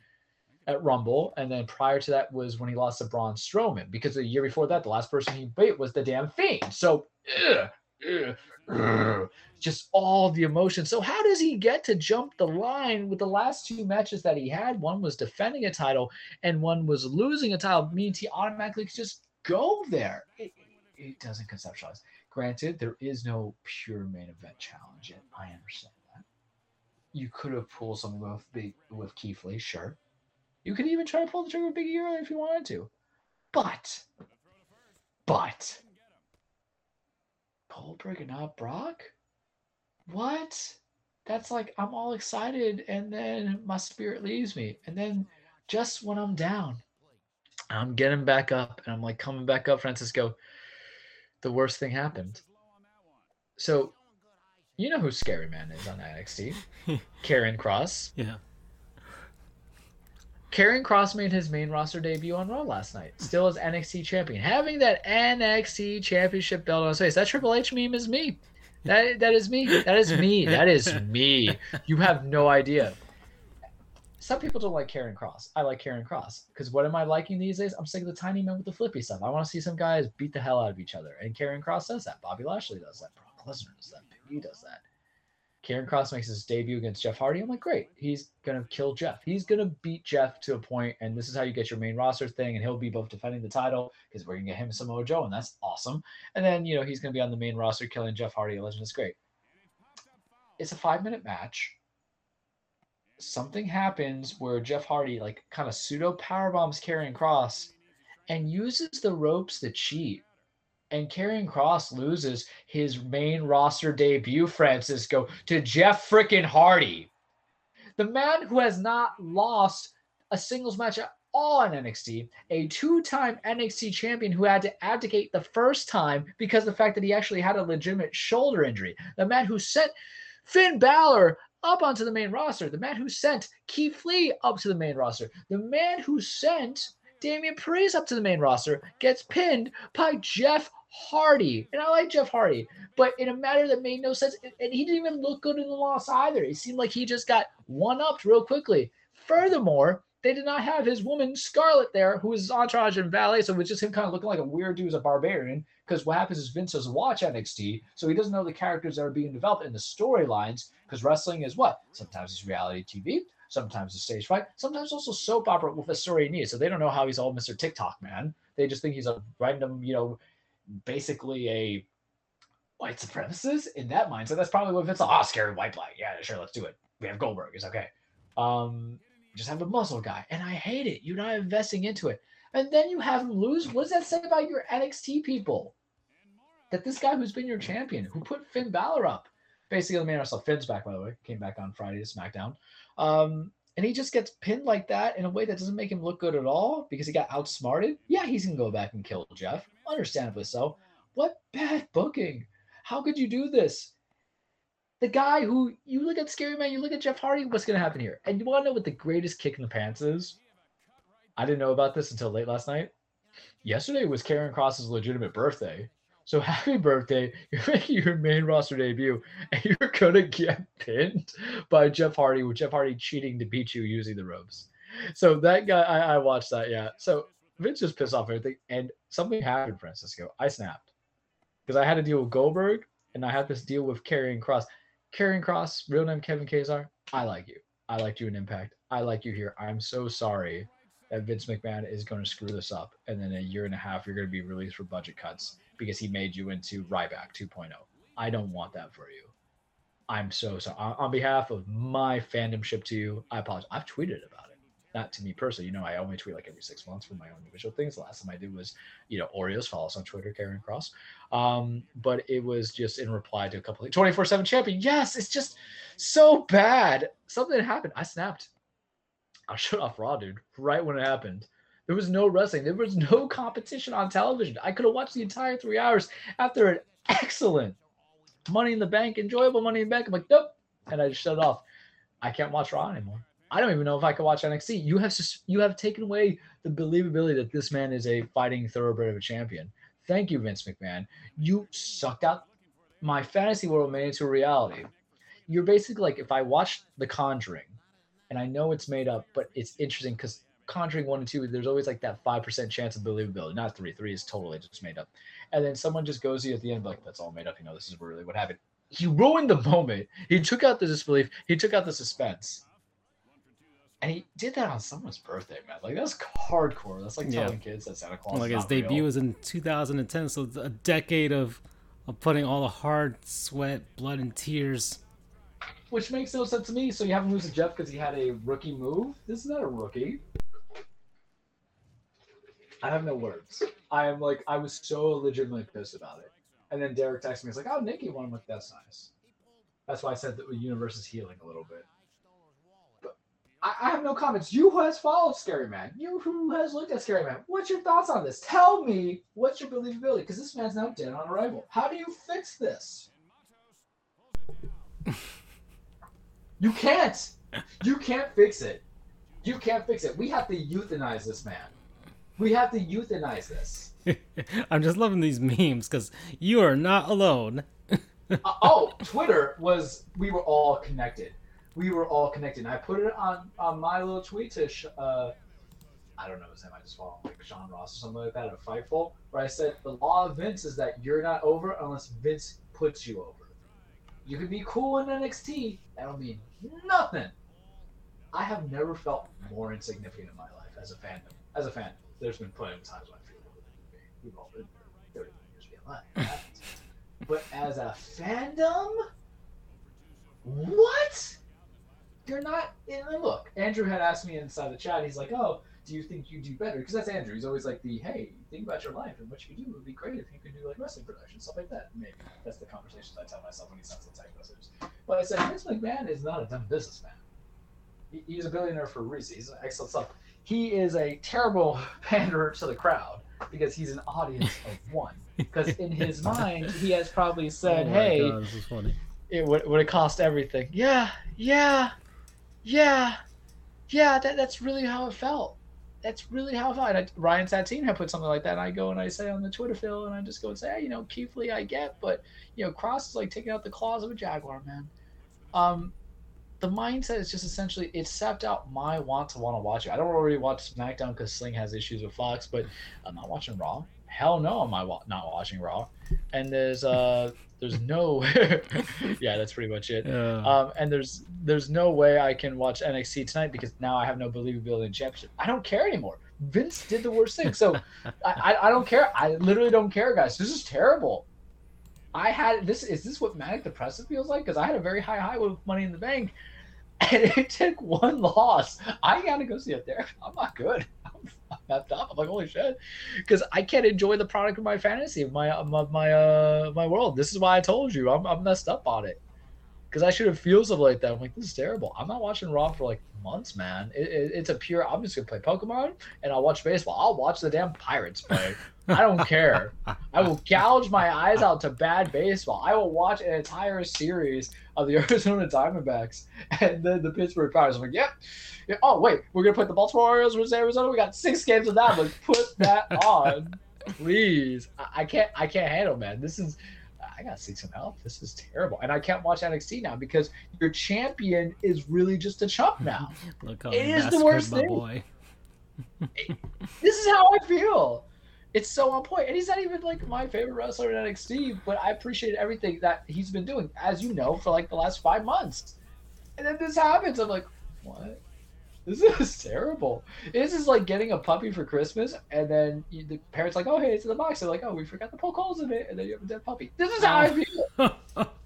at Rumble. And then prior to that was when he lost to Braun Strowman because the year before that, the last person he beat was the damn Fiend. So, ugh, ugh, ugh, just all the emotion. So, how does he get to jump the line with the last two matches that he had? One was defending a title and one was losing a title, means he automatically just go there. It, it doesn't conceptualize. Granted, there is no pure main event challenge yet. I understand that. You could have pulled something with big with Keith Lee, sure. You could even try to pull the trigger with Big E if you wanted to. But, but, Goldberg and not Brock? What? That's like I'm all excited and then my spirit leaves me. And then just when I'm down, I'm getting back up and I'm like coming back up, Francisco. The worst thing happened. So, you know who Scary Man is on NXT? *laughs* Karrion Kross. Yeah. Karrion Kross made his main roster debut on Raw last night, still as NXT champion, having that NXT championship belt on his face. That Triple H meme is me. That that is me. That is me. That is me. *laughs* You have no idea. Some people don't like Karrion Kross. I like Karrion Kross because what am I liking these days? I'm sick of the tiny men with the flippy stuff. I want to see some guys beat the hell out of each other, and Karrion Kross does that. Bobby Lashley does that. Brock Lesnar does that. Big E does that. Karrion Kross makes his debut against Jeff Hardy. I'm like, great. He's gonna kill Jeff. He's gonna beat Jeff to a point, and this is how you get your main roster thing. And he'll be both defending the title because we're gonna get him Samoa Joe, and that's awesome. And then you know he's gonna be on the main roster killing Jeff Hardy. Legend is great. It's a five minute match. Something happens where Jeff Hardy like kind of pseudo power bombs Karrion Kross, and uses the ropes to cheat and Karrion Kross loses his main roster debut, Francisco, to Jeff frickin' Hardy. The man who has not lost a singles match at all in NXT, a two-time NXT champion who had to abdicate the first time because the fact that he actually had a legitimate shoulder injury. The man who sent Finn Balor up onto the main roster. The man who sent Keith Lee up to the main roster. The man who sent Damian Priest up to the main roster gets pinned by Jeff Hardy. And I like Jeff Hardy, but in a matter that made no sense. And he didn't even look good in the loss either. It seemed like he just got one upped real quickly. Furthermore, they did not have his woman Scarlett there, who was his entourage and valet. So it was just him kind of looking like a weird dude as a barbarian. Because what happens is Vince doesn't watch NXT, so he doesn't know the characters that are being developed in the storylines. Because wrestling is what? Sometimes it's reality TV, sometimes it's stage fight, sometimes also soap opera with a story need. So they don't know how he's all Mr. TikTok man. They just think he's a random, you know, basically a white supremacist in that mindset. That's probably what Vince oh, scary white black. Yeah, sure, let's do it. We have Goldberg. It's okay. Um, just have a muscle guy, and I hate it. You're not investing into it, and then you have him lose. What does that say about your NXT people? That this guy who's been your champion, who put Finn Balor up, basically the man herself. Finn's back by the way, came back on Friday to SmackDown, um, and he just gets pinned like that in a way that doesn't make him look good at all because he got outsmarted. Yeah, he's gonna go back and kill Jeff, understandably so. What bad booking! How could you do this? The guy who you look at Scary Man, you look at Jeff Hardy, what's to happen here? And you want to know what the greatest kick in the pants is? I didn't know about this until late last night. Yesterday was Karrion Kross's legitimate birthday. So happy birthday. *laughs* You're making your main roster debut and you're to get pinned by Jeff Hardy with Jeff Hardy cheating to beat you using the ropes. So that guy, I, I watched that. Yeah. So Vince just pissed off everything. And something happened, Francisco. I snapped because I had to deal with Goldberg and I had this deal with Karrion Kross. Karrion Kross, real name Kevin Kesar. I like you. I liked you in Impact. I like you here. I'm so sorry that Vince McMahon is going to screw this up, and then a year and a half you're going to be released for budget cuts because he made you into Ryback 2.0. I don't want that for you. I'm so sorry. On, behalf of my fandomship to you, I apologize. I've tweeted about. Not to me personally. You know, I only tweet like every six months for my own individual things. The last time I did was, you know, Oreos. Follow us on Twitter, Karrion Kross. Um, but it was just in reply to a couple of 24 7 champion. Yes, it's just so bad. Something happened. I snapped. I shut off Raw, dude, right when it happened. There was no wrestling. There was no competition on television. I could have watched the entire three hours after an excellent Money in the Bank, enjoyable Money in the Bank. I'm like, nope, and I just shut it off. I can't watch Raw anymore. I don't even know if I could watch NXT. You have you have taken away the believability that this man is a fighting thoroughbred of a champion. Thank you, Vince McMahon. You sucked out my fantasy world made into reality. You're basically like if I watched The Conjuring, and I know it's made up, but it's interesting because Conjuring one and two, there's always like that five percent chance of believability. Not three. Three is totally just made up. And then someone just goes to you at the end, like that's all made up. You know, this is really what happened. He ruined the moment. He took out the disbelief. He took out the suspense. And he did that on someone's birthday, man. Like that's hardcore. That's like Yeah. telling kids that Santa Claus. like is his not real. debut was in 2010, so a decade of of putting all the hard sweat, blood, and tears. which makes no sense to me. So you have him lose to Jeff because he had a rookie move. This is not a rookie. I have no words. I am like, I was so legitimately pissed about it. And then Derek texted me, he's like, "Oh, Nikki won." I'm like, "That's nice." That's why I said that the universe is healing a little bit. I, I have no comments. You who has followed Scary Man, you who has looked at Scary Man, what's your thoughts on this? Tell me what's your believability because this man's now dead on arrival. How do you fix this? You can't. You can't fix it. You can't fix it. We have to euthanize this man. We have to euthanize this. *laughs* I'm just loving these memes because you are not alone. *laughs* Uh, oh, Twitter was we were all connected. We were all connected. And I put it on on my little tweet to sh- uh, I don't know his name. I just follow him, like Sean Ross or something like that. A Fightful, where I said the law of Vince is that you're not over unless Vince puts you over. You can be cool in NXT. That'll mean nothing. I have never felt more insignificant in my life as a fandom. As a fan, there's been plenty of times when I feel older than me. We've all been there. 30 years being alive. *laughs* But as a fandom, what? You're not. And look, Andrew had asked me inside the chat. He's like, "Oh, do you think you'd do better?" Because that's Andrew. He's always like, "The hey, think about your life and what you could do. It would be great if you could do like wrestling production, stuff like that." Maybe that's the conversations I tell myself when he sends the text messages. But I said, Vince McMahon is not a dumb businessman. He, he's a billionaire for a reason. He's an excellent stuff. He is a terrible *laughs* panderer to the crowd because he's an audience of *laughs* one. Because in his mind, he has probably oh said, Oh "Hey, God, this is funny. it would, would it cost everything? Yeah, yeah, yeah, yeah. That that's really how it felt. That's really how it felt. And I, Ryan Satin had put something like that, and I go and I say on the Twitter field, and I just go and say, hey, you know, Keith Lee, I get, but you know, Cross is like taking out the claws of a jaguar, man. Um, the mindset is just essentially it sapped out my want to want to watch it. I don't really watch SmackDown because Sling has issues with Fox, but I'm not watching Raw. Hell no, am I wa- not watching Raw? And there's uh, there's no, *laughs* yeah, that's pretty much it. Uh, Um, and there's there's no way I can watch NXT tonight because now I have no believability in championship. I don't care anymore. Vince did the worst thing, so *laughs* I, I I don't care. I literally don't care, guys. This is terrible. I had this. Is this what manic depressive feels like? Because I had a very high high with Money in the Bank. *laughs* and it took one loss. I gotta go see a therapist. I'm not good. I'm, messed up. I'm like, holy shit, because I can't enjoy the product of my fantasy, of my of my uh my world. This is why I told you I'm I'm messed up on it. Because I should have feel something like that. I'm like, this is terrible. I'm not watching Raw for like months, man. It, it, it's a pure. I'm just gonna play Pokemon and I'll watch baseball. I'll watch the damn Pirates play. *laughs* I don't care. I will gouge my eyes out to bad baseball. I will watch an entire series of the *laughs* Arizona Diamondbacks and then the Pittsburgh Pirates. I'm like, yep. Yeah, oh wait, we're gonna put the Baltimore Orioles versus Arizona. We got six games of that. Let's put that *laughs* on, please. I, I can't. I can't handle, man. This is. I gotta seek some help. This is terrible, and I can't watch NXT now because your champion is really just a chump *laughs* now. Look It you the worst thing. boy. this is how I feel. It's so on point, and he's not even like my favorite wrestler in NXT, but I appreciate everything that he's been doing, as you know, for like the last five months. And then this happens. I'm like, what? This *laughs* is terrible. This is like getting a puppy for Christmas, and then you, the parents like, oh hey, it's in the box. They're like, oh, we forgot to poke holes in it, and then you have a dead puppy. This is how I oh. feel. *laughs*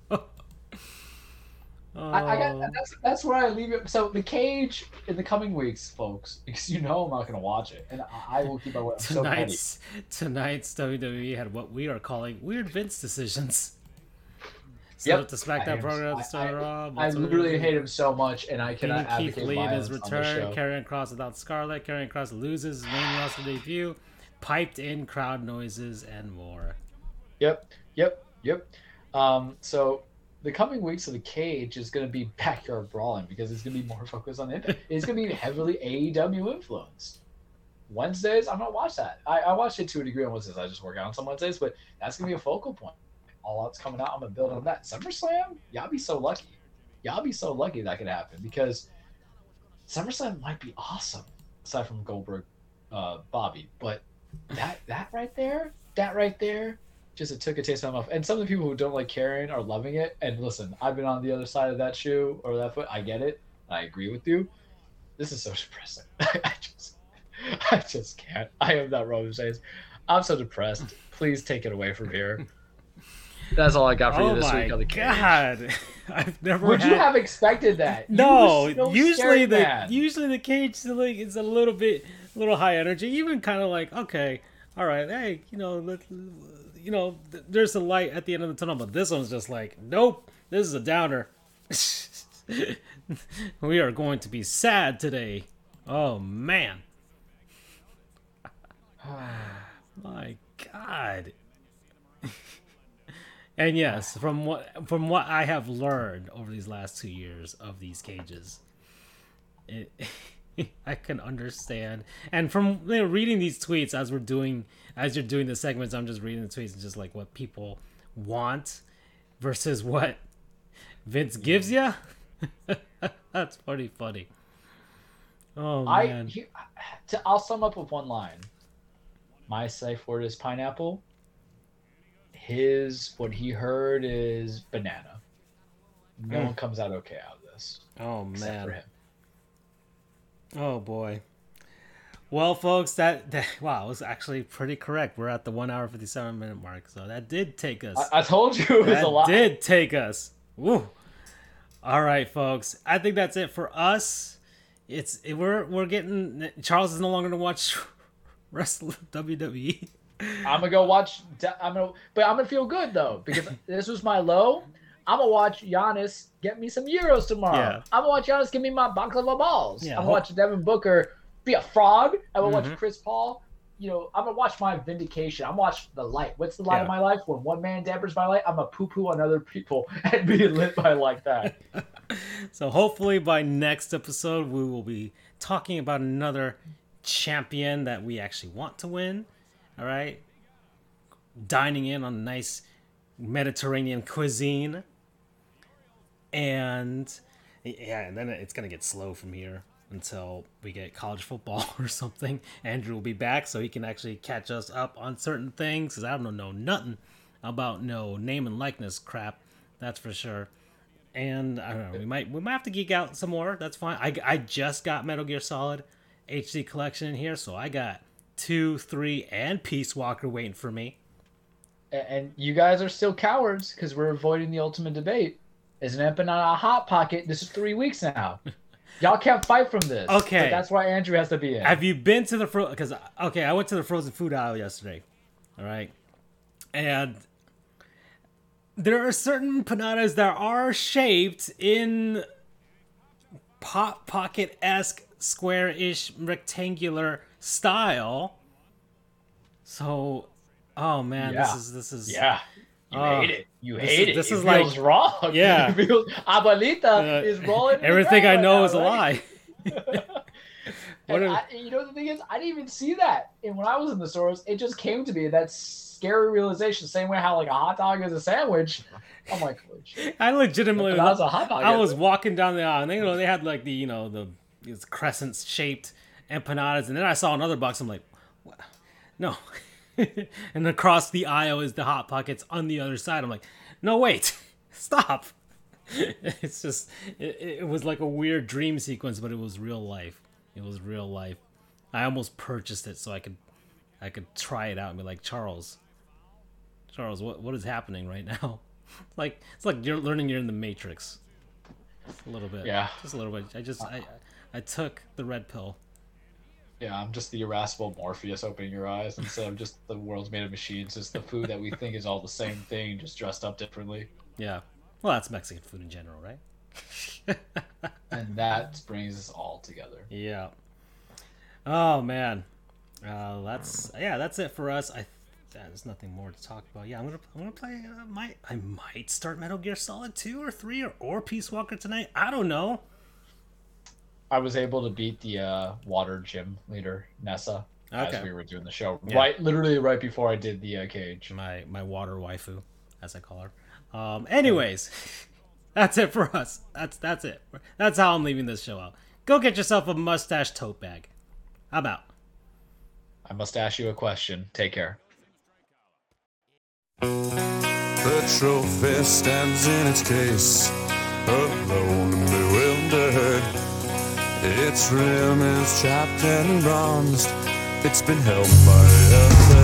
I, I Oh. got that's that's where I leave it. So the cage in the coming weeks, folks, *laughs* because you know I'm not gonna watch it, and I, I will keep my way. I'm so tonight's tonight's WWE had what we are calling weird Vince decisions. So Yep. the SmackDown am- program, I- the Star Raw. I literally hate him so much, and I cannot Keith advocate Lee in his violence on this return. Karrion Kross without Scarlett, Karrion Kross loses main roster debut, piped in crowd noises, and more. Yep, yep, yep. Um, so the coming weeks of the cage is going to be *laughs* backyard brawling because it's going to be more focused on impact. It's going to be heavily AEW influenced. Wednesdays, I'm not watch that. I, I watched it to a degree on Wednesdays. I just work out on some Wednesdays, but that's going to be a focal point. All out's coming out. I'm gonna build on that. SummerSlam, y'all be so lucky. Y'all be so lucky that could happen because SummerSlam might be awesome aside from Goldberg, uh, Bobby, but that that right there, that right there, just it took a taste out of my mouth. And some of the people who don't like Karen are loving it. And listen, I've been on the other side of that shoe or that foot. I get it. I agree with you. This is so depressing. *laughs* I just, I just can't. I am not Roman Reigns. I'm so depressed. Please take it away from here. *laughs* That's all I got for Oh you this week on the cage. god! *laughs* I've never. Would you have expected that? No, so usually the man. usually the cage is like is a little bit a little high energy. Even kind of like okay, all right, hey, you know, let, you know, th- there's a light at the end of the tunnel, but this one's just like nope, this is a downer. *laughs* we are going to be sad today. Oh man, *sighs* my god. *laughs* And yes, from what from what I have learned over these last two years of these cages, it, *laughs* I can understand. And from you know, reading these tweets as we're doing as you're doing the segments, I'm just reading the tweets and just like what people want versus what Vince gives you. *laughs* That's pretty funny. Oh I man, he, to, I'll sum up with one line. My safe word is pineapple. His what he heard is banana. No Mm. one comes out okay out of this oh except for man, him. oh boy. Well, folks, that, that wow was actually pretty correct. We're at the one hour fifty seven minute mark, so that did take us. I, I told you it was that a lot. did take us. Woo. All right, folks. I think that's it for us. It's it, we're we're getting Charles is no longer gonna watch *laughs* wrestle WWE. I'm gonna go watch. I'm gonna, but I'm gonna feel good though because this was my low. I'm gonna watch Giannis get me some euros tomorrow. Yeah. I'm gonna watch Giannis give me my baklava balls. Yeah, I'm gonna watch Devin Booker be a fraud. I'm gonna Mhm. watch Chris Paul. You know, I'm gonna watch my vindication. I'm watch the light. What's the light Yeah. of my life? When one man dampers my light, I'm gonna poo poo on other people *laughs* and be lit by like that. *laughs* So hopefully by next episode we will be talking about another champion that we actually want to win. All right. Dining in on nice Mediterranean cuisine. And yeah, and then it's gonna get slow from here until we get college football *laughs* or something. Andrew will be back so he can actually catch us up on certain things because I don't know nothing about no name and likeness crap. That's for sure and I don't know. We might we might have to geek out some more. That's fine. I, I just got Metal Gear Solid HD collection in here, so I got two, three, and Peace Walker waiting for me. And you guys are still cowards because we're avoiding the ultimate debate. is an empanada a hot pocket. This is three weeks now. *laughs* Y'all can't fight from this. Okay. But that's why Andrew has to be in. Have you been to the fro? Because okay, I went to the frozen food aisle yesterday. All right, and there are certain panadas that are shaped in pop pocket esque square-ish rectangular style. So, oh man, Yeah. this is this is yeah. You Oh, hate it. You this hate is- it. this it is feels like- wrong. *laughs* Yeah. Feels, Abuelita Uh, is rolling. *laughs* everything I know right is a right? lie. *laughs* What are- I, you know the thing is, I didn't even see that. And when I was in the stores, it just came to me that scary realization. Same way how like a hot dog is a sandwich. I'm like. I legitimately That was a hot dog. I was walking down the aisle, and they, you know, they had like the, you know, the these crescent shaped empanadas, and then I saw another box. I'm like, what? no. *laughs* and across the aisle is the hot pockets on the other side. I'm like, no, wait, *laughs* stop. *laughs* it's just, it, it was like a weird dream sequence, but it was real life. It was real life. I almost purchased it so I could, I could try it out and be like, Charles, Charles, what what is happening right now? It's like it's like you're learning you're in the Matrix. Just a little bit. Yeah. Just a little bit. I just I I took the red pill. Yeah, I'm just the irascible Morpheus opening your eyes instead of just the world's made of machines. Just the food that we think is all the same thing, just dressed up differently. Yeah. Well, that's Mexican food in general, right? *laughs* And that brings us all together. Yeah. Oh man. Uh, that's yeah. That's it for us. I there's nothing more to talk about. Yeah, I'm gonna I'm gonna play. Uh, might I might start Metal Gear Solid two or three or or Peace Walker tonight. I don't know. I was able to beat the uh, water gym leader Nessa Okay. as we were doing the show. Yeah. Right, literally right before I did the uh, cage. my my water waifu, as I call her. Um, anyways, *laughs* that's it for us. That's that's it. That's how I'm leaving this show out. Go get yourself a mustache tote bag. I'm out. I must ask you a question. Take care. The trophy stands in its case, alone and bewildered. Its rim is chapped and bronzed. It's been held by a.